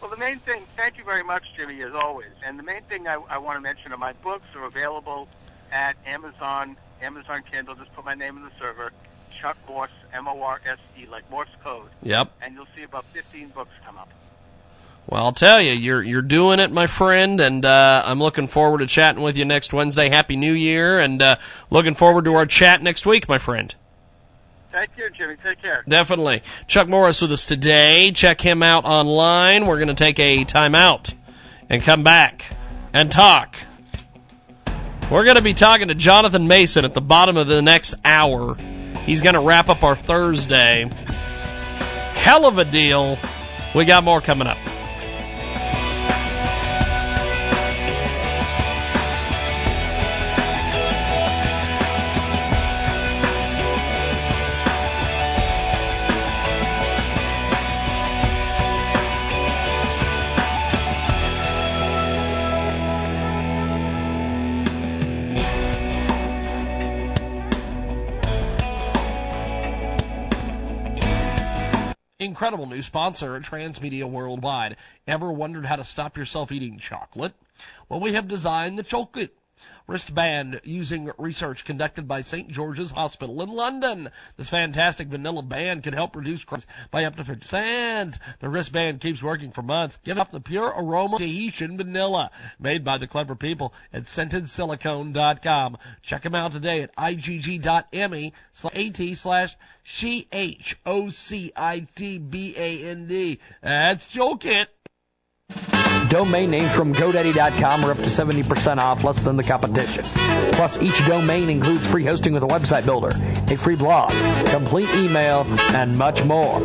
Well, the main thing. Thank you very much, Jimmy, as always. And the main thing I, I want to mention are my books are available at Amazon, Amazon Kindle. Just put my name in the server. Chuck Morse, M O R S E, like Morse code. Yep. And you'll see about 15 books come up. Well, I'll tell you, you're you're doing it, my friend, and uh, I'm looking forward to chatting with you next Wednesday. Happy New Year, and uh, looking forward to our chat next week, my friend. Thank you, Jimmy. Take care. Definitely. Chuck Morse with us today. Check him out online. We're going to take a timeout and come back and talk. We're going to be talking to Jonathan Mason at the bottom of the next hour. He's going to wrap up our Thursday. Hell of a deal. We got more coming up. Incredible new sponsor Transmedia Worldwide. Ever wondered how to stop yourself eating chocolate? Well, we have designed the chocolate wristband using research conducted by St. George's Hospital in London. This fantastic vanilla band can help reduce cravings by up to 50%. The wristband keeps working for months, giving off the pure aroma of Tahitian vanilla, made by the clever people at scentedsilicone.com. Check them out today at igg.me slash at slash C-H-O-C-I-T-B-A-N-D. That's Joe Kit. Domain names from GoDaddy.com are up to 70% off, less than the competition. Plus, each domain includes free hosting with a website builder, a free blog, complete email, and much more.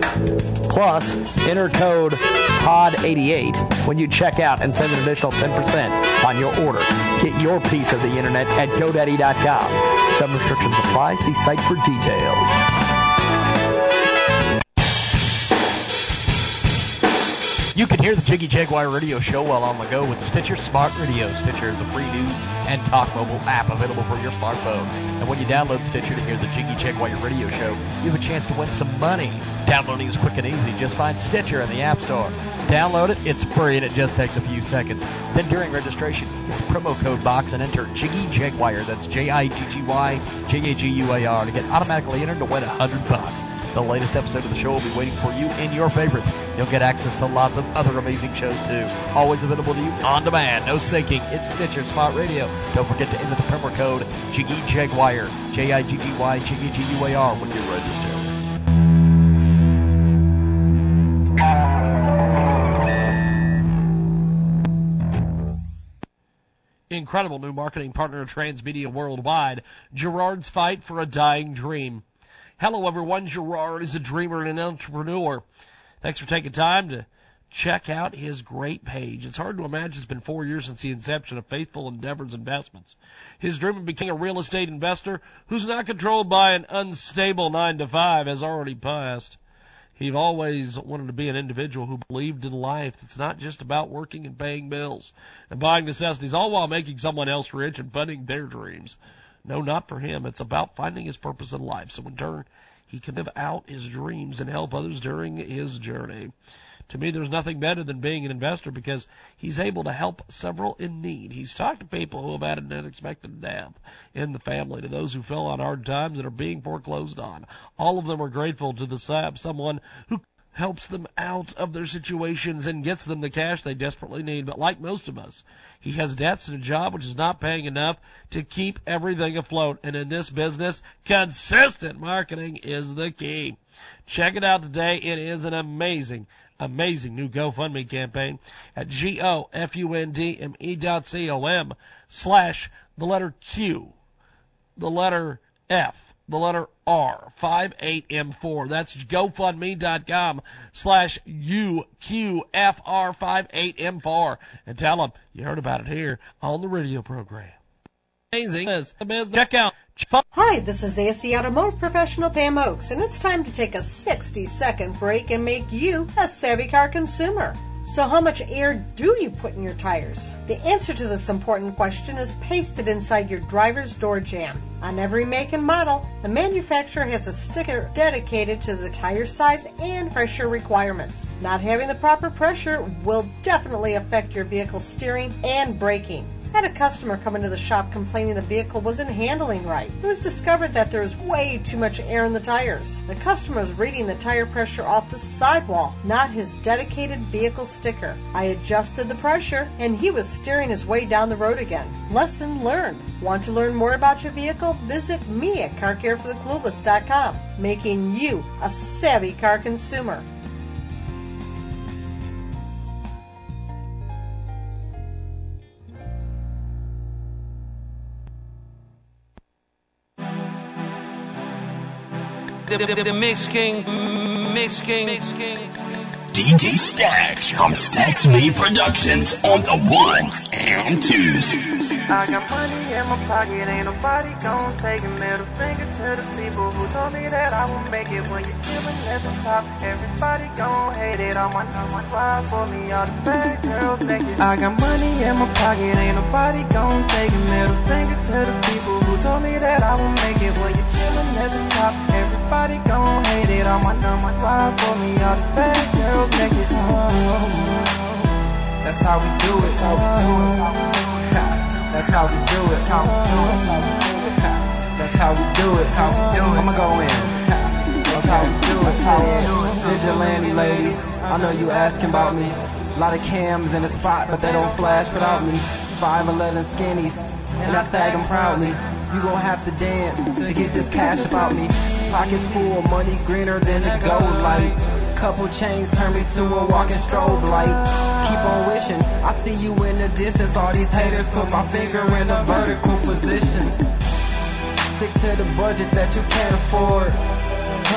Plus, enter code POD88 when you check out and save an additional 10% on your order. Get your piece of the internet at GoDaddy.com. Some restrictions apply. See site for details. You can hear the Jiggy Jaguar radio show while on the go with Stitcher Smart Radio. Stitcher is a free news and talk mobile app available for your smartphone. And when you download Stitcher to hear the Jiggy Jaguar radio show, you have a chance to win some money. Downloading is quick and easy. Just find Stitcher in the App Store. Download it, it's free, and it just takes a few seconds. Then during registration, use the promo code box and enter Jiggy Jaguar. That's J I G G Y J A G U A R to get automatically entered to win a hundred bucks. The latest episode of the show will be waiting for you in your favorites. You'll get access to lots of other amazing shows too. Always available to you on demand. No syncing. It's Stitcher Smart Radio. Don't forget to enter the promo code Jiggy Jaguar. J I G G Y G G U A R when you register. Incredible new marketing partner of Transmedia Worldwide, Gerard's Fight for a Dying Dream. Hello everyone, Gerard is a dreamer and an entrepreneur. Thanks for taking time to check out his great page. It's hard to imagine it's been four years since the inception of Faithful Endeavors Investments. His dream of becoming a real estate investor who's not controlled by an unstable nine to five has already passed. He always wanted to be an individual who believed in life that's not just about working and paying bills and buying necessities, all while making someone else rich and funding their dreams. No, not for him. It's about finding his purpose in life. So in turn, he can live out his dreams and help others during his journey. To me, there's nothing better than being an investor because he's able to help several in need. He's talked to people who have had an unexpected death in the family, to those who fell on hard times and are being foreclosed on. All of them are grateful to the someone who helps them out of their situations and gets them the cash they desperately need. But like most of us, he has debts and a job which is not paying enough to keep everything afloat. And in this business, consistent marketing is the key. Check it out today. It is an amazing, amazing new GoFundMe campaign at G-O-F-U-N-D-M-E dot C-O-M slash the letter Q, the letter F, the letter R, 58M4. That's GoFundMe.com slash UQFR58M4. And tell them you heard about it here on the radio program. Amazing. Check out. Hi, this is AC Automotive Professional Pam Oakes, and it's time to take a 60 second break and make you a savvy car consumer. So, how much air do you put in your tires? The answer to this important question is pasted inside your driver's door jamb. On every make and model, the manufacturer has a sticker dedicated to the tire size and pressure requirements. Not having the proper pressure will definitely affect your vehicle's steering and braking. Had a customer come into the shop complaining the vehicle wasn't handling right. It was discovered that there was way too much air in the tires. The customer was reading the tire pressure off the sidewall, not his dedicated vehicle sticker. I adjusted the pressure and he was steering his way down the road again. Lesson learned. Want to learn more about your vehicle? Visit me at carcarefortheclueless.com, making you a savvy car consumer. The, the, the Mix King, Mix King, Mix King. DJ Stacks from Stacks Me Productions on the ones and twos. I got money in my pocket, ain't nobody gon' take a middle finger to the people who told me that I won't make it when you're chillin' at the top. Everybody gon' hate it on my number five for me, all the bad girls naked. I got money in my pocket, ain't nobody gon' take a middle finger to the people who told me that I won't make it when you're chillin' at the top. Everybody gon' hate it on my number for me, all the bad girls naked. Oh. That's how we do it, That's how we do it. That's how we do it, That's how we do it. That's how we do it, That's how we do it. I'ma go in. That's how we do it, that's how we do it. Vigilante ladies, I know you asking about me. A lot of cams in the spot, but they don't flash without me. 5'11 skinnies, and I sag them proudly. You gon' have to dance to get this cash about me. Pockets full, of money greener than the gold light. Couple chains turn me to a walking strobe light. Keep on wishing, I see you in the distance. All these haters put my finger in a vertical position. Stick to the budget that you can't afford.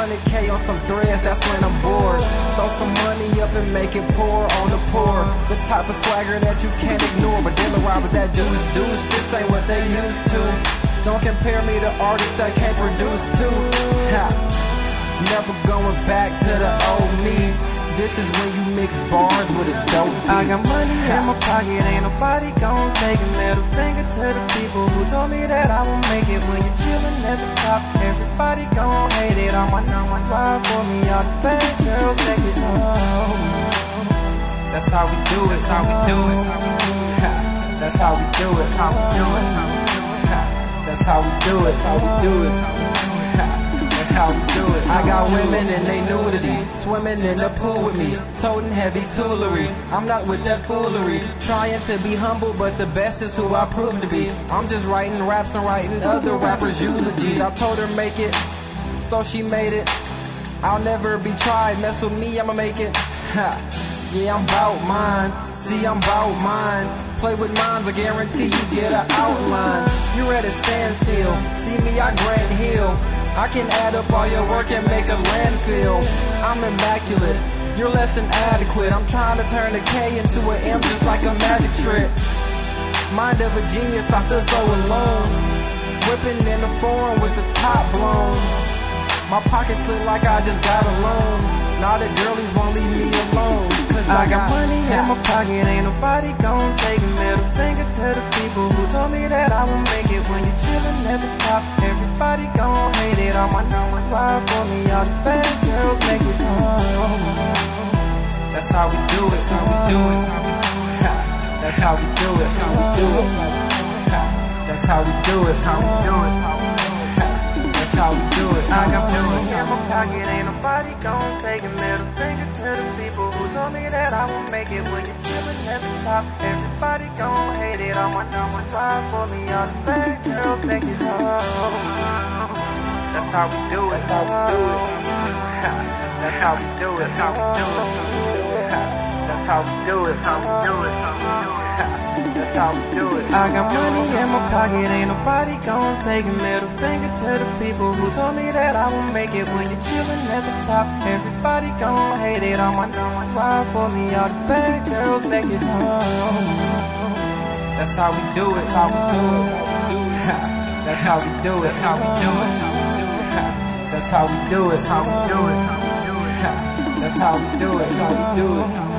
100k on some threads, that's when I'm bored. Throw some money up and make it pour on the poor. The type of swagger that you can't ignore. But dealing around with that deuce deuce, this ain't what they used to. Don't compare me to artists that can't produce too. Ha. Never going back to the old me. This is when you mix bars with a dope beat. I got money in my pocket, ain't nobody gon' take a middle finger to the people who told me that I won't make it when you're chillin' at the top. Everybody gon' hate it on my number five for me. All the bad girls take it home. That's how we do it, That's how we do it. That's how we do it, That's how we do it. That's how we do it, That's how we do it. How we do it. I got women in they nudity, swimming in the pool with me, toting heavy toolery. I'm not with that foolery, trying to be humble, but the best is who I prove to be. I'm just writing raps and writing other rappers' eulogies. I told her make it, so she made it. I'll never be tried, mess with me, I'ma make it. Ha. Yeah, I'm bout mine. See, I'm bout mine. Play with minds, I guarantee you get an outline. You're at a standstill. See me, I Grant Hill. I can add up all your work and make a landfill. I'm immaculate. You're less than adequate. I'm trying to turn a K into an M just like a magic trick. Mind of a genius, I feel so alone. Whipping in the foreign with the top blown. My pockets look like I just got a loan. Now the girlies won't leave me alone. Cause I got money in my pocket, ain't nobody gon' take a middle finger to the people who told me that I won't make it when you're chillin' at the top. Everybody gon' hate it on my number five for me. All the bad girls make it home. That's how we do it, that's how we do it. That's how we do it, how we do it. That's how we do it, that's how we do it. We do it. I got money in my pocket, ain't nobody gon' take a middle finger to the people who told me that I won't make it when you're chillin' at the top. Everybody gon' hate it on my number five for me. All the bad girls make it home. That's how we do it, that's how we do it. That's how we do it, that's how we do it. That's how we do it, that's how we do it. That's how we do it. I got money in my pocket, ain't nobody gon' take a middle finger to the people who told me that I won't make it when you're chillin' at the top. Everybody gon' hate it on my number five for me. All the bad girls make it home. That's how we do it, so we do it, so we do it. That's how we do it. That's how we do it, That's how we do it. That's how we do it, That's how we do it. That's how we do it, That's how we do it.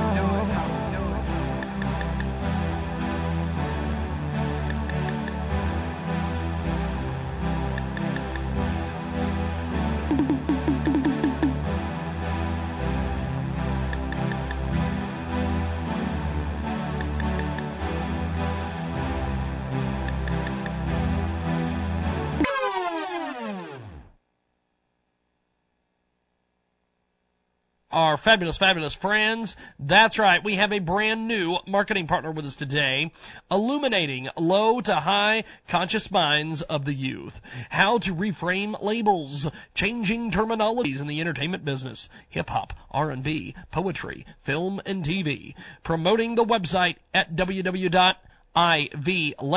Fabulous, fabulous friends. That's right. We have a brand new marketing partner with us today, illuminating low to high conscious minds of the youth. How to reframe labels, changing terminologies in the entertainment business, hip hop, R&B, poetry, film, and TV. Promoting the website at www ivlent.com.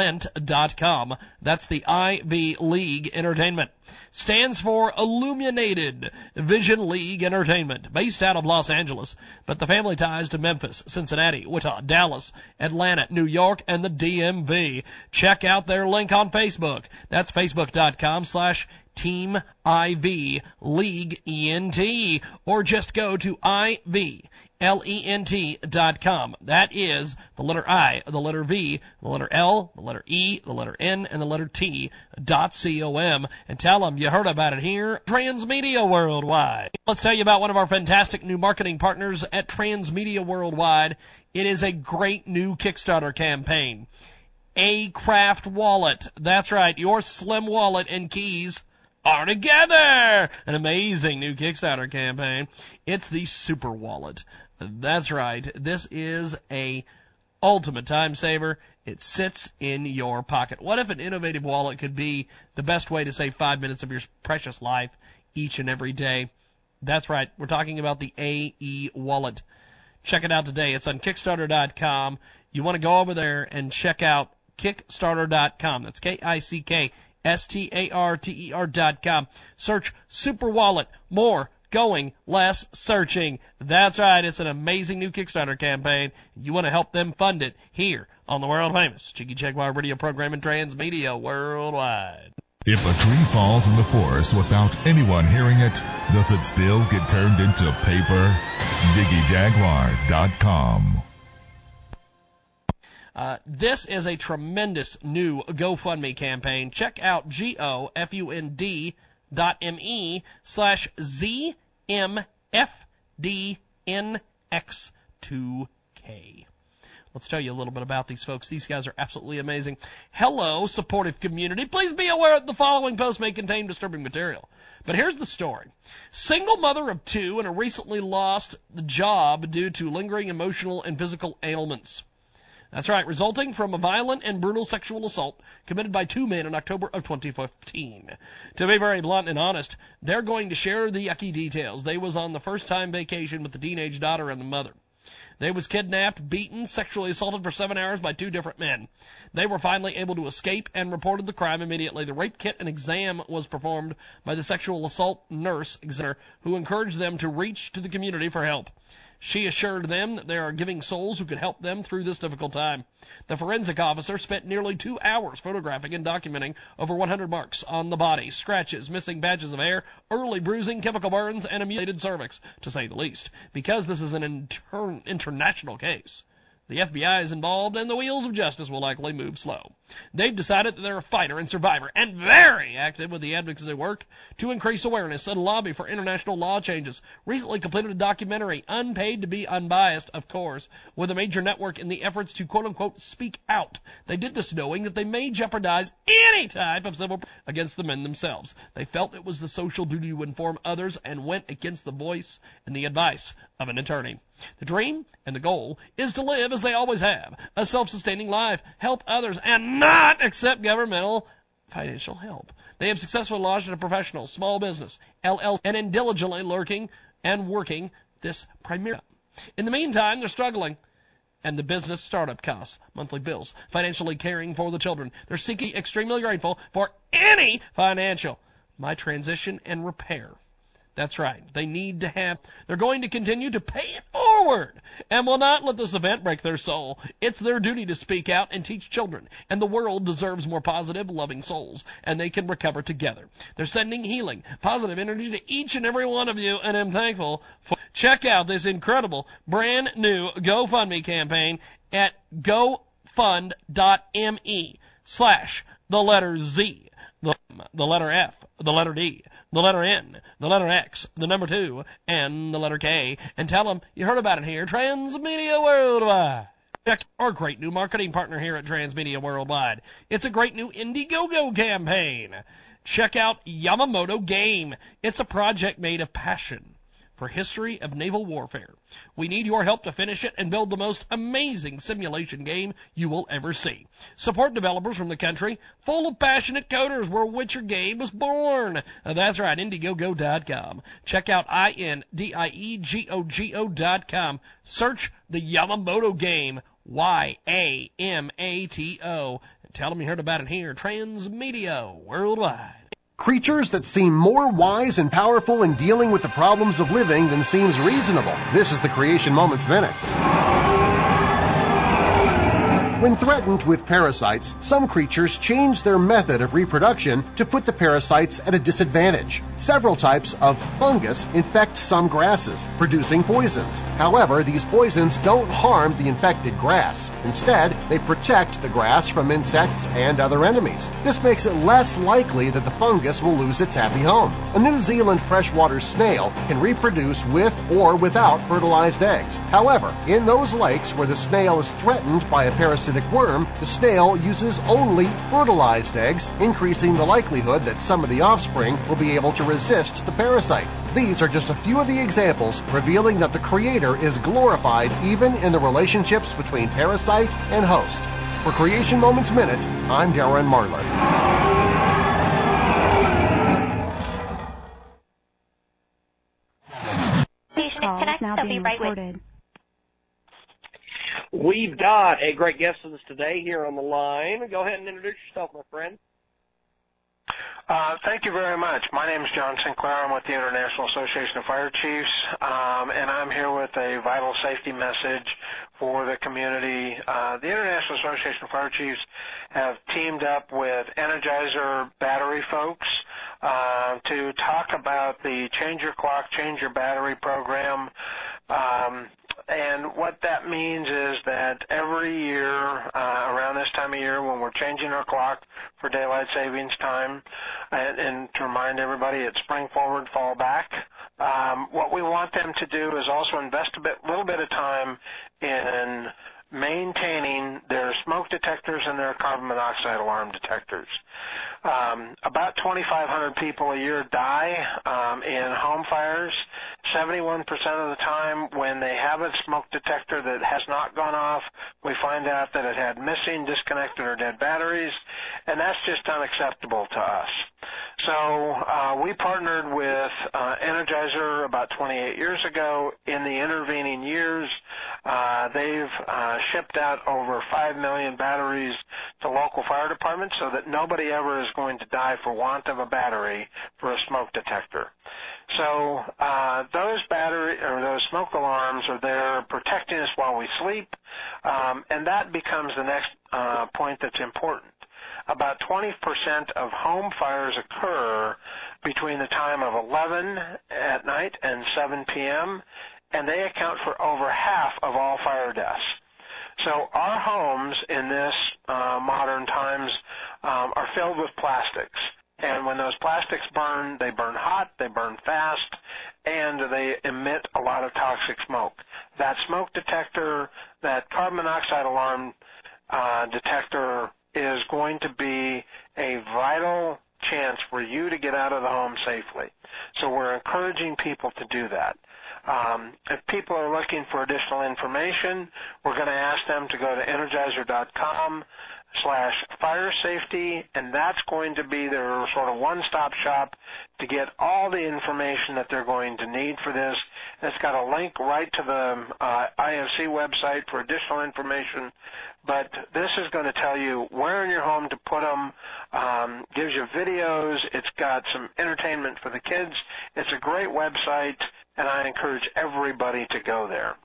That's the Ivy League Entertainment. Stands for Illuminated Vision League Entertainment, based out of Los Angeles, but the family ties to Memphis, Cincinnati, Wichita, Dallas, Atlanta, New York, and the DMV. Check out their link on Facebook. That's facebook.com slash Team IV League ENT, or just go to IV L-E-N-T dot com. That is the letter I, the letter V, the letter L, the letter E, the letter N, and the letter T dot C-O-M. And tell them you heard about it here, Transmedia Worldwide. Let's tell you about one of our fantastic new marketing partners at Transmedia Worldwide. It is a great new Kickstarter campaign. A Craft Wallet. That's right, your slim wallet and keys are together. An amazing new Kickstarter campaign. It's the Super Wallet. That's right. This is a ultimate time saver. It sits in your pocket. What if an innovative wallet could be the best way to save five minutes of your precious life each and every day? That's right. We're talking about the AE wallet. Check it out today. It's on Kickstarter.com. You want to go over there and check out Kickstarter.com. That's K-I-C-K S-T-A-R-T-E-R dot com. Search Super Wallet. More going, less searching. That's right. It's an amazing new Kickstarter campaign. You want to help them fund it here on the world famous Jiggy Jaguar radio program and transmedia worldwide. If a tree falls in the forest without anyone hearing it, does it still get turned into paper? JiggyJaguar.com. Uh, this is a tremendous new GoFundMe campaign. Check out G-O-F-U-N-D dot M-E slash ZMFDNX2K. Let's tell you a little bit about these folks. These guys are absolutely amazing. Hello, supportive community. Please be aware that the following post may contain disturbing material. But here's the story. Single mother of two and a recently lost the job due to lingering emotional and physical ailments. That's right, resulting from a violent and brutal sexual assault committed by two men in October of 2015. To be very blunt and honest, they're going to share the yucky details. They was on the first time vacation with the teenage daughter and the mother. They was kidnapped, beaten, sexually assaulted for seven hours by two different men. They were finally able to escape and reported the crime immediately. The rape kit and exam was performed by the sexual assault nurse examiner who encouraged them to reach to the community for help. She assured them that they are giving souls who could help them through this difficult time. The forensic officer spent nearly two hours photographing and documenting over 100 marks on the body, scratches, missing patches of hair, early bruising, chemical burns, and a mutilated cervix, to say the least. Because this is an inter- international case, the FBI is involved and the wheels of justice will likely move slow. They've decided that they're a fighter and survivor and very active with the advocacy work to increase awareness and lobby for international law changes. Recently completed a documentary, Unpaid to be Unbiased, of course, with a major network in the efforts to quote unquote speak out. They did this knowing that they may jeopardize any type of civil against the men themselves. They felt it was the social duty to inform others and went against the voice and the advice of an attorney. The dream and the goal is to live as they always have, a self-sustaining life, help others, and not accept governmental financial help. They have successfully launched a professional small business, LL, and in diligently lurking and working this primarily. In the meantime, they're struggling. And the business startup costs, monthly bills, financially caring for the children. They're seeking extremely grateful for any financial. My transition and repair. That's right. They need to have, they're going to continue to pay it forward and will not let this event break their soul. It's their duty to speak out and teach children. And the world deserves more positive, loving souls and they can recover together. They're sending healing, positive energy to each and every one of you and I'm thankful for, check out this incredible brand new GoFundMe campaign at gofund.me slash the letter Z, the, the letter F, the letter D, the letter N, the letter X, the number 2, and the letter K, and tell them you heard about it here, Transmedia Worldwide. Check our great new marketing partner here at Transmedia Worldwide. It's a great new Indiegogo campaign. Check out Yamamoto Game. It's a project made of passion, for History of Naval Warfare. We need your help to finish it and build the most amazing simulation game you will ever see. Support developers from the country full of passionate coders where Witcher game was born. Uh, that's right, Indiegogo.com. Check out I-N-D-I-E-G-O-G-O dot com. Search the Yamamoto game, Y-A-M-A-T-O. Tell them you heard about it here, Transmedia Worldwide. Creatures that seem more wise and powerful in dealing with the problems of living than seems reasonable. This is the Creation Moments Minute. When threatened with parasites, some creatures change their method of reproduction to put the parasites at a disadvantage. Several types of fungus infect some grasses, producing poisons. However, these poisons don't harm the infected grass. Instead, they protect the grass from insects and other enemies. This makes it less likely that the fungus will lose its happy home. A New Zealand freshwater snail can reproduce with or without fertilized eggs. However, in those lakes where the snail is threatened by a worm, the snail uses only fertilized eggs, increasing the likelihood that some of the offspring will be able to resist the parasite. These are just a few of the examples revealing that the Creator is glorified even in the relationships between parasite and host. For Creation Moments Minute, I'm Darren Marlar. Connect, they'll be right with We've got a great guest with us today here on the line. Go ahead and introduce yourself, my friend. Uh, thank you very much. My name is John Sinclair. I'm with the International Association of Fire Chiefs, um, and I'm here with a vital safety message for the community. Uh, the International Association of Fire Chiefs have teamed up with Energizer battery folks uh, to talk about the Change Your Clock, Change Your Battery program. Um, what that means is that every year, uh, around this time of year, when we're changing our clock for daylight savings time, and, and to remind everybody it's spring forward, fall back, um, what we want them to do is also invest a bit, little bit of time in maintaining their smoke detectors and their carbon monoxide alarm detectors. Um, about 2,500 people a year die um, in home fires. 71% of the time, when they have a smoke detector that has not gone off, we find out that it had missing, disconnected, or dead batteries, and that's just unacceptable to us. So uh, we partnered with uh, Energizer about 28 years ago. In the intervening years, uh, they've uh, shipped out over 5 million batteries to local fire departments so that nobody ever is going to die for want of a battery for a smoke detector. So uh, those battery or those smoke alarms are there protecting us while we sleep, um, and that becomes the next uh, point that's important. About 20% of home fires occur between the time of 11 at night and 7 p.m., and they account for over half of all fire deaths. So our homes in this uh, modern times um, are filled with plastics. And when those plastics burn, they burn hot, they burn fast, and they emit a lot of toxic smoke. That smoke detector, that carbon monoxide alarm uh, detector is going to be a vital chance for you to get out of the home safely. So we're encouraging people to do that. Um, if people are looking for additional information, we're going to ask them to go to energizer.com slash fire safety, and that's going to be their sort of one-stop shop to get all the information that they're going to need for this. It's got a link right to the uh, IFC website for additional information, but this is going to tell you where in your home to put them, um, gives you videos, it's got some entertainment for the kids. It's a great website, and I encourage everybody to go there.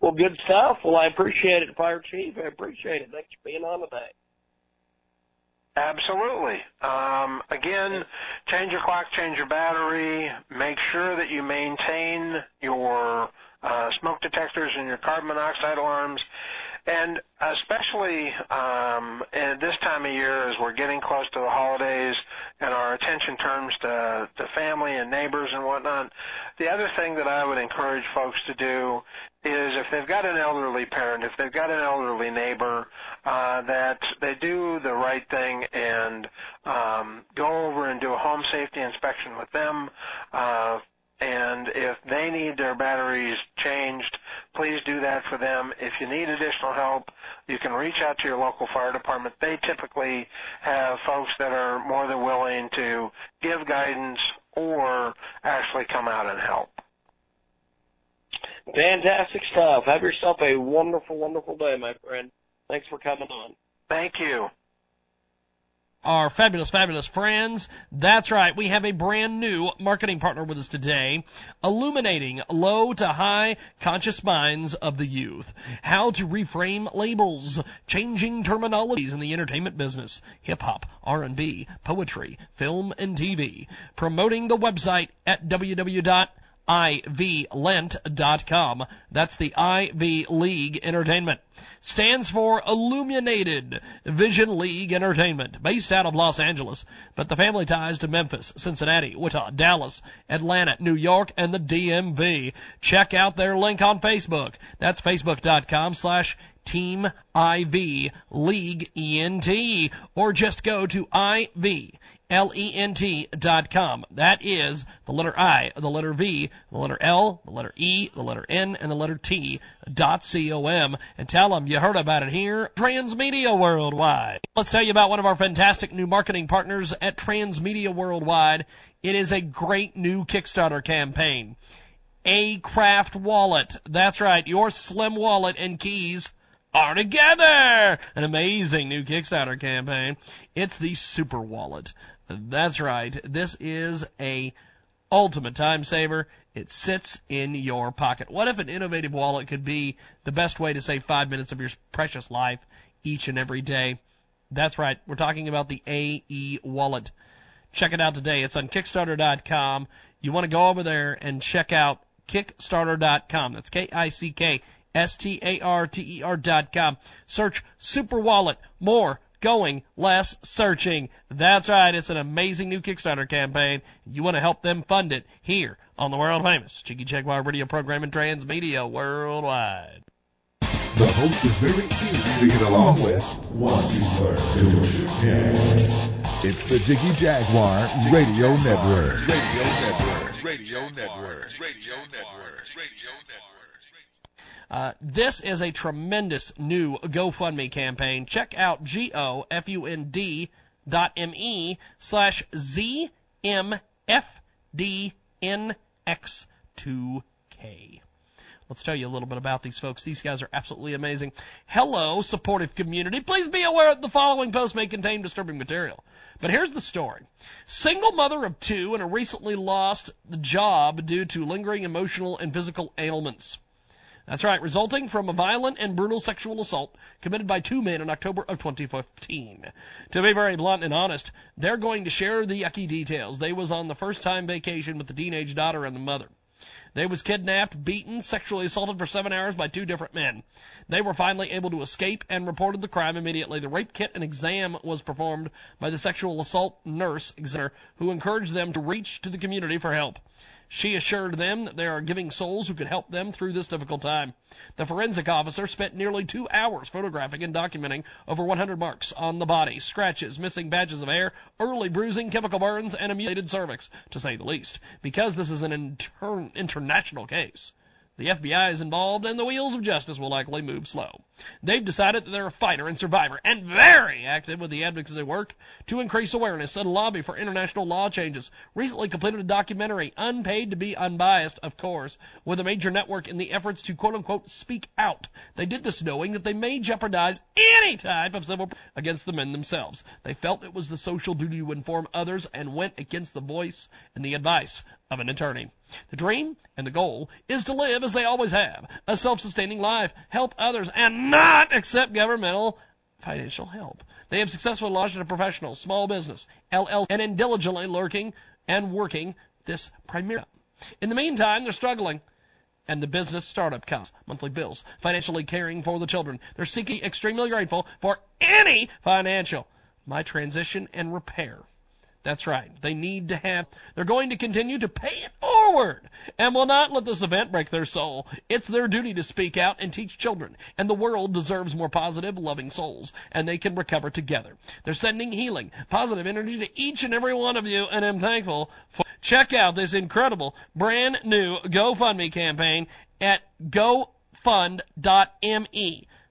Well, good stuff. Well, I appreciate it, Fire Chief. I appreciate it. Thanks for being on today. Absolutely. Um, again, change your clock, change your battery. Make sure that you maintain your uh, smoke detectors and your carbon monoxide alarms. And especially um, at this time of year, as we're getting close to the holidays and our attention turns to, to family and neighbors and whatnot, the other thing that I would encourage folks to do is if they've got an elderly parent, if they've got an elderly neighbor, uh, that they do the right thing and um, go over and do a home safety inspection with them. Uh, And if they need their batteries changed, please do that for them. If you need additional help, you can reach out to your local fire department. They typically have folks that are more than willing to give guidance or actually come out and help. Fantastic stuff. Have yourself a wonderful, wonderful day, my friend. Thanks for coming on. Thank you. Our fabulous, fabulous friends. That's right. We have a brand new marketing partner with us today, illuminating low to high conscious minds of the youth. How to reframe labels, changing terminologies in the entertainment business, hip hop, R&B, poetry, film, and TV. Promoting the website at www ivlent.com. That's the Ivy League Entertainment. Stands for Illuminated Vision League Entertainment, based out of Los Angeles, but the family ties to Memphis, Cincinnati, Wichita, Dallas, Atlanta, New York, and the DMV. Check out their link on Facebook. That's facebook.com slash Team IV League ENT, or just go to IV L-E-N-T dot com. That is the letter I, the letter V, the letter L, the letter E, the letter N, and the letter T dot C-O-M. And tell them you heard about it here, Transmedia Worldwide. Let's tell you about one of our fantastic new marketing partners at Transmedia Worldwide. It is a great new Kickstarter campaign. A Craft Wallet. That's right, your slim wallet and keys are together! An amazing new Kickstarter campaign. It's the Super Wallet. That's right. This is a ultimate time saver. It sits in your pocket. What if an innovative wallet could be the best way to save five minutes of your precious life each and every day? That's right. We're talking about the AE wallet. Check it out today. It's on Kickstarter.com. You want to go over there and check out Kickstarter.com. That's K-I-C-K S-T-A-R-T-E-R dot com. Search Super Wallet. More going, less searching. That's right. It's an amazing new Kickstarter campaign. You want to help them fund it here on the world famous Jiggy Jaguar radio program and transmedia worldwide. The host is very easy to get along with once you learn to understand. It's the Jiggy Jaguar Radio Network. Radio Network. Radio Network. Radio Network. Radio Network. Uh, this is a tremendous new GoFundMe campaign. Check out G-O-F-U-N-D dot M-E slash Z-M-F-D-N-X-2-K. Let's tell you a little bit about these folks. These guys are absolutely amazing. Hello, supportive community. Please be aware that the following post may contain disturbing material. But here's the story. Single mother of two and a recently lost job due to lingering emotional and physical ailments. That's right, resulting from a violent and brutal sexual assault committed by two men in October of 2015. To be very blunt and honest, they're going to share the yucky details. They was on the first time vacation with the teenage daughter and the mother. They was kidnapped, beaten, sexually assaulted for seven hours by two different men. They were finally able to escape and reported the crime immediately. The rape kit and exam was performed by the sexual assault nurse examiner who encouraged them to reach to the community for help. She assured them that they are giving souls who could help them through this difficult time. The forensic officer spent nearly two hours photographing and documenting over 100 marks on the body, scratches, missing badges of hair, early bruising, chemical burns, and a mutilated cervix, to say the least. Because this is an inter- international case, the FBI is involved and the wheels of justice will likely move slow. They've decided that they're a fighter and survivor and very active with the advocacy work to increase awareness and lobby for international law changes. Recently completed a documentary, Unpaid to be Unbiased, of course, with a major network in the efforts to quote unquote speak out. They did this knowing that they may jeopardize any type of civil against the men themselves. They felt it was the social duty to inform others and went against the voice and the advice of an attorney. The dream and the goal is to live as they always have, a self-sustaining life, help others, and not accept governmental financial help. They have successfully launched a professional small business, LL, and diligently lurking and working this primarily. In the meantime, they're struggling. And the business startup costs monthly bills, financially caring for the children. They're seeking extremely grateful for any financial. My transition and repair. That's right. They need to have, they're going to continue to pay it forward and will not let this event break their soul. It's their duty to speak out and teach children. And the world deserves more positive, loving souls. And they can recover together. They're sending healing, positive energy to each and every one of you. And I'm thankful for Check out this incredible brand new GoFundMe campaign at gofund.me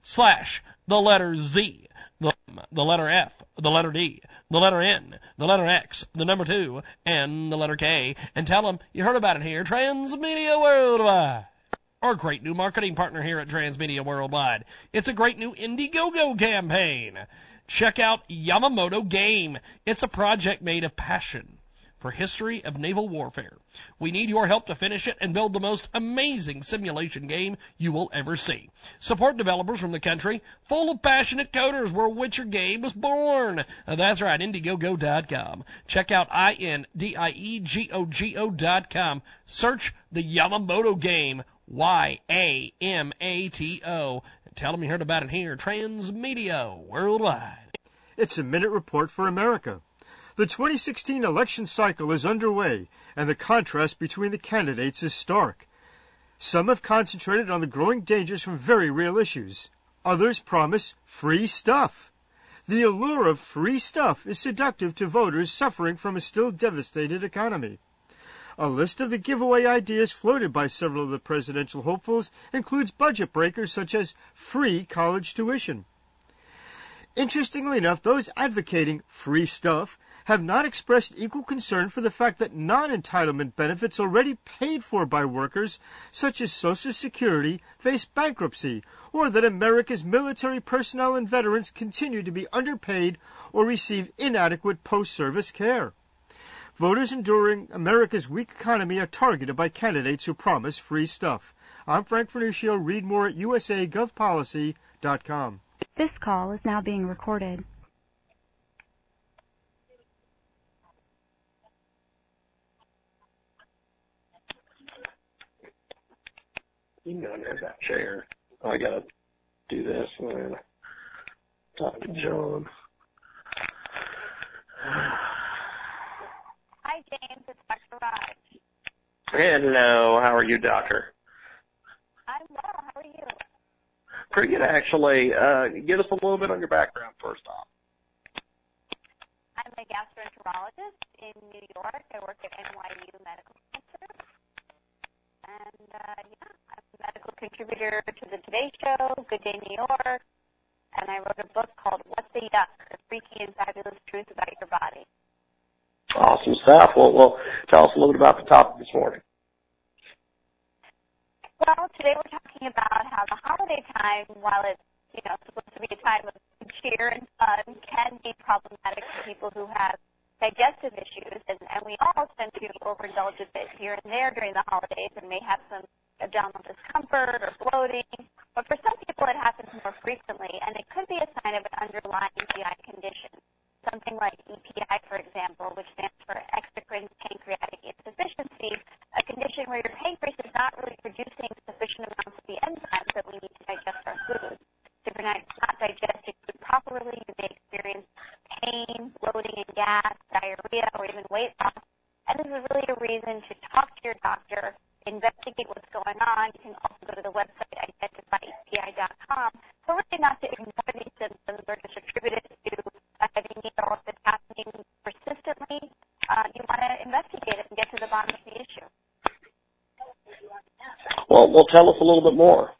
slash the letter Z, the, the letter F, the letter D, the letter N, the letter X, the number 2, and the letter K, and tell them you heard about it here, Transmedia Worldwide. Our great new marketing partner here at Transmedia Worldwide. It's a great new Indiegogo campaign. Check out Yamamoto Game. It's a project made of passion for history of naval warfare. We need your help to finish it and build the most amazing simulation game you will ever see. Support developers from the country full of passionate coders where Witcher game was born. Uh, that's right, Indiegogo.com. Check out I-N-D-I-E-G-O-G-O dot com. Search the Yamamoto game. Y-A-M-A-T-O. Tell them you heard about it here. Transmedia Worldwide. It's a minute report for America. The 2016 election cycle is underway, and the contrast between the candidates is stark. Some have concentrated on the growing dangers from very real issues. Others promise free stuff. The allure of free stuff is seductive to voters suffering from a still devastated economy. A list of the giveaway ideas floated by several of the presidential hopefuls includes budget breakers such as free college tuition. Interestingly enough, those advocating free stuff have not expressed equal concern for the fact that non-entitlement benefits already paid for by workers, such as Social Security, face bankruptcy, or that America's military personnel and veterans continue to be underpaid or receive inadequate post-service care. Voters enduring America's weak economy are targeted by candidates who promise free stuff. I'm Frank Vernuccio. Read more at usagovpolicy.com. This call is now being recorded. You go under that chair. Oh, I gotta do this and then talk to John. Hi, James. It's Dr. Raj. Hello, how are you, Doctor? I'm well. How are you? Pretty good, actually. Uh, get us a little bit on your background first off. I'm a gastroenterologist in New York. I work at NYU Medical Center. And, uh, yeah, I'm a medical contributor to the Today Show, Good Day New York, and I wrote a book called What the Yuck, The Freaky and Fabulous Truth About Your Body. Awesome stuff. Well, well, tell us a little bit about the topic this morning. Well, today we're talking about how the holiday time, while it's you know supposed to be a time of cheer and fun, can be problematic for people who have digestive issues, and, and we all tend to overindulge a bit here and there during the holidays and may have some abdominal discomfort or bloating. But for some people, it happens more frequently, and it could be a sign of an underlying GI condition. Something like EPI, for example, which stands for exocrine pancreatic insufficiency, a condition where your pancreas is not really producing sufficient amounts of the enzymes that we need to digest our foods. If you're not, not digesting food properly, you may experience pain, bloating and gas, diarrhea, or even weight loss. And this is really a reason to talk to your doctor, investigate what's going on. You can also go to the website identifyepi.com, but really not to ignore these symptoms or just attribute it to a heavy needle. If it's happening persistently, uh, you want to investigate it and get to the bottom of the issue. Well, well, tell us a little bit more.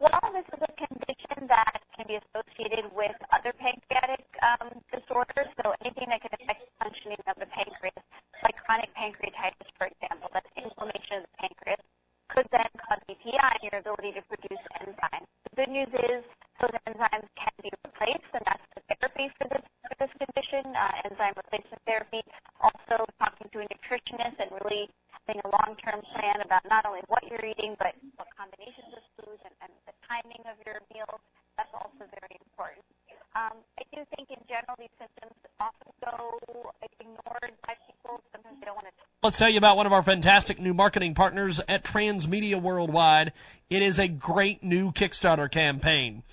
Well, this is a condition that can be associated with other pancreatic um, disorders, so anything that can affect the functioning of the pancreas, like chronic pancreatitis, for example, that's inflammation of the pancreas, could then cause EPI and your ability to produce enzymes. The good news is those enzymes can be replaced, and that's the therapy for this for this condition, uh, enzyme replacement therapy. Also, talking to a nutritionist and really having a long-term plan about not only what you're eating, but what combinations of foods and, and the timing of your meals. That's also very important. Um, I do think in general these symptoms often go ignored by people. Sometimes they don't want to Tell you about one of our fantastic new marketing partners at Transmedia Worldwide. It is a great new Kickstarter campaign.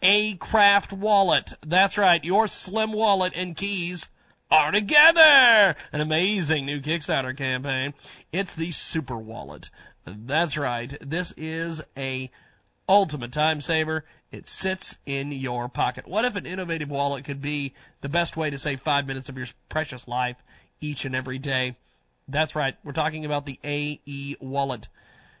A Craft Wallet. That's right, your slim wallet and keys are together. An amazing new Kickstarter campaign. It's the Super Wallet. That's right. This is a ultimate time saver. It sits in your pocket. What if an innovative wallet could be the best way to save five minutes of your precious life each and every day. That's right. We're talking about the AE wallet.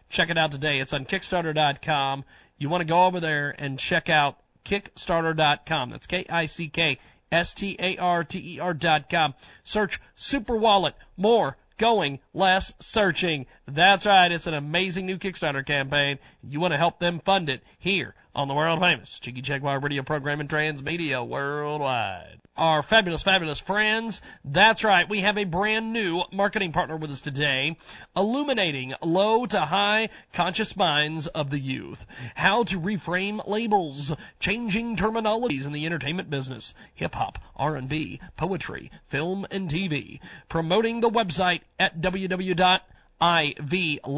Check it out today. It's on Kickstarter.com. You want to go over there and check out Kickstarter.com. That's K-I-C-K S-T-A-R-T-E-R dot com. Search Super Wallet. More going, less searching. That's right. It's an amazing new Kickstarter campaign. You want to help them fund it here on the world famous Jiggy Jaguar radio program and transmedia worldwide. Our fabulous, fabulous friends. That's right. We have a brand new marketing partner with us today, illuminating low to high conscious minds of the youth. How to reframe labels, changing terminologies in the entertainment business, hip hop, R&B, poetry, film and TV. Promoting the website at www ivlent.com.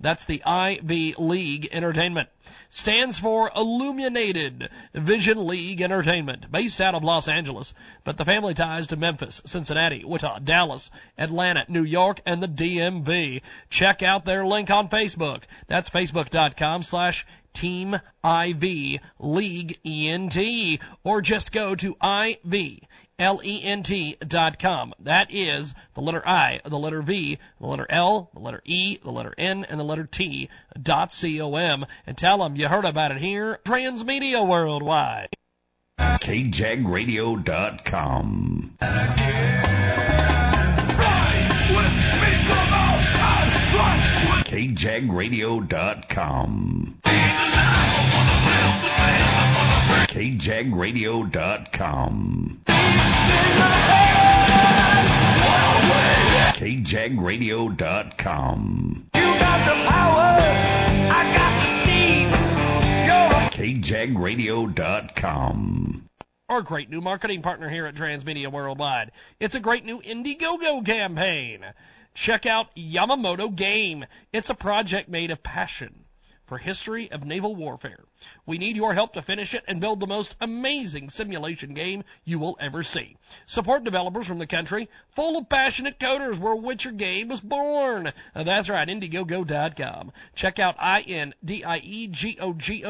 That's the Ivy League Entertainment. Stands for Illuminated Vision League Entertainment, based out of Los Angeles, but the family ties to Memphis, Cincinnati, Wichita, Dallas, Atlanta, New York, and the DMV. Check out their link on Facebook. That's facebook.com slash Team IV League ENT, or just go to IV L-E-N-T dot com. That is the letter I, the letter V, the letter L, the letter E, the letter N, and the letter T dot C-O-M. And tell them you heard about it here, Transmedia Worldwide. KJagRadio.com. KJagRadio.com. KJagRadio.com. KJagRadio.com. You got the power, I got the steam. KJagRadio.com. Our great new marketing partner here at Transmedia Worldwide. It's a great new Indiegogo campaign. Check out Yamamoto Game. It's a project made of passion for history of naval warfare. We need your help to finish it and build the most amazing simulation game you will ever see. Support developers from the country full of passionate coders where Witcher game was born. Uh, that's right, Indiegogo.com. Check out I-N-D-I-E-G-O-G-O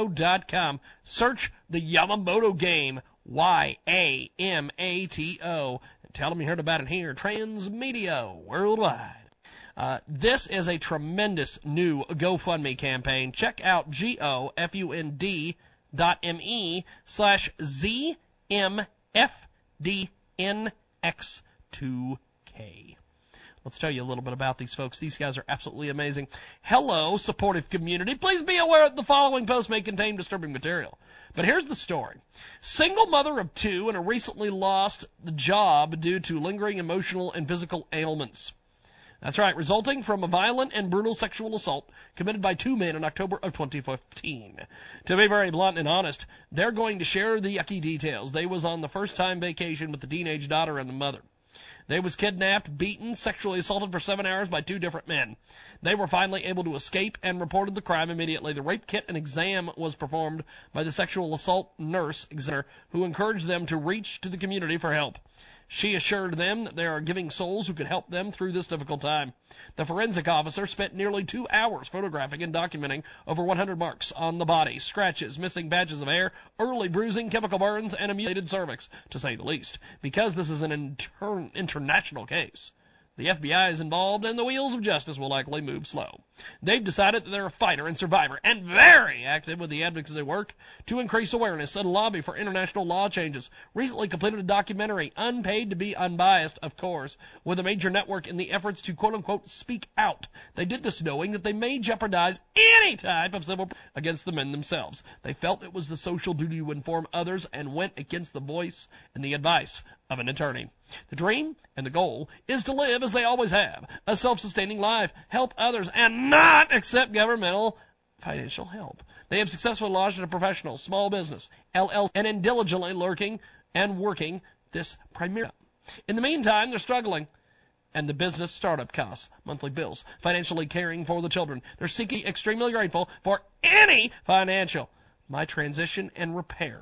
dot com. Search the Yamamoto game. Y-A-M-A-T-O. Tell them you heard about it here. Transmedia Worldwide. Uh, this is a tremendous new GoFundMe campaign. Check out G-O-F-U-N-D dot M-E slash Z-M-F-D-N-X-2-K. Let's tell you a little bit about these folks. These guys are absolutely amazing. Hello, supportive community. Please be aware that the following post may contain disturbing material. But here's the story. Single mother of two and a recently lost job due to lingering emotional and physical ailments. That's right, resulting from a violent and brutal sexual assault committed by two men in October of 2015. To be very blunt and honest, they're going to share the yucky details. They was on the first time vacation with the teenage daughter and the mother. They was kidnapped, beaten, sexually assaulted for seven hours by two different men. They were finally able to escape and reported the crime immediately. The rape kit and exam was performed by the sexual assault nurse examiner who encouraged them to reach to the community for help. She assured them that there are giving souls who could help them through this difficult time. The forensic officer spent nearly two hours photographing and documenting over 100 marks on the body, scratches, missing patches of hair, early bruising, chemical burns, and a mutilated cervix, to say the least. Because this is an inter- international case, the FBI is involved and the wheels of justice will likely move slow. They've decided that they're a fighter and survivor and very active with the advocacy work to increase awareness and lobby for international law changes. Recently completed a documentary, unpaid to be unbiased, of course, with a major network in the efforts to quote unquote speak out. They did this knowing that they may jeopardize any type of civil against the men themselves. They felt it was the social duty to inform others and went against the voice and the advice of an attorney. The dream and the goal is to live as they always have, a self-sustaining life, help others, and not accept governmental financial help. They have successfully launched a professional small business, LL, and in diligently lurking and working this primarily. In the meantime, they're struggling. And the business startup costs, monthly bills, financially caring for the children. They're seeking extremely grateful for any financial. My transition and repair.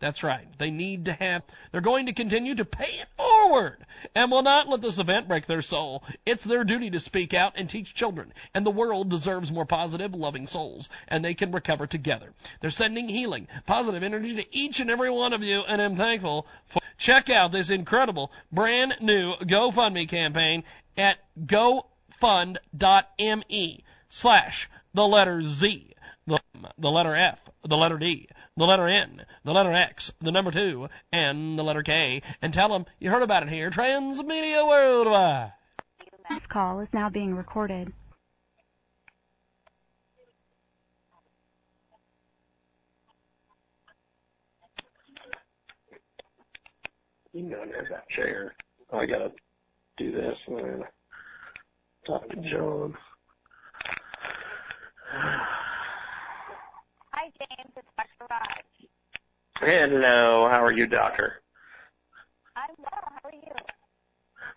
That's right. They need to have, they're going to continue to pay it forward and will not let this event break their soul. It's their duty to speak out and teach children. And the world deserves more positive, loving souls. And they can recover together. They're sending healing, positive energy to each and every one of you. And I'm thankful for check out this incredible brand new GoFundMe campaign at gofund.me slash the letter Z, the, the letter F, the letter D, the letter N, the letter X, the number 2, and the letter K, and tell them you heard about it here, Transmedia Worldwide. This call is now being recorded. You can go under that chair. Oh, I gotta do this and then talk to John. Hi, James. It's Dr. Raj. Hello, how are you, doctor? I'm well. How are you?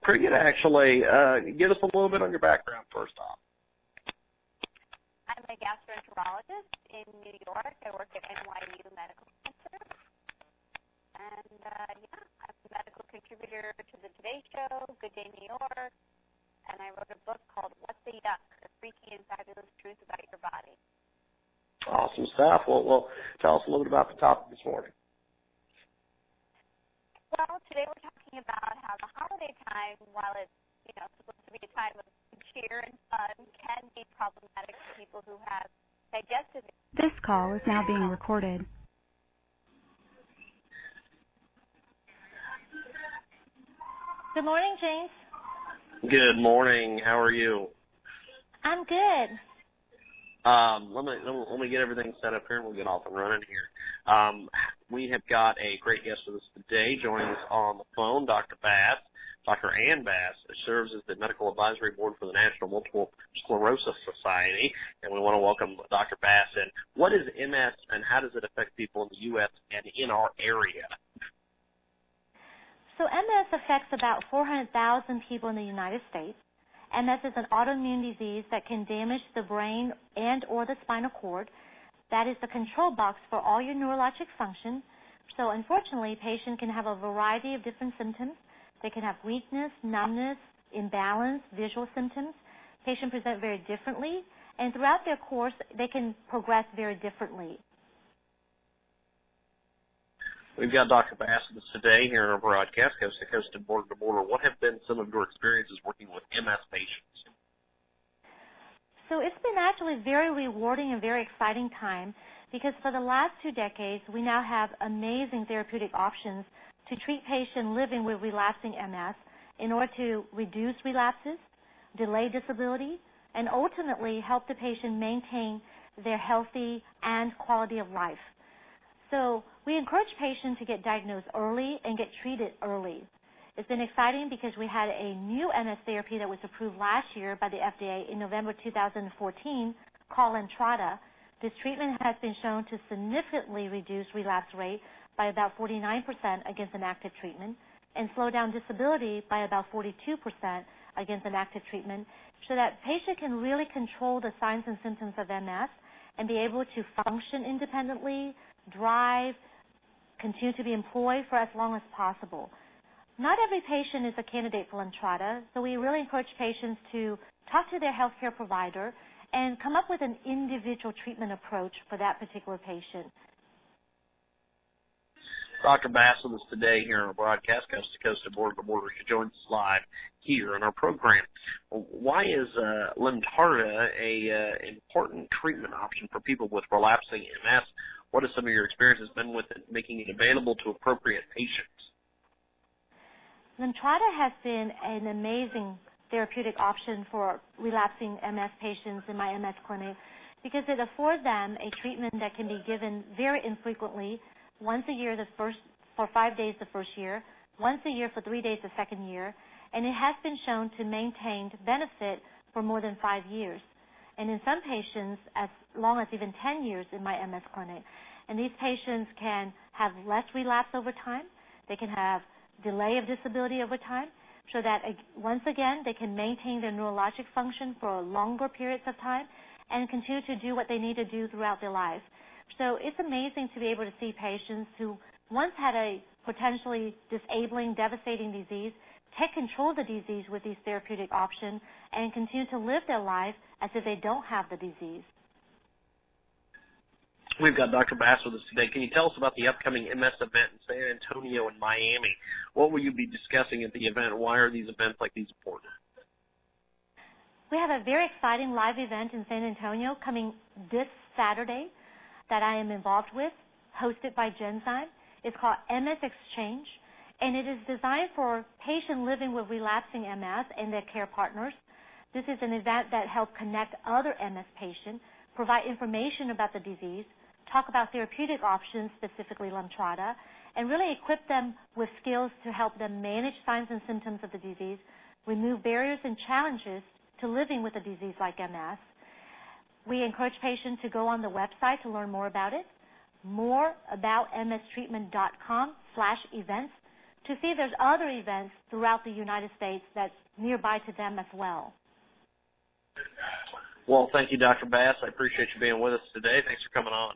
Pretty good, actually. Uh, give us a little bit on your background first off. I'm a gastroenterologist in New York. I work at NYU Medical Center. And, uh, yeah, I'm a medical contributor to the Today Show, Good Day New York, and I wrote a book called What the Yuck? The Freaky and Fabulous Truth About Your Body. Awesome stuff. Well, well, tell us a little bit about the topic this morning. Well, today we're talking about how the holiday time, while it's you know supposed to be a time of cheer and fun, can be problematic for people who have digestive. This call is now being recorded. Good morning, James. Good morning. How are you? I'm good. Um, let me, let me get everything set up here, and we'll get off and running here. Um, we have got a great guest with us today. Joining us on the phone, Dr. Bass. Dr. Ann Bass serves as the medical advisory board for the National Multiple Sclerosis Society, and we want to welcome Dr. Bass. And what is MS, and how does it affect people in the U.S. and in our area? So MS affects about 400,000 people in the United States. MS is an autoimmune disease that can damage the brain and or the spinal cord. That is the control box for all your neurologic function. So unfortunately, patients can have a variety of different symptoms. They can have weakness, numbness, imbalance, visual symptoms. Patients present very differently, and throughout their course, they can progress very differently. We've got Dr. Bass today here on our broadcast, coast to coast and border to border. What have been some of your experiences working with MS patients? So it's been actually very rewarding and very exciting time because for the last two decades, we now have amazing therapeutic options to treat patients living with relapsing MS in order to reduce relapses, delay disability, and ultimately help the patient maintain their healthy and quality of life. So we encourage patients to get diagnosed early and get treated early. It's been exciting because we had a new MS therapy that was approved last year by the FDA in November 2014 called Lemtrada. This treatment has been shown to significantly reduce relapse rate by about 49% against an active treatment and slow down disability by about 42% against an active treatment so that patient can really control the signs and symptoms of MS and be able to function independently, drive, continue to be employed for as long as possible. Not every patient is a candidate for Lemtrada, so we really encourage patients to talk to their healthcare provider and come up with an individual treatment approach for that particular patient. Dr. Bass with us today here on our broadcast, coast to coast and border to border. She joins us live here in our program. Why is uh, Lemtrada a uh, important treatment option for people with relapsing MS? What have some of your experiences been with it, making it available to appropriate patients? Lemtrada has been an amazing therapeutic option for relapsing MS patients in my MS clinic because it affords them a treatment that can be given very infrequently, once a year the first for five days the first year, once a year for three days the second year, and it has been shown to maintain benefit for more than five years, and in some patients as long as even 10 years in my MS clinic. And these patients can have less relapse over time. They can have delay of disability over time so that once again they can maintain their neurologic function for longer periods of time and continue to do what they need to do throughout their life. So it's amazing to be able to see patients who once had a potentially disabling, devastating disease take control of the disease with these therapeutic options and continue to live their life as if they don't have the disease. We've got Dr. Bass with us today. Can you tell us about the upcoming MS event in San Antonio and Miami? What will you be discussing at the event? Why are these events like these important? We have a very exciting live event in San Antonio coming this Saturday that I am involved with, hosted by Genzyme. It's called MS Exchange, and it is designed for patients living with relapsing MS and their care partners. This is an event that helps connect other MS patients, provide information about the disease, talk about therapeutic options, specifically Lemtrada, and really equip them with skills to help them manage signs and symptoms of the disease, remove barriers and challenges to living with a disease like MS. We encourage patients to go on the website to learn more about it, moreaboutmstreatment.com slash events, to see if there's other events throughout the United States that's nearby to them as well. Well, thank you, Dr. Bass. I appreciate you being with us today. Thanks for coming on.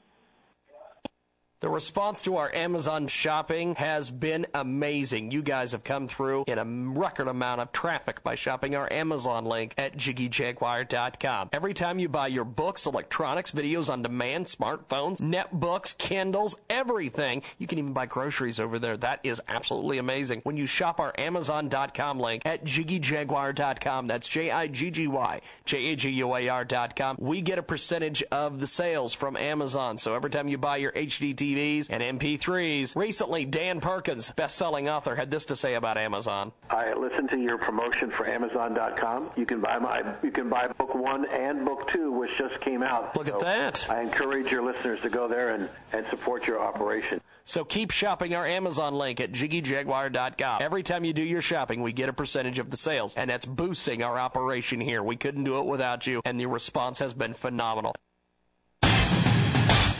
The response to our Amazon shopping has been amazing. You guys have come through in a record amount of traffic by shopping our Amazon link at JiggyJaguar.com. Every time you buy your books, electronics, videos on demand, smartphones, netbooks, Kindles, everything, you can even buy groceries over there. That is absolutely amazing. When you shop our Amazon.com link at JiggyJaguar.com, that's J-I-G-G-Y, J-A-G-U-A-R.com, we get a percentage of the sales from Amazon. So every time you buy your HD TVs and MP3s. Recently, Dan Perkins, best-selling author, had this to say about Amazon. I listened to your promotion for Amazon.com. You can buy my, you can buy book one and book two, which just came out. Look so at that. I encourage your listeners to go there and, and support your operation. So keep shopping our Amazon link at JiggyJaguar.com. Every time you do your shopping, we get a percentage of the sales, and that's boosting our operation here. We couldn't do it without you, and the response has been phenomenal.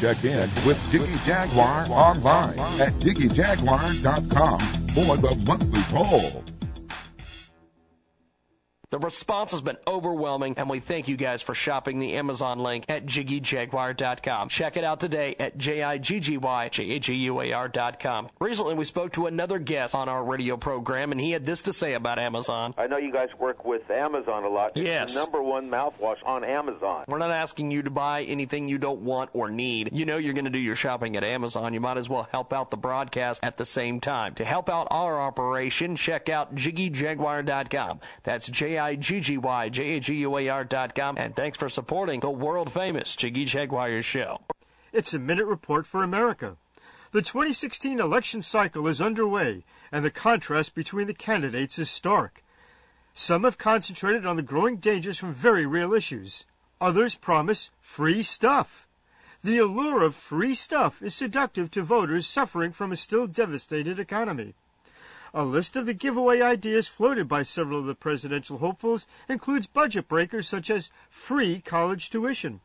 Check in with Jiggy Jaguar online at JiggyJaguar.com for the monthly poll. The response has been overwhelming, and we thank you guys for shopping the Amazon link at JiggyJaguar.com. Check it out today at J-I-G-G-Y-J-A-G-U-A-R.com. Recently, we spoke to another guest on our radio program, and he had this to say about Amazon. I know you guys work with Amazon a lot. It's yes. the number one mouthwash on Amazon. We're not asking you to buy anything you don't want or need. You know you're going to do your shopping at Amazon. You might as well help out the broadcast at the same time. To help out our operation, check out JiggyJaguar.com. That's J I-G-G-Y-J-A-G-U-A-R dot com. And thanks for supporting the world famous Jiggy Jaguar Show. It's a minute report for America. The 2016 election cycle is underway, and the contrast between the candidates is stark. Some have concentrated on the growing dangers from very real issues. Others promise free stuff. The allure of free stuff is seductive to voters suffering from a still devastated economy. A list of the giveaway ideas floated by several of the presidential hopefuls includes budget breakers such as free college tuition.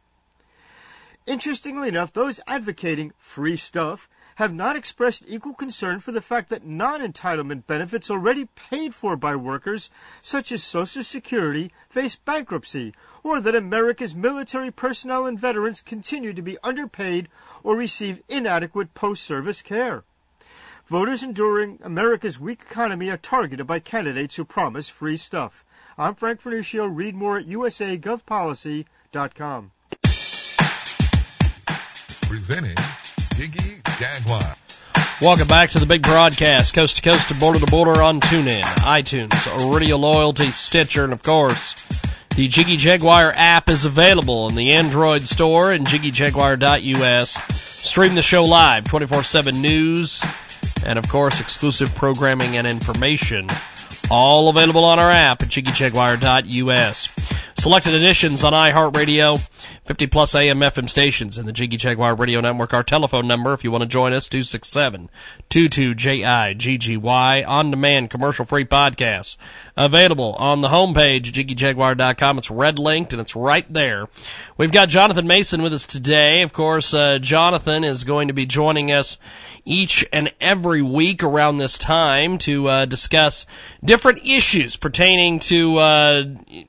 Interestingly enough, those advocating free stuff have not expressed equal concern for the fact that non entitlement benefits already paid for by workers, such as Social Security, face bankruptcy, or that America's military personnel and veterans continue to be underpaid or receive inadequate post service care. Voters enduring America's weak economy are targeted by candidates who promise free stuff. I'm Frank Vernuccio. Read more at usagovpolicy.com. Presenting Jiggy Jaguar. Welcome back to the big broadcast, coast to coast and border to border on TuneIn, iTunes, Radio Loyalty, Stitcher, and of course, the Jiggy Jaguar app is available in the Android store and jiggyjaguar.us. Stream the show live, 24 7 news, and of course, exclusive programming and information. All available on our app at jiggyjaguar.us. Selected editions on iHeartRadio, 50 plus AM FM stations in the Jiggy Jaguar Radio Network. Our telephone number, if you want to join us, 267 22JIGGY. On demand, commercial free podcasts. Available on the homepage, jiggyjaguar.com. It's red linked and it's right there. We've got Jonathan Mason with us today. Of course, uh, Jonathan is going to be joining us each and every week around this time to uh, discuss different issues pertaining to, uh,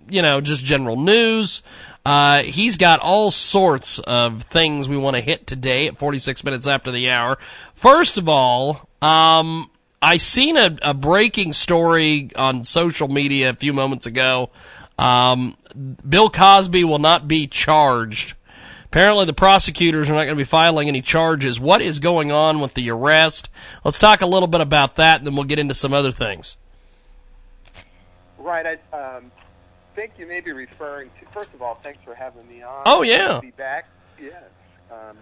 you know, just general news. Uh, he's got all sorts of things we want to hit today at 46 minutes after the hour. First of all, um, I seen a, a breaking story on social media a few moments ago Um, Bill Cosby will not be charged. Apparently, the prosecutors are not going to be filing any charges. What is going on with the arrest? Let's talk a little bit about that, and then we'll get into some other things. Right. I um, think you may be referring to. First of all, thanks for having me on. Oh, yeah. Be back. Yes. Um,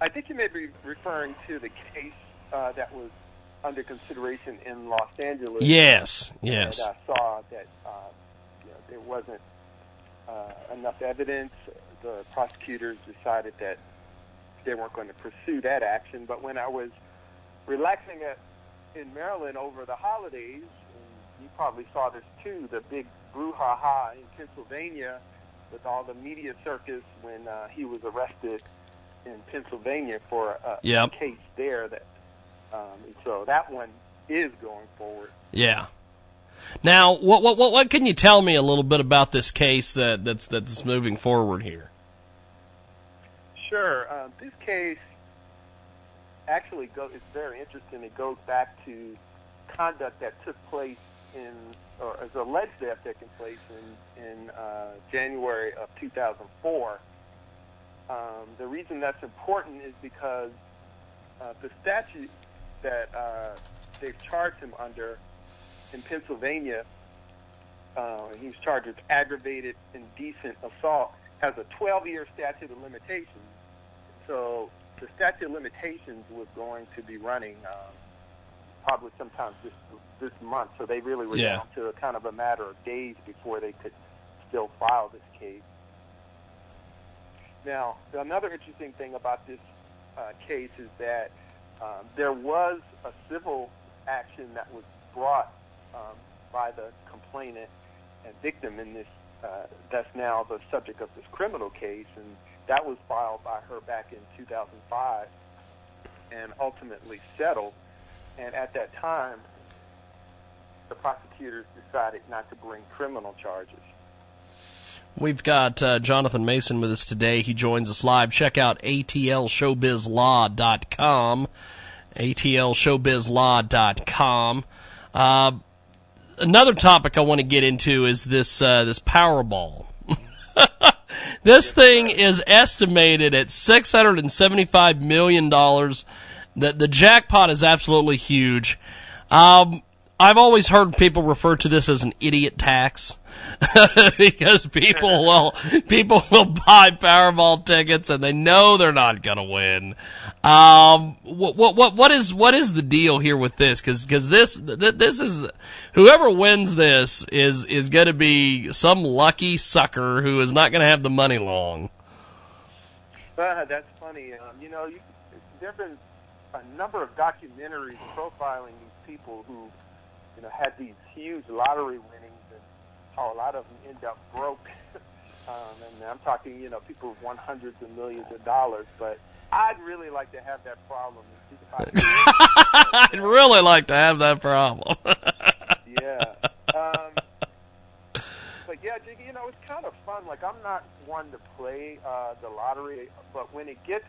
I think you may be referring to the case uh, that was under consideration in Los Angeles. Yes, yes. And I saw that uh, you know, there wasn't uh, enough evidence. The prosecutors decided that they weren't going to pursue that action. But when I was relaxing at, in Maryland over the holidays, and you probably saw this too, the big brouhaha in Pennsylvania with all the media circus when uh, he was arrested in Pennsylvania for a, Yep. a case there. That um, so that one is going forward. Yeah. Now, what what what what can you tell me a little bit about this case that that's that's moving forward here? Sure. Um, this case actually goes. It's very interesting. It goes back to conduct that took place in, or is alleged to have taken place in in uh, January of 2004. Um, the reason that's important is because uh, the statute that uh, they've charged him under in Pennsylvania, uh, he charged with aggravated indecent assault, has a 12-year statute of limitations. So the statute of limitations was going to be running um, probably sometime this this month. So they really were Yeah. down to a kind of a matter of days before they could still file this case. Now, another interesting thing about this uh, case is that um, there was a civil action that was brought um, by the complainant and victim in this. Uh, that's now the subject of this criminal case, and that was filed by her back in 2005 and ultimately settled. And at that time, the prosecutors decided not to bring criminal charges. We've got uh, Jonathan Mason with us today. He joins us live. Check out atlshowbizlaw.com. atlshowbizlaw.com. Uh, another topic I want to get into is this uh, this Powerball. this thing is estimated at six hundred and seventy five million dollars. The the jackpot is absolutely huge. Um, I've always heard people refer to this as an idiot tax because people will people will buy Powerball tickets and they know they're not going to win. Um, what what what what is what is the deal here with this? Because because this th- this is whoever wins this is is going to be some lucky sucker who is not going to have the money long. Uh, that's funny. Um, you know, you, there have been a number of documentaries profiling these people who, you know, had these huge lottery winnings and how a lot of them end up broke. um, and I'm talking, you know, people who've won hundreds of millions of dollars. But I'd really like to have that problem. I'd really like to have that problem. yeah. Um, but yeah, you know, it's kind of fun. Like, I'm not one to play uh, the lottery, but when it gets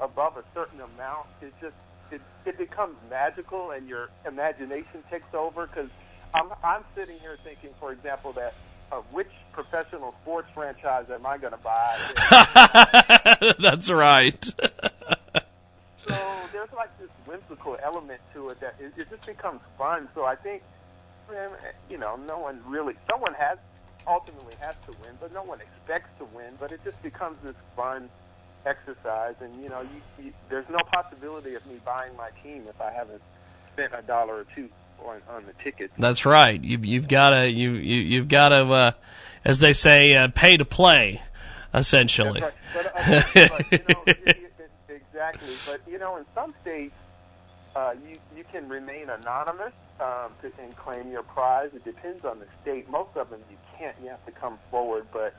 above a certain amount, it just it, it becomes magical, and your imagination takes over. Because I'm I'm sitting here thinking, for example, that uh, which professional sports franchise am I going to buy? That's right. so there's like this whimsical element to it that it, it just becomes fun. So I think, you know, no one really, someone has ultimately has to win, but no one expects to win. But it just becomes this fun exercise, and you know, you, you, there's no possibility of me buying my team if I haven't spent a dollar or two on, on the ticket. That's right. You, you've got to you, you you've got to, uh, as they say, uh, pay to play, essentially. Right. But, uh, but, you know, it- it- exactly. But you know, in some states, uh, you you can remain anonymous um, to, and claim your prize. It depends on the state. Most of them you can't. You have to come forward. But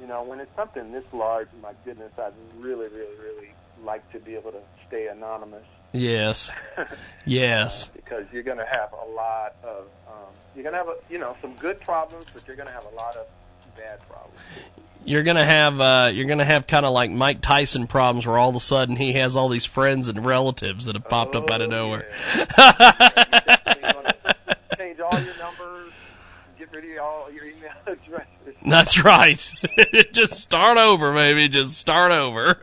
you know, when it's something this large, my goodness, I'd really, really, really like to be able to stay anonymous yes. Yes. because you're going to have a lot of um, you're going to have a, you know some good problems, but you're going to have a lot of bad problems. You're gonna have uh, you're gonna have kind of like Mike Tyson problems, where all of a sudden he has all these friends and relatives that have popped up out of nowhere. change all your numbers, get rid of all your email address. That's right. Just start over, maybe. Just start over.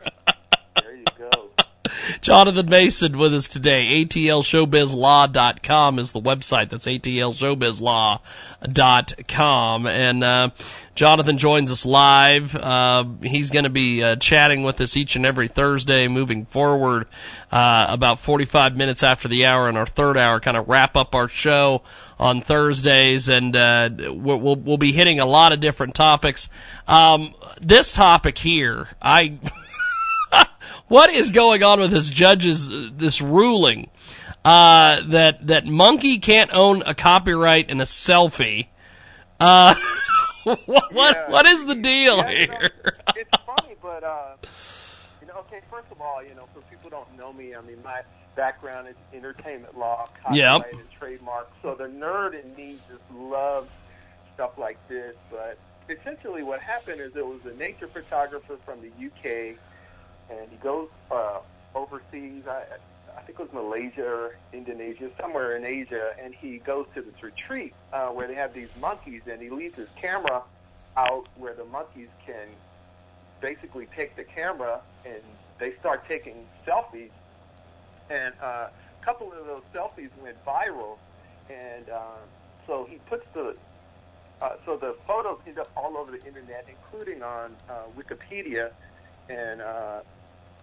There you go. Jonathan Mason with us today. ATLShowBizLaw.com is the website. That's ATLShowBizLaw.com. And, uh, Jonathan joins us live. Uh, he's going to be uh, chatting with us each and every Thursday moving forward, uh, about 45 minutes after the hour in our third hour, kind of wrap up our show on Thursdays. And, uh, we'll, we'll, be hitting a lot of different topics. Um, this topic here, I, what is going on with this judge's this ruling uh, that that monkey can't own a copyright in a selfie? Uh, what what, what is the deal Yeah, you know, here? it's funny, but uh, you know, okay. First of all, you know, for people who don't know me, I mean, my background is entertainment law, Yep. copyright, and trademark. So the nerd in me just loves stuff like this. But essentially, what happened is there was a nature photographer from the UK, and he goes uh, overseas. I think it was Malaysia or Indonesia, somewhere in Asia, and he goes to this retreat uh, where they have these monkeys, and he leaves his camera out where the monkeys can basically take the camera and they start taking selfies. And uh, a couple of those selfies went viral, and uh, so he puts the uh, so the photos end up all over the internet, including on uh, Wikipedia. And uh,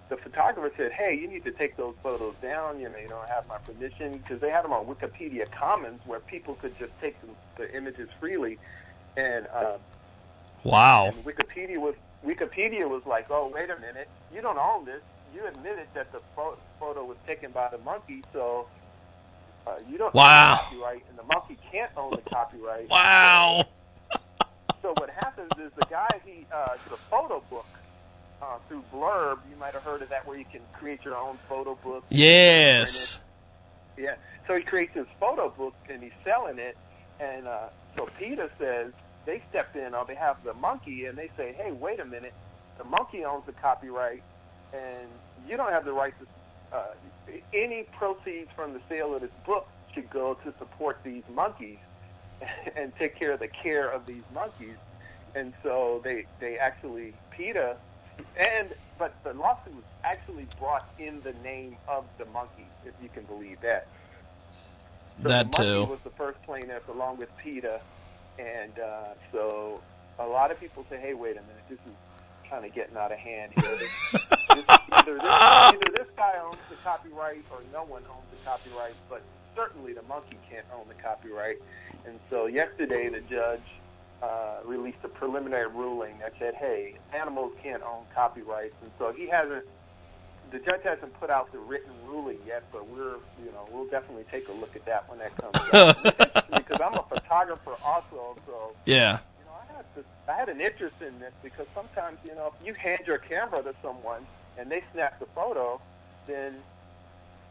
the photographer said, "Hey, you need to take those photos down. You know, you don't have my permission because they had them on Wikipedia Commons, where people could just take the, the images freely." And uh, Wow. and Wikipedia was Wikipedia was like, "Oh, wait a minute, you don't own this. You admitted that the pho- photo was taken by the monkey, so uh, you don't Wow. own the copyright, and the monkey can't own the copyright." Wow. So what happens is the guy he uh, a photo book uh, through Blurb. You might have heard of that, where you can create your own photo book. Yes. Yeah. So he creates his photo book and he's selling it. And uh, so PETA says they stepped in on behalf of the monkey and they say, hey, wait a minute. The monkey owns the copyright and you don't have the right to. Uh, any proceeds from the sale of this book should go to support these monkeys and take care of the care of these monkeys. And so they they actually PETA and but the lawsuit was actually brought in the name of the monkey, if you can believe that. So That the monkey too. was the first plaintiff along with PETA, and uh, so a lot of people say, "Hey, wait a minute, this is kind of getting out of hand here. This, either, this, either this guy owns the copyright or no one owns the copyright, but certainly the monkey can't own the copyright." And so yesterday, the judge uh, released a preliminary ruling that said, "Hey, animals can't own copyrights," and so he hasn't. The judge hasn't put out the written ruling yet, but we're, you know, we'll definitely take a look at that when that comes out. because I'm a photographer also, so Yeah. You know, I had, this, I had an interest in this because sometimes, you know, if you hand your camera to someone and they snap the photo, then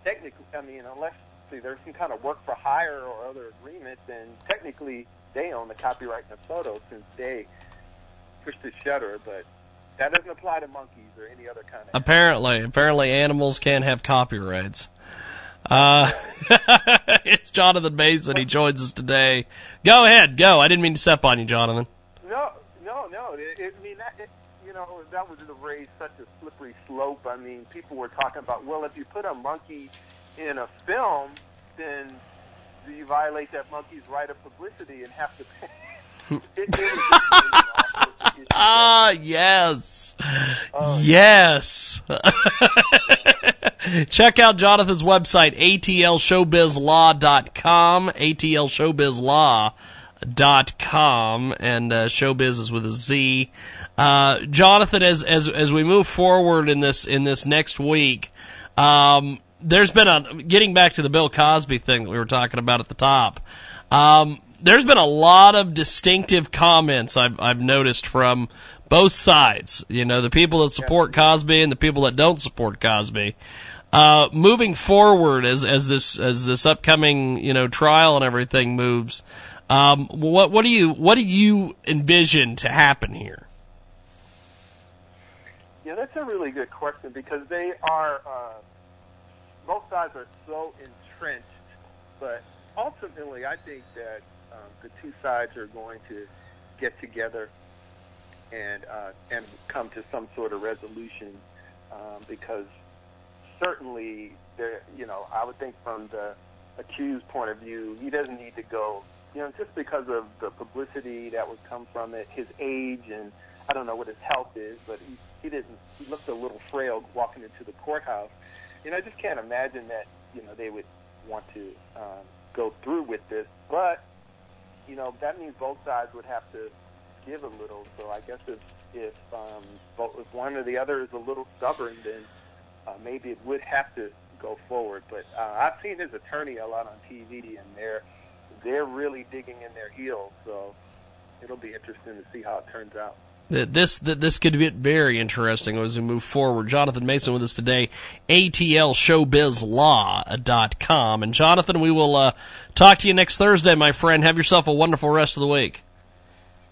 technically, I mean, unless see, there's some kind of work for hire or other agreement, then technically they own the copyright in the photo since they pushed the shutter. But that doesn't apply to monkeys or any other kind of. Apparently, apparently animals can't have copyrights. Uh, it's Jonathan Mason. He joins us today. Go ahead, go. I didn't mean to step on you, Jonathan. No, no, no. It, it, I mean, that, it, you know, that would have raised such a slippery slope. I mean, people were talking about, well, if you put a monkey in a film, then do you violate that monkey's right of publicity and have to pay? Ah, yes. yes. Check out Jonathan's website, atlshowbizlaw.com, atlshowbizlaw.com, and uh, showbiz is with a Z. Uh, Jonathan, as, as, as we move forward in this, in this next week, um, there's been a, getting back to the Bill Cosby thing that we were talking about at the top, um, there's been a lot of distinctive comments I've, I've noticed from both sides. You know, the people that support Cosby and the people that don't support Cosby. Uh, moving forward as, as this, as this upcoming, you know, trial and everything moves, um, what, what do you, what do you envision to happen here? Yeah, that's a really good question because they are, uh, both sides are so entrenched, but ultimately I think that um, the two sides are going to get together and uh, and come to some sort of resolution um, because certainly there you know I would think from the accused point of view he doesn't need to go you know just because of the publicity that would come from it his age and I don't know what his health is but he he didn't he looked a little frail walking into the courthouse you know I just can't imagine that you know they would want to um, go through with this but you know that means both sides would have to give a little. So I guess if if um, if one or the other is a little stubborn, then uh, maybe it would have to go forward. But uh, I've seen his attorney a lot on TV, and they're they're really digging in their heels. So it'll be interesting to see how it turns out. Th- This th- this could get very interesting as we move forward. Jonathan Mason with us today, ATLShowBizLaw.com. And Jonathan, we will uh, talk to you next Thursday, my friend. Have yourself a wonderful rest of the week.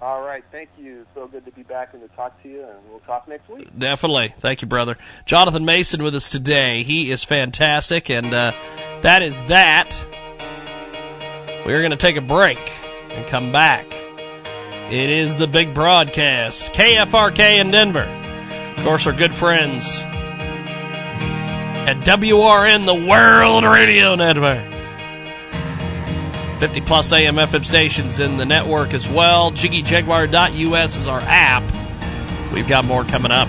All right, thank you. So good to be back and to talk to you, and we'll talk next week. Definitely. Thank you, brother. Jonathan Mason with us today. He is fantastic, and uh, that is that. We're going to take a break and come back. It is the big broadcast, KFRK in Denver. Of course, our good friends at WRN, the World Radio Network. 50 plus AM FM stations in the network as well. JiggyJaguar.us is our app. We've got more coming up.